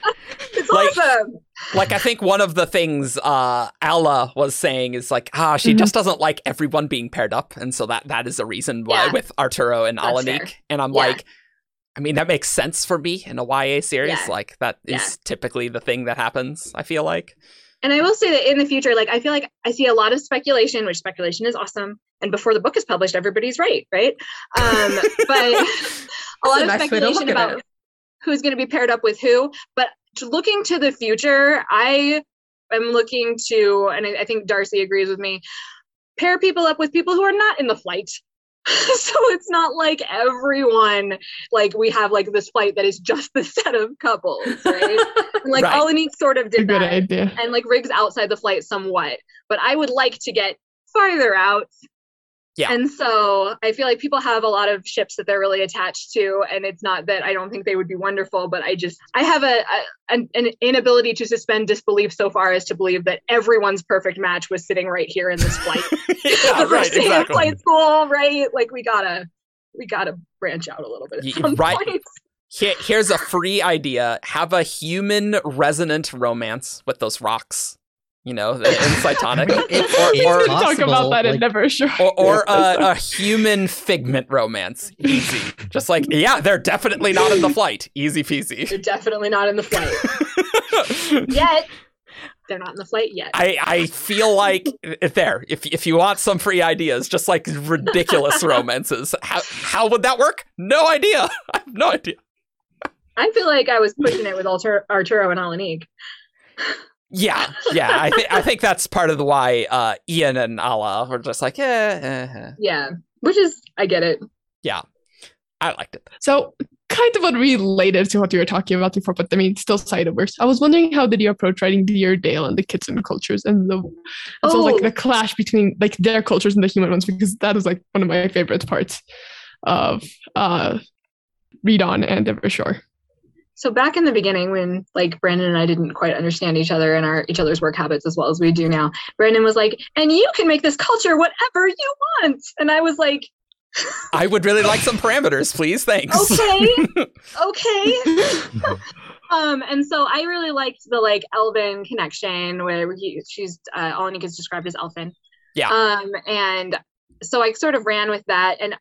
it's Like- awesome. Like I think one of the things uh, Alla was saying is like, ah, she Mhm. just doesn't like everyone being paired up, and so that that is a reason why Yeah. with Arturo and Alanik. And I'm Yeah. like, I mean, that makes sense for me in a YA series. Yeah. Like that is typically the thing that happens. I feel like. And I will say that in the future, like I feel like I see a lot of speculation, which speculation is awesome. And before the book is published, everybody's right, right? Um, *laughs* but *laughs* a lot of nice way to look speculation about who's going to be paired up with who. But looking to the future, I am looking to, and I, think Darcy agrees with me, pair people up with people who are not in the flight. *laughs* so it's not like everyone like we have like this flight that is just the set of couples, right? And *laughs* like Right. Alanik sort of did good that idea. and like rigs outside the flight somewhat but i would like to get farther out Yeah. and so i feel like people have a lot of ships that they're really attached to and it's not that i don't think they would be wonderful but i just i have a, a an, an inability to suspend disbelief so far as to believe that everyone's perfect match was sitting right here in this flight *laughs* yeah, *laughs* right, first day of exactly. flight school right like we gotta we gotta branch out a little bit right. point Here, here's a free idea: have a human resonant romance with those rocks. You know, in Cytonic, *laughs* It's- or it's or, We talk possible, about that in Evershore. or, or uh, a, a human figment romance. Easy, just like yeah, they're definitely not in the flight. Easy peasy. they're definitely not in the flight *laughs* yet they're not in the flight yet I, I feel like uh, there if if you want some free ideas, just like ridiculous *laughs* romances, how how would that work? No idea. I have no idea. I feel like I was pushing it with Alter- Arturo and Alanik. Yeah, yeah. I think I think that's part of the why uh, Ian and Ala were just like, yeah, eh, eh. Yeah, which is I get it. Yeah, I liked it. So kind of unrelated to what you were talking about before, but I mean, still Cytoverse. I was wondering how did you approach writing UrDail and the Kitsen cultures and the and so Oh. like the clash between like their cultures and the human ones because that is like one of my favorite parts of uh ReDawn and Evershore. So back in the beginning, when like Brandon and I didn't quite understand each other and our each other's work habits as well as we do now, Brandon was like, "And you can make this culture whatever you want," and I was like, *laughs* I would really like some parameters, please. Thanks. "Okay, *laughs* okay." *laughs* Um, and so I really liked the like Elven connection where he, she's uh, Alanik is described as Elfin. Yeah. Um, and so I sort of ran with that, and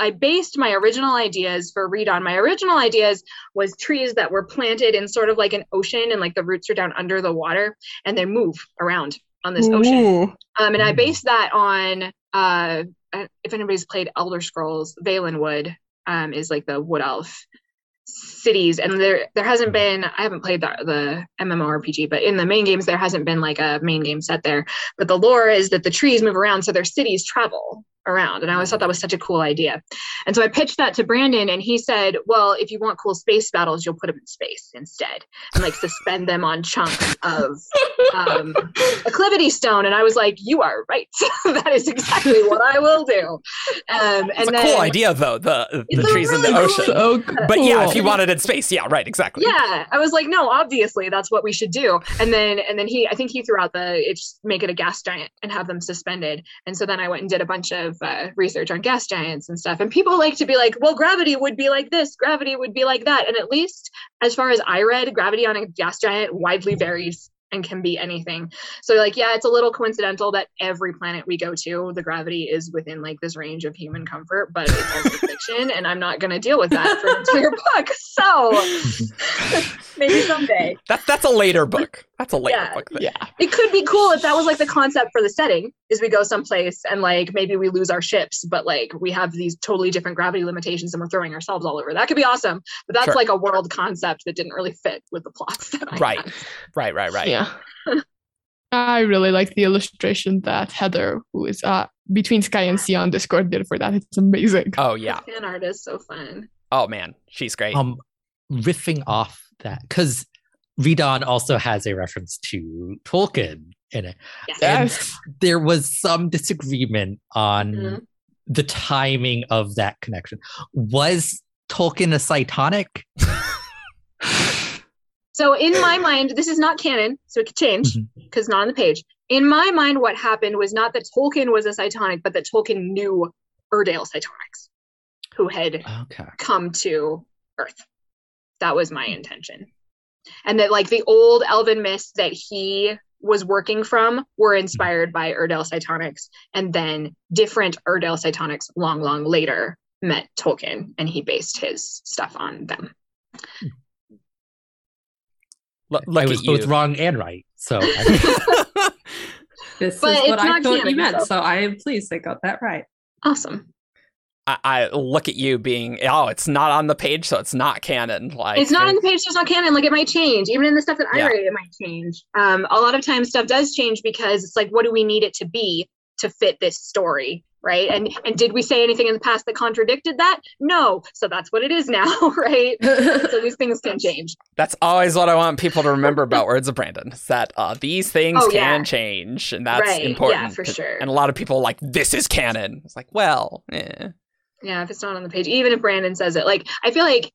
I based my original ideas for ReDawn. My original ideas was trees that were planted in sort of like an ocean, and like the roots are down under the water, and they move around on this ocean. Um, and I based that on uh, uh, if anybody's played Elder Scrolls, Valenwood um, is like the wood elf cities, and there there hasn't been I haven't played the, the MMORPG, but in the main games there hasn't been like a main game set there. But the lore is that the trees move around, so their cities travel around, and I always thought that was such a cool idea. And so I pitched that to Brandon, and he said, "Well, if you want cool space battles, you'll put them in space instead, and like suspend them on chunks of." um, acclivity stone and i was like you are right *laughs* that is exactly what i will do um, It's and a then cool idea, though. The the It's a trees in the ocean. cool- So But yeah, if you want it in space, yeah, right, exactly. yeah i was like no obviously that's what we should do and then and then he i think he threw out the it's make it a gas giant and have them suspended and so then i went and did a bunch of uh, research on gas giants and stuff and people like to be like well gravity would be like this gravity would be like that and at least as far as i read gravity on a gas giant widely varies and can be anything. So like yeah, it's a little coincidental that every planet we go to, the gravity is within like this range of human comfort, but it's also fiction and I'm not going to deal with that for entire *laughs* book. So *laughs* maybe someday. That's that's a later book. That's a later Yeah. book. Thing. yeah. It could be cool if that was like the concept for the setting is we go someplace and like maybe we lose our ships, but like we have these totally different gravity limitations and we're throwing ourselves all over. That could be awesome. But that's Sure. like a world concept that didn't really fit with the plots that Right. had. Right, right, right. Yeah. *laughs* I really like the illustration that Heather, who is uh between Sky and Sea on Discord, did for that. It's amazing. Oh yeah. Fan art is so fun. Oh man, she's great. um riffing off that because ReDawn also has a reference to Tolkien in it. Yes. Yes. There was some disagreement on Mhm. the timing of that connection. Was Tolkien a cytonic? *laughs* So in my mind, this is not canon, so it could change because not on the page. In my mind, what happened was not that Tolkien was a cytonic, but that Tolkien knew UrDail cytonics who had Okay. come to Earth. That was my intention. And that like the old elven myths that he was working from were inspired by UrDail cytonics, and then different UrDail cytonics long, long later met Tolkien, and he based his stuff on them. Look, look I was at both you. wrong and right. So I- *laughs* This But is what I not thought you meant, so- so I am pleased I got that right. Awesome. I, I look at you being, oh, it's not on the page, so it's not canon. Like it's not on the page, so it's not canon. Like it might change. Even in the stuff that I Yeah. write, it might change. Um, a lot of times stuff does change because it's like, what do we need it to be to fit this story? Right. And and did we say anything in the past that contradicted that? No. So that's what it is now, *laughs* right? So these things can change. That's always what I want people to remember about Words of Brandon. Is that uh, these things Oh, can yeah. change, and that's Right, yeah, important. for sure. And a lot of people are like this is canon. It's like, well, eh. Yeah, if it's not on the page, even if Brandon says it, like I feel like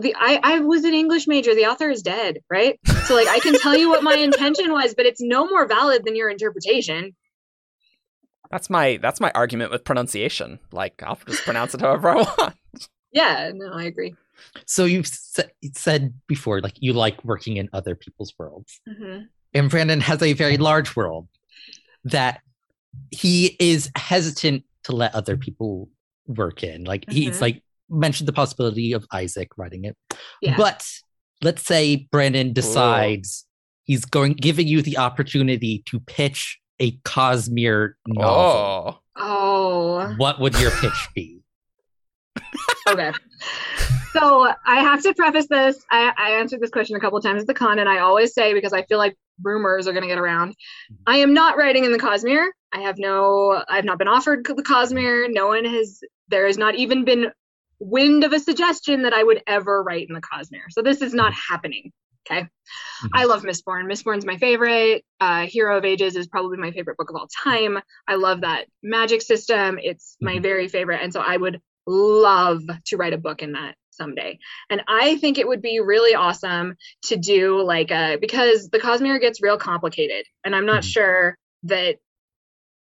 the I, I was an English major. The author is dead, right? So like I can tell you what my *laughs* intention was, but it's no more valid than your interpretation. that's my that's my argument with pronunciation. Like I'll just pronounce it however I want. Yeah, no, I agree. so you've sa- said before, like you like working in other people's worlds. hmm And Brandon has a very large world that he is hesitant to let other people work in. Like he's Mhm. like mentioned the possibility of Isaac writing it. Yeah. But let's say Brandon decides he's going giving you the opportunity to pitch a Cosmere novel. Oh, Oh, What would your *laughs* pitch be? okay. So I have to preface this. I, I answered this question a couple of times at the con, and I always say because I feel like rumors are going to get around. I am not writing in the Cosmere. I have no. I have not been offered the Cosmere. No one has. There has not even been wind of a suggestion that I would ever write in the Cosmere. So this is not happening. Okay. Mhm. I love Mistborn. Mistborn's my favorite. Uh, Hero of Ages is probably my favorite book of all time. I love that magic system. It's my Mhm. very favorite. And so I would love to write a book in that someday. And I think it would be really awesome to do like a because the Cosmere gets real complicated. And I'm not Mhm. sure that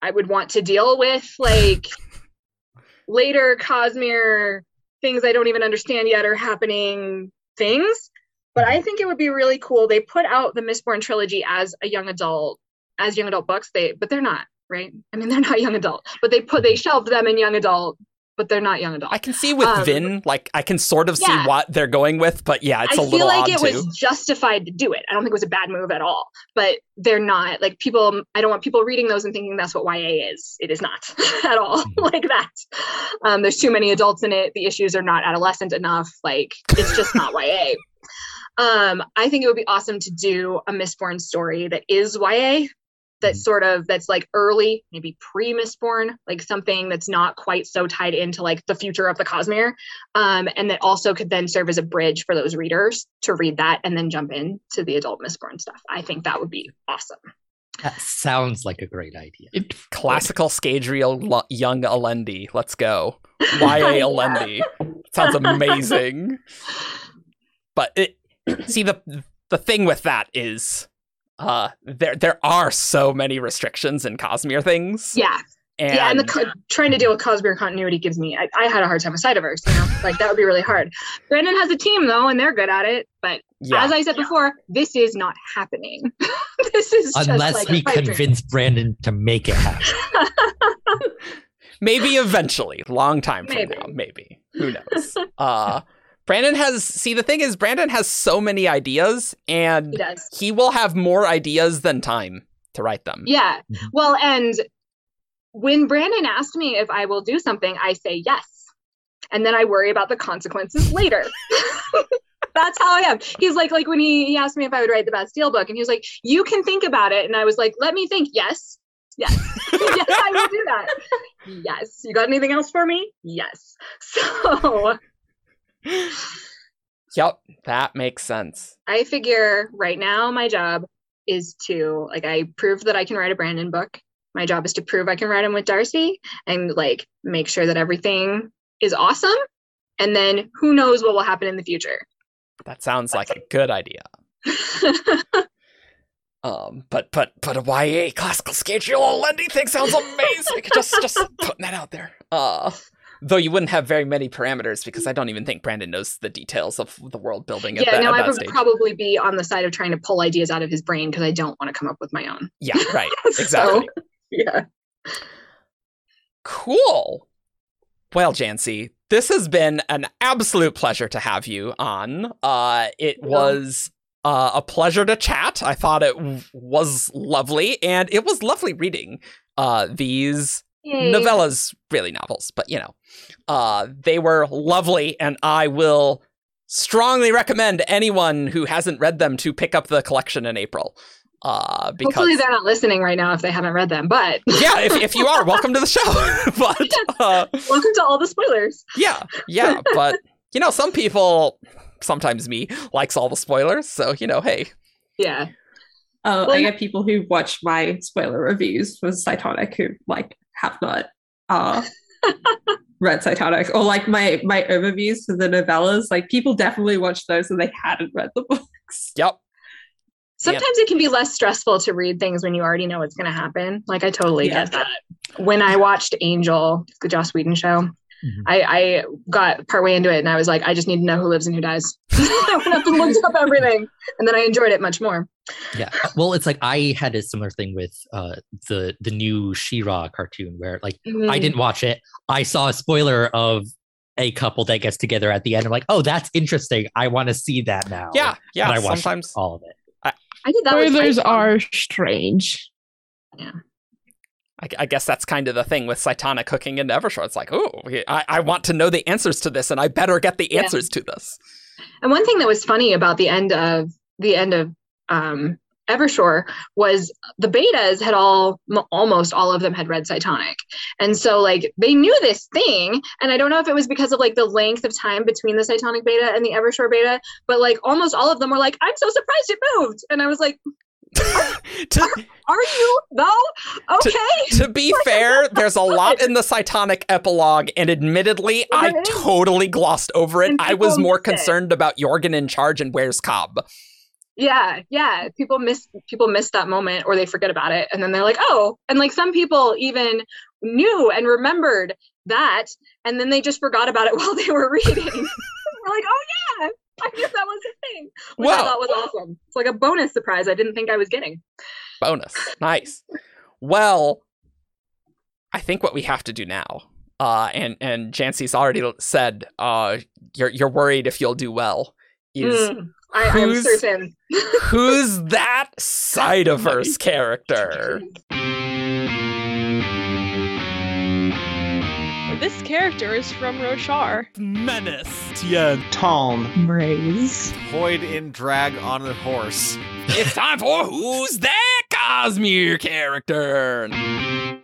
I would want to deal with like *laughs* later Cosmere things I don't even understand yet are happening things. But I mm-hmm. think it would be really cool. They put out the Mistborn trilogy as a young adult, as young adult books. They but they're not, right? I mean they're not young adult, but they put they mm-hmm. shelved them in young adult, but they're not young adult. I can see with Um, Vin, like I can sort of yeah. see what they're going with, but yeah, it's a I little I feel like it too. was justified to do it. I don't think it was a bad move at all. But they're not like people. I don't want people reading those and thinking that's what YA is. It is not *laughs* at all *laughs* like that. Um, there's too many adults in it. The issues are not adolescent enough. Like it's just not YA. *laughs* Um, I think it would be awesome to do a Mistborn story that is YA. That's sort of that's like early, maybe pre Mistborn, like something that's not quite so tied into like the future of the Cosmere um, and that also could then serve as a bridge for those readers to read that and then jump into the adult Mistborn stuff. I think that would be awesome. That sounds like a great idea. It Classical Scadrial young Alendi. Let's go. YA *laughs* Alendi. Sounds amazing. *laughs* But it see the the thing with that is uh there there are so many restrictions in Cosmere things. Yeah, And, yeah, and the co- trying to deal with Cosmere continuity gives me. I, I had a hard time with Cytoverse, you know, like that would be really hard. Brandon has a team though, and they're good at it. But yeah. as I said before, this is not happening. *laughs* this is just Unless like we a pipe dream. convince Brandon to make it happen. *laughs* Maybe eventually, long time from Maybe. now, maybe. Who knows? uh Brandon has see the thing is Brandon has so many ideas and He does. he will have more ideas than time to write them. Yeah. Mhm. Well, and when Brandon asked me if I will do something, I say yes. And then I worry about the consequences later. *laughs* That's how I am. He's like, like when he, he asked me if I would write the Bastille book, and he was like, You can think about it. And I was like, Let me think. Yes. Yes. *laughs* yes, I will do that. Yes. You got anything else for me? Yes. *laughs* So *laughs* Yep, that makes sense. I figure right now my job is to like I proved that I can write a Brandon book. My job is to prove I can write them with Darcy and like make sure that everything is awesome. And then who knows what will happen in the future. That sounds like a good idea. *laughs* Um, but but but a YA classical Scadrial Alendi thing sounds amazing. just just putting that out there. Uh, though you wouldn't have very many parameters because I don't even think Brandon knows the details of the world building at yeah, that, no, I would stage. probably be on the side of trying to pull ideas out of his brain because I don't want to come up with my own. yeah, right. *laughs* Exactly. So, yeah. Cool. Well, Janci, this has been an absolute pleasure to have you on. Uh, it Yeah. was uh, a pleasure to chat. I thought it w- was lovely, and it was lovely reading uh, these Yay. novellas, really novels, but you know, uh, they were lovely, and I will strongly recommend anyone who hasn't read them to pick up the collection in April. Uh, because Hopefully they're not listening right now if they haven't read them. But *laughs* yeah, if, if you are, welcome to the show. *laughs* but uh, welcome to all the spoilers. yeah, yeah, but you know, some people, sometimes me, likes all the spoilers. So you know, hey, Yeah. Uh, Well, I you- get people who watch my spoiler reviews for Cytonic who like have not uh, read Cytonic or like my my overviews for the novellas. Like people definitely watched those and they hadn't read the *laughs* books. yep, Sometimes it can be less stressful to read things when you already know what's going to happen. Like I totally Yeah. get that. When I watched Angel, the Joss Whedon show, Mhm. I, I got partway into it and I was like, I just need to know who lives and who dies. *laughs* I went up and looked up everything, and then I enjoyed it much more. Yeah. Well, it's like I had a similar thing with uh, the the new She-Ra cartoon where like I Mm. didn't watch it. I saw a spoiler of a couple that gets together at the end. I'm like, oh, that's interesting. I want to see that now. yeah, yeah. And I watched Sometimes all of it. I did that. with Spoilers Python. are strange. I, I guess that's kind of the thing with Cytonic hooking into Evershore. It's like, oh, I, I want to know the answers to this, and I better get the Yeah. answers to this. And one thing that was funny about the end of the end of um, Evershore was the betas had all almost all of them had read Cytonic. And so like they knew this thing and I don't know if it was because of like the length of time between the Cytonic beta and the Evershore beta, but like almost all of them were like I'm so surprised it moved. And I was like *laughs* to, are you though? Okay. to be *laughs* fair, there's a lot in the Cytonic epilogue, and admittedly, I totally glossed over it. I was more missed it. concerned about Jorgen in charge and where's Cobb. Yeah, yeah. People miss people miss that moment or they forget about it and then they're like, "Oh." And like some people even knew and remembered that and then they just forgot about it *laughs* while they were reading. We're like, "Oh yeah, I knew that was a thing." Which I thought was awesome. It's like a bonus surprise I didn't think I was getting. Bonus. Nice. Well, I think what we have to do now, uh, and and Janci's already said, uh, you're you're worried if you'll do well, is Mm, I, I'm who's- certain. *laughs* who's that Cytoverse character? *laughs* This character is from Roshar. Menace. Tien. Tom. Braze. Void in drag on a horse. it's time for who's that Cosmere character?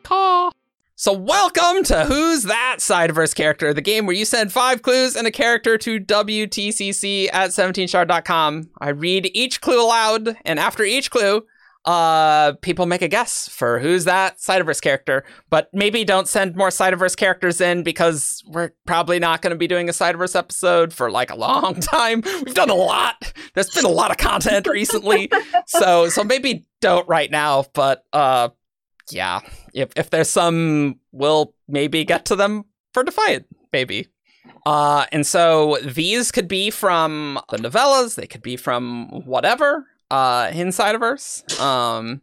Caw. So welcome to Who's That Cytoverse Character, the game where you send five clues and a character to WTCC at 17shard.com. I read each clue aloud, and after each clue, uh, people make a guess for who's that Cytoverse character. But maybe don't send more Cytoverse characters in because we're probably not going to be doing a Cytoverse episode for like a long *laughs* time. We've done a lot. There's been a lot of content recently, so so maybe don't right now. But uh, yeah, if if there's some, we'll maybe get to them for Defiant, maybe. Uh, and so these could be from the novellas, they could be from whatever uh, in Cytoverse. Um,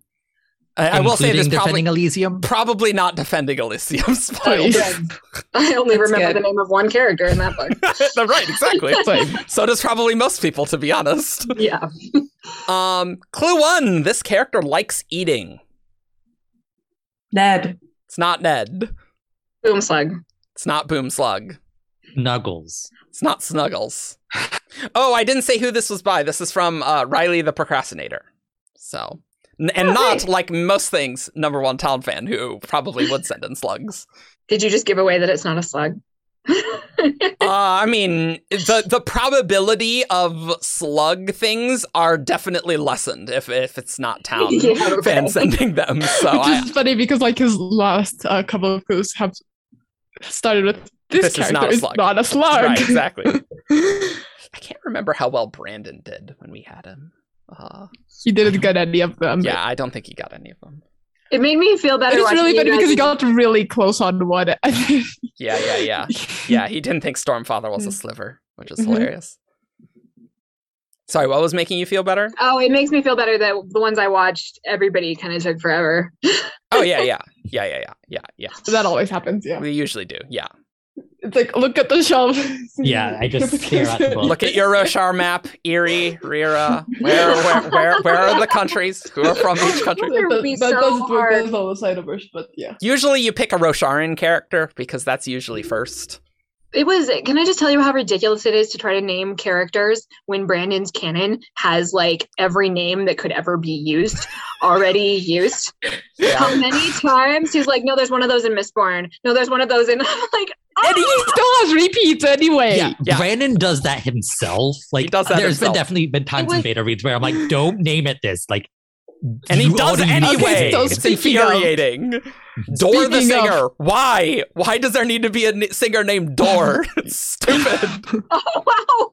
I, I will say this probably defending Elysium. probably not defending Elysium *laughs* spoiled. *laughs* I only That's remember good. the name of one character in that book. *laughs* right, exactly. Same. So does probably most people, to be honest. yeah. Um, clue one: This character likes eating. Nedd. It's not Nedd. Boom slug. It's not Doomslug. Nuggles. It's not Snuggles. Oh, I didn't say who this was by. This is from uh, Riley the Procrastinator. So, n- and Oh, not hey. like most things, number one town fan who probably would send in slugs. Did you just give away that it's not a slug? Uh, *laughs* I mean, the the probability of slug things are definitely lessened if if it's not town *laughs* Yeah, okay. fan sending them. So Which I, is funny because like his last uh, couple of clues have started with this, This is character not a is slug." not a slug. right, exactly. *laughs* I can't remember how well Brandon did when we had him. Uh, he didn't get any of them. but yeah, I don't think he got any of them. It made me feel better. It is watching really funny because he got really close on one. *laughs* Yeah, yeah, yeah. Yeah, he didn't think Stormfather was a sliver, which is Mhm. hilarious. Sorry, what was making you feel better? Oh, it makes me feel better that the ones I watched, everybody kind of took forever. Oh yeah, yeah, *laughs* yeah, yeah, yeah, yeah, yeah. that always happens. Yeah, We usually do. Yeah. It's like look at the shelf. Yeah, I *laughs* just stare at the book. Look at your Roshar map, Iri, Rira. Where, where, where, where are the countries? Who are from each country? It would be so doesn't work hard. as well as Cytoverse, but yeah. Usually, you pick a Rosharan character because that's usually first. It was. Can I just tell you how ridiculous it is to try to name characters when Brandon's canon has like every name that could ever be used already used? How many times he's like, no, there's one of those in Mistborn. No, there's one of those in. I'm *laughs* like, And he still has repeats anyway. Yeah, Yeah. Brandon does that himself. Like, does that there's himself. been definitely been times in beta reads where I'm like, don't name it this. Like, And he does already know anyway. so it's speaking of- infuriating. Dor the Speaking of- singer. Why? Why does there need to be a n- singer named Dor? *laughs* *laughs* stupid. oh wow.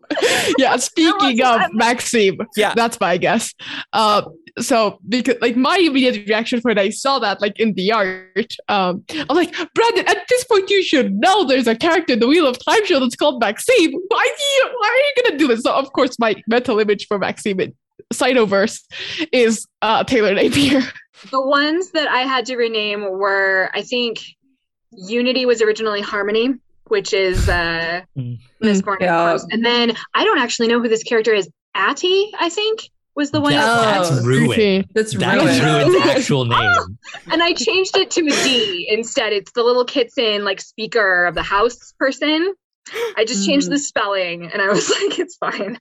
yeah speaking of I'm- maxime Yeah. that's my guess uh so because like my immediate reaction when i saw that like in the art um i'm like brandon at this point you should know there's a character in the wheel of time show that's called maxime why are you why are you gonna do this so of course my mental image for maxime in cytoverse is uh taylor napier *laughs* The ones that I had to rename were, I think, Unity was originally Harmony, which is uh, Mm. Mistborn. Yeah. course. And then I don't actually know who this character is. Ati, I think, was the one. that- Oh. that's ruined. Goofy. That's That ruined. is Ruin's actual *laughs* name. and I changed it to a D instead. It's the little Kitsen, like speaker of the house person. I just changed Mm. the spelling, and I was *laughs* like, it's fine.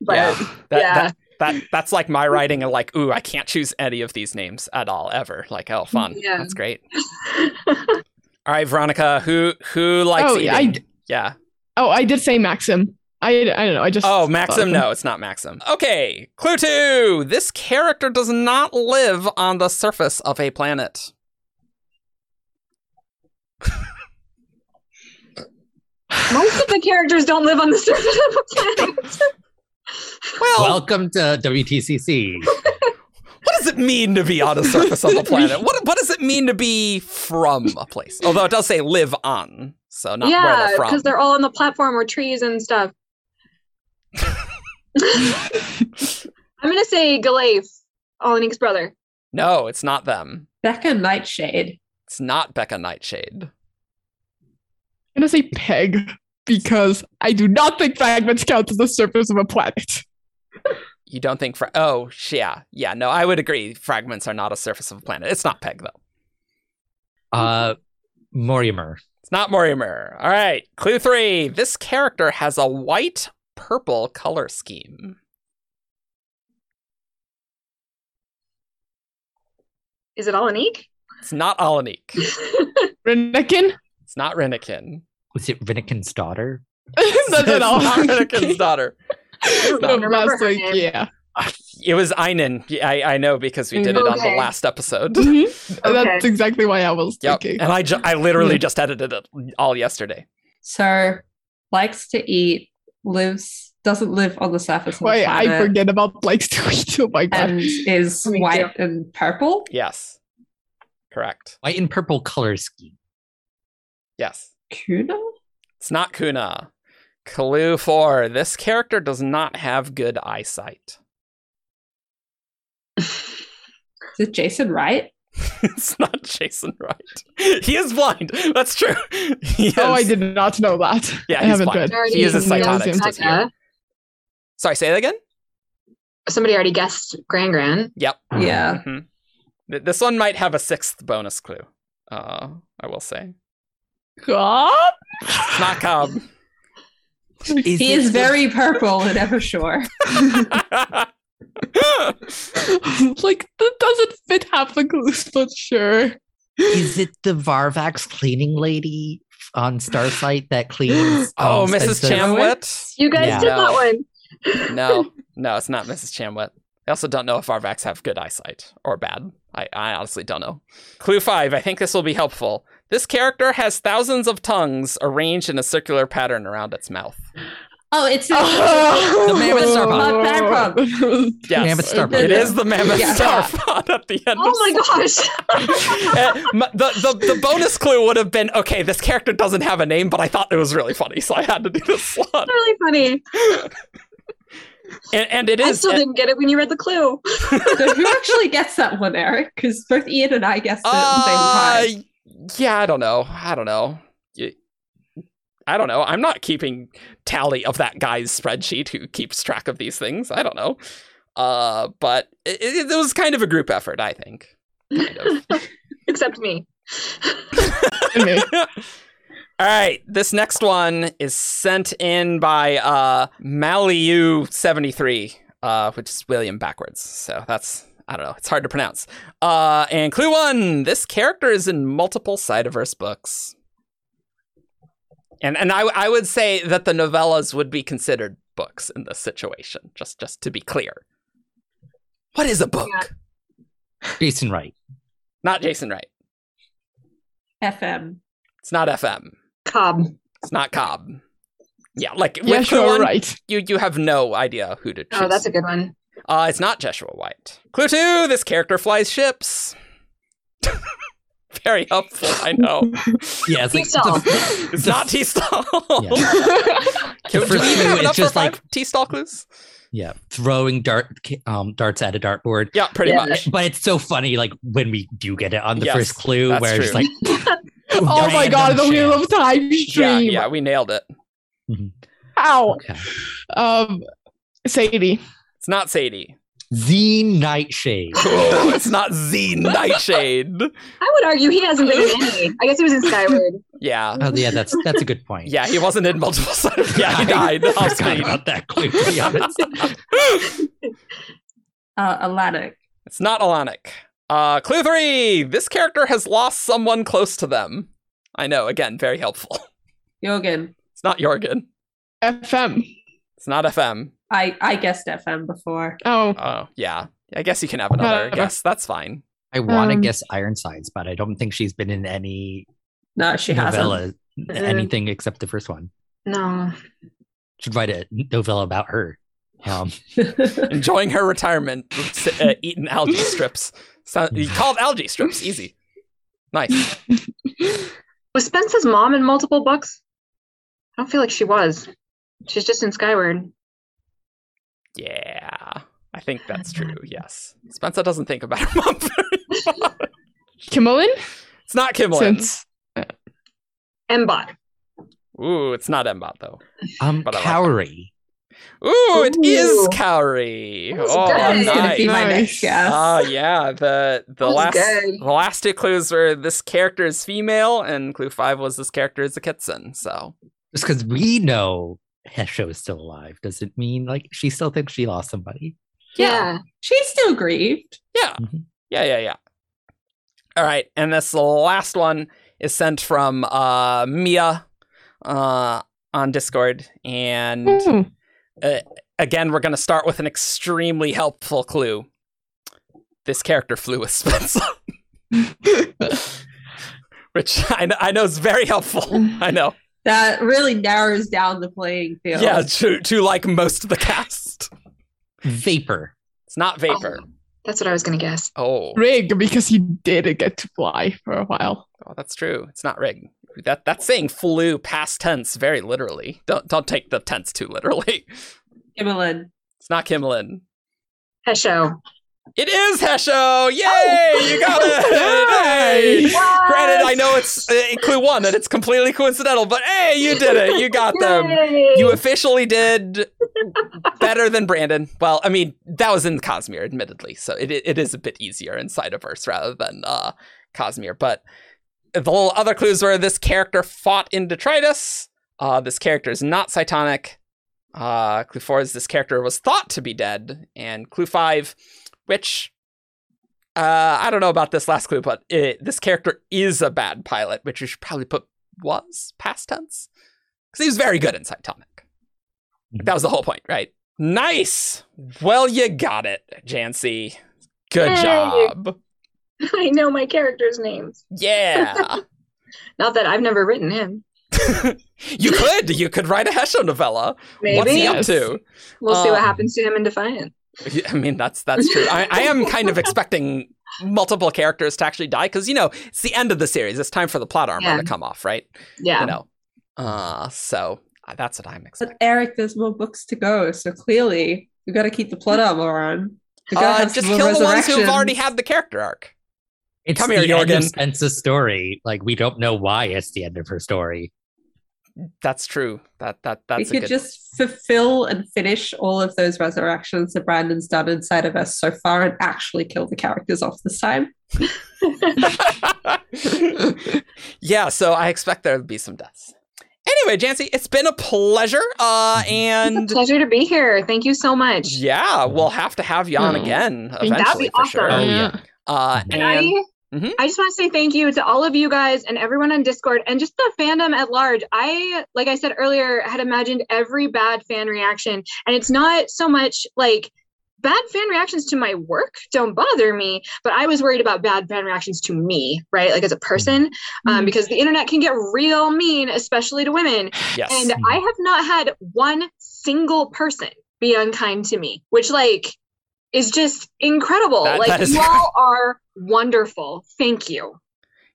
But yeah. That, yeah. that that that's like my writing and like, ooh, I can't choose any of these names at all ever. Like, oh, fun. Yeah. That's great. *laughs* All right, Veronica, who who likes Oh, eating? yeah, yeah. Oh, I did say Maxim. I I don't know. I just Oh, Maxim? No, it's not Maxim. Okay, clue two. This character does not live on the surface of a planet. *laughs* Most of the characters don't live on the surface of the planet. *laughs* Well, Welcome to WTCC. *laughs* what does it mean to be on the surface of a planet? What what does it mean to be from a place? Although it does say live on, so not where yeah, they're from. because they're all on the platform or trees and stuff. *laughs* I'm gonna say Galaif, Alanik's brother. No, it's not them. Becca Nightshade. It's not Becca Nightshade. I'm gonna say Peg because I do not think fragments count as the surface of a planet. You don't think fra- Oh, sh- yeah. Yeah, no, I would agree. Fragments are not a surface of a planet. It's not Peg though. Uh, Morriumur. It's not Morriumur. All right. Clue 3. This character has a white purple color scheme. Is it Alanik? It's not Alanik. *laughs* Rennekin? It's not Renikin. Was it Rinnekin's daughter? *laughs* That's it's not all. not daughter. Don't No, remember that's her like, name. yeah. It was Einen. I, I know because we did it on the last episode. Mhm. Okay. That's exactly why I was Yep. thinking. And I, ju- I literally just edited it all yesterday. So likes to eat, lives doesn't live on the surface of the I forget about likes to eat. Oh my god. and is *laughs* Me too. white and purple. Yes. Correct. White and purple color scheme. Yes. Kuna? It's not Kuna. Clue 4. This character does not have good eyesight. *laughs* Is it Jason Wright? *laughs* it's not Jason Wright. He is blind. That's true. *laughs* He Oh, I did not know that. Yeah, I he's haven't blind. read. He is a Already cytonic. knows just him. here. Sorry, say that again? Somebody already guessed Gran Gran. Yep. Yeah. Mhm. This one might have a sixth bonus clue. Uh, I will say. God? It's not Cobb. He is very purple and ever sure. like that doesn't fit half the clues, but sure. Is it the Varvax cleaning lady on Starsight that cleans? *gasps* oh, um, Mrs. Spencer? Chamwit? You guys Yeah. did that one. *laughs* No, no, it's not Mrs. Chamwit. I also don't know if Varvax have good eyesight or bad. I, I honestly don't know. Clue five. I think this will be helpful. This character has thousands of tongues arranged in a circular pattern around its mouth. Oh, it's *laughs* The Mammoth Starpod. Not Starpod. Yes, Mammoth Starpod. It is the mammoth Yeah. starpod at the end. Oh of my gosh. *laughs* Uh, the, the the bonus clue would have been okay. This character doesn't have a name, but I thought it was really funny, so I had to do this *laughs* slot. It's really funny. And, and it I is. still didn't get it when you read the clue. so who actually gets that one, Eric? Because both Ian and I guessed it at the Uh, same time. Yeah, I don't know. I don't know. I don't know. I'm not keeping tally of that guy's spreadsheet who keeps track of these things. I don't know. Uh, but it, it, it was kind of a group effort, I think. Kind of. *laughs* Except me. Me. *laughs* All right, this next one is sent in by uh Maliu73, uh, which is William backwards. So that's I don't know, it's hard to pronounce. Uh, and clue one: this character is in multiple Cytoverse books. And and I I would say that the novellas would be considered books in this situation, just just to be clear. What is a book? Yeah. Jason Wright. Not Jason Wright. FM. It's not FM. Cobb. It's not Cobb. Yeah, like Yeah, with clue sure, one, right. you you have no idea who to choose. Oh, that's a good one. Uh, it's not Joshua White. Clue two: this character flies ships. *laughs* Very helpful, I know. *laughs* Yeah, it's like T-Stall. *laughs* It's not T-Stall. Yeah. Can, The do we even clue have enough just for like- T-Stall clues? yeah, throwing dart um, darts at a dartboard. Yeah, pretty Yeah. much. But it's so funny, like when we do get it on the Yes, first clue, that's where it's like, oh my god, the Wheel of Time stream. yeah, we nailed it. Ow. Okay. Um, Sadie. It's not Sadie. Zine Nightshade. *laughs* Oh, it's not Z Nightshade. *laughs* I would argue he hasn't been in any. I guess he was in Skyward. Yeah, Oh yeah, that's that's a good point. yeah, he wasn't in multiple. *laughs* Yeah, he died I off forgot screen. about that clue. To be honest, Uh, Alanik. It's not Alanik. Uh, clue three. This character has lost someone close to them. I know. Again, very helpful. Jorgen. It's not Jorgen. FM. It's not FM. I I guessed FM before. Oh, Oh, yeah. I guess you can have another Uh, guess. That's fine. I want to Um, guess Ironsides, but I don't think she's been in any No, she hasn't. novella, anything except the first one. No. Should write a novella about her. Um, *laughs* Enjoying her retirement, s- uh, eating algae *laughs* strips. So, you called algae strips. Easy. Nice. *laughs* Was Spence's mom in multiple books? I don't feel like she was. She's just in Skyward. Yeah. I think that's true. *laughs* Yes. Spensa doesn't think about her mom very. Kimmalyn? It's not Kimmalyn. Since Mbot. Ooh, it's not Mbot though. um, But I like Kauri. Ooh, it is Ooh. Kauri. Oh, good. that was gonna be my next guess. Oh yeah, the the last good. the last two clues were this character is female, and clue five was this character is a Kitsen. So Just because we know Hesho is still alive doesn't mean like she still thinks she lost somebody. Yeah. She's still grieved. yeah, Mhm. yeah, yeah, yeah. All right, and this last one is sent from uh, Mia uh, on Discord, and Ooh. again, we're going to start with an extremely helpful clue. This character flew with Spensa, *laughs* *laughs* which I know, I know is very helpful. *laughs* I know. That really narrows down the playing field. Yeah, to, to like most of the cast. Vapor. It's not oh, Vapor. Oh, that's what I was gonna guess. Oh, Rig, because he did get to fly for a while. oh that's true. It's not Rig. That that's saying flew past tense very literally. Don't don't take the tense too literally. Kimmalyn. It's not Kimmalyn. Hesho. It is Hesho! Yay! You got it! *laughs* Hey! Granted, I know it's uh, clue one and it's completely coincidental, but hey, you did it! You got them. Yay! You officially did better than Brandon. Well, I mean, that was in Cosmere, admittedly, so it it is a bit easier in Cytoverse rather than uh, Cosmere. But the other clues were this character fought in detritus. Uh, this character is not Cytonic. Uh, clue four is this character was thought to be dead, and clue five, which uh, I don't know about this last clue, but it, this character is a bad pilot, which you should probably put was past tense because he was very good in Cytonic. That was the whole point, right? Nice. Well, you got it, Janci. Good Yay. job. *laughs* I know my characters' names. Yeah. *laughs* Not that I've never written him. *laughs* you could. You could write a Hesho novella. Maybe What's he up Yes. to? we'll see what Um, happens to him in Defiant. Yeah, I mean, that's that's true. I, I am kind of expecting multiple characters to actually die because you know it's the end of the series. It's time for the plot armor Yeah. to come off, right? Yeah. You know. Uh, so uh, that's what I'm expecting. But. Eric, there's more books to go, so clearly we got to keep the plot armor on. Uh, just kill the ones who've already had the character arc. It's Come the here, end Jorgen. of Spence's story. Like we don't know why it's the end of her story. That's true. That that we that's a could good. just fulfill and finish all of those resurrections that Brandon's done inside of us so far and actually kill the characters off this time. *laughs* yeah, so I expect there to be some deaths. Anyway, Janci, it's been a pleasure. Uh, It's and a pleasure to be here. Thank you so much. yeah, we'll have to have you on Oh. again That'd be eventually for sure. Oh, yeah. Uh, And and I, Mhm. I just want to say thank you to all of you guys and everyone on Discord and just the fandom at large. I, like I said earlier, had imagined every bad fan reaction, and it's not so much like bad fan reactions to my work don't bother me, but I was worried about bad fan reactions to me, right? Like as a person, um, Mhm. because the internet can get real mean, especially to women. yes, And I have not had one single person be unkind to me, which like is just incredible. That- like that you *laughs* all are wonderful. Thank you.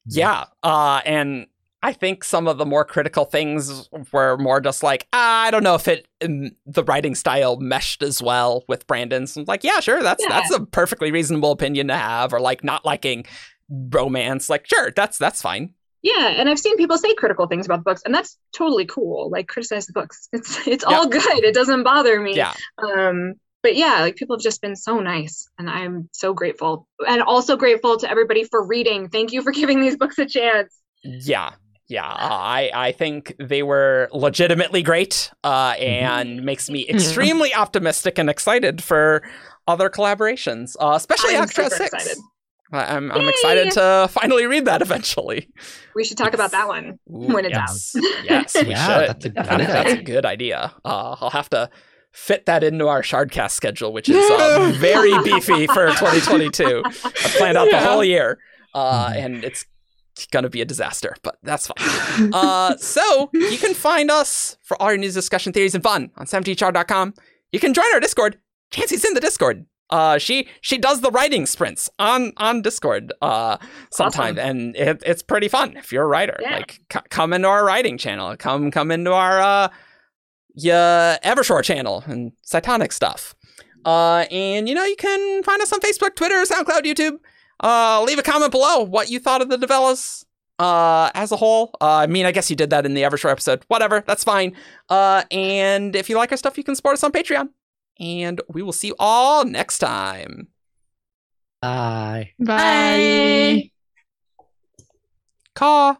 yeah. Uh, and I think some of the more critical things were more just like ah, I don't know if it um, the writing style meshed as well with Brandon's. Like, yeah, sure, that's Yeah. that's a perfectly reasonable opinion to have, or like not liking romance. Like, sure, that's that's fine. Yeah, and I've seen people say critical things about the books, and that's totally cool. Like criticize the books. It's it's all good. It doesn't bother me. Yeah. Um, but yeah, like people have just been so nice, and I'm so grateful, and also grateful to everybody for reading. Thank you for *laughs* giving these books a chance. Yeah, yeah. uh, I I think they were legitimately great, uh, and makes me extremely optimistic and excited for other collaborations, uh, especially I'm super 6. excited. I- I'm, I'm Yay! excited to finally read that eventually. We should talk about that one. Ooh, When it's out. yes. *laughs* Yes, we Yeah, should. that's a good that's a idea. good idea. Uh, I'll have to fit that into our Shardcast schedule, which is uh, *laughs* very beefy for 2022. I planned out the whole year, uh, and it's gonna be a disaster, but that's fine. Uh, so you can find us for all your news, discussion, theories, and fun on 17shard.com. You can join our Discord. Janci's in the Discord. Uh, she she does the writing sprints on on Discord uh sometime, and it, it's pretty fun if you're a writer. Yeah. Like c- come into our writing channel, come come into our uh yeah Evershore channel and Cytonic stuff. Uh, and you know you can find us on Facebook, Twitter, SoundCloud, YouTube. Uh, leave a comment below what you thought of the Develas uh as a whole. Uh, I mean, I guess you did that in the Evershore episode. Whatever, that's fine. Uh, and if you like our stuff, you can support us on Patreon. And we will see you all next time. Bye. Bye. Caw.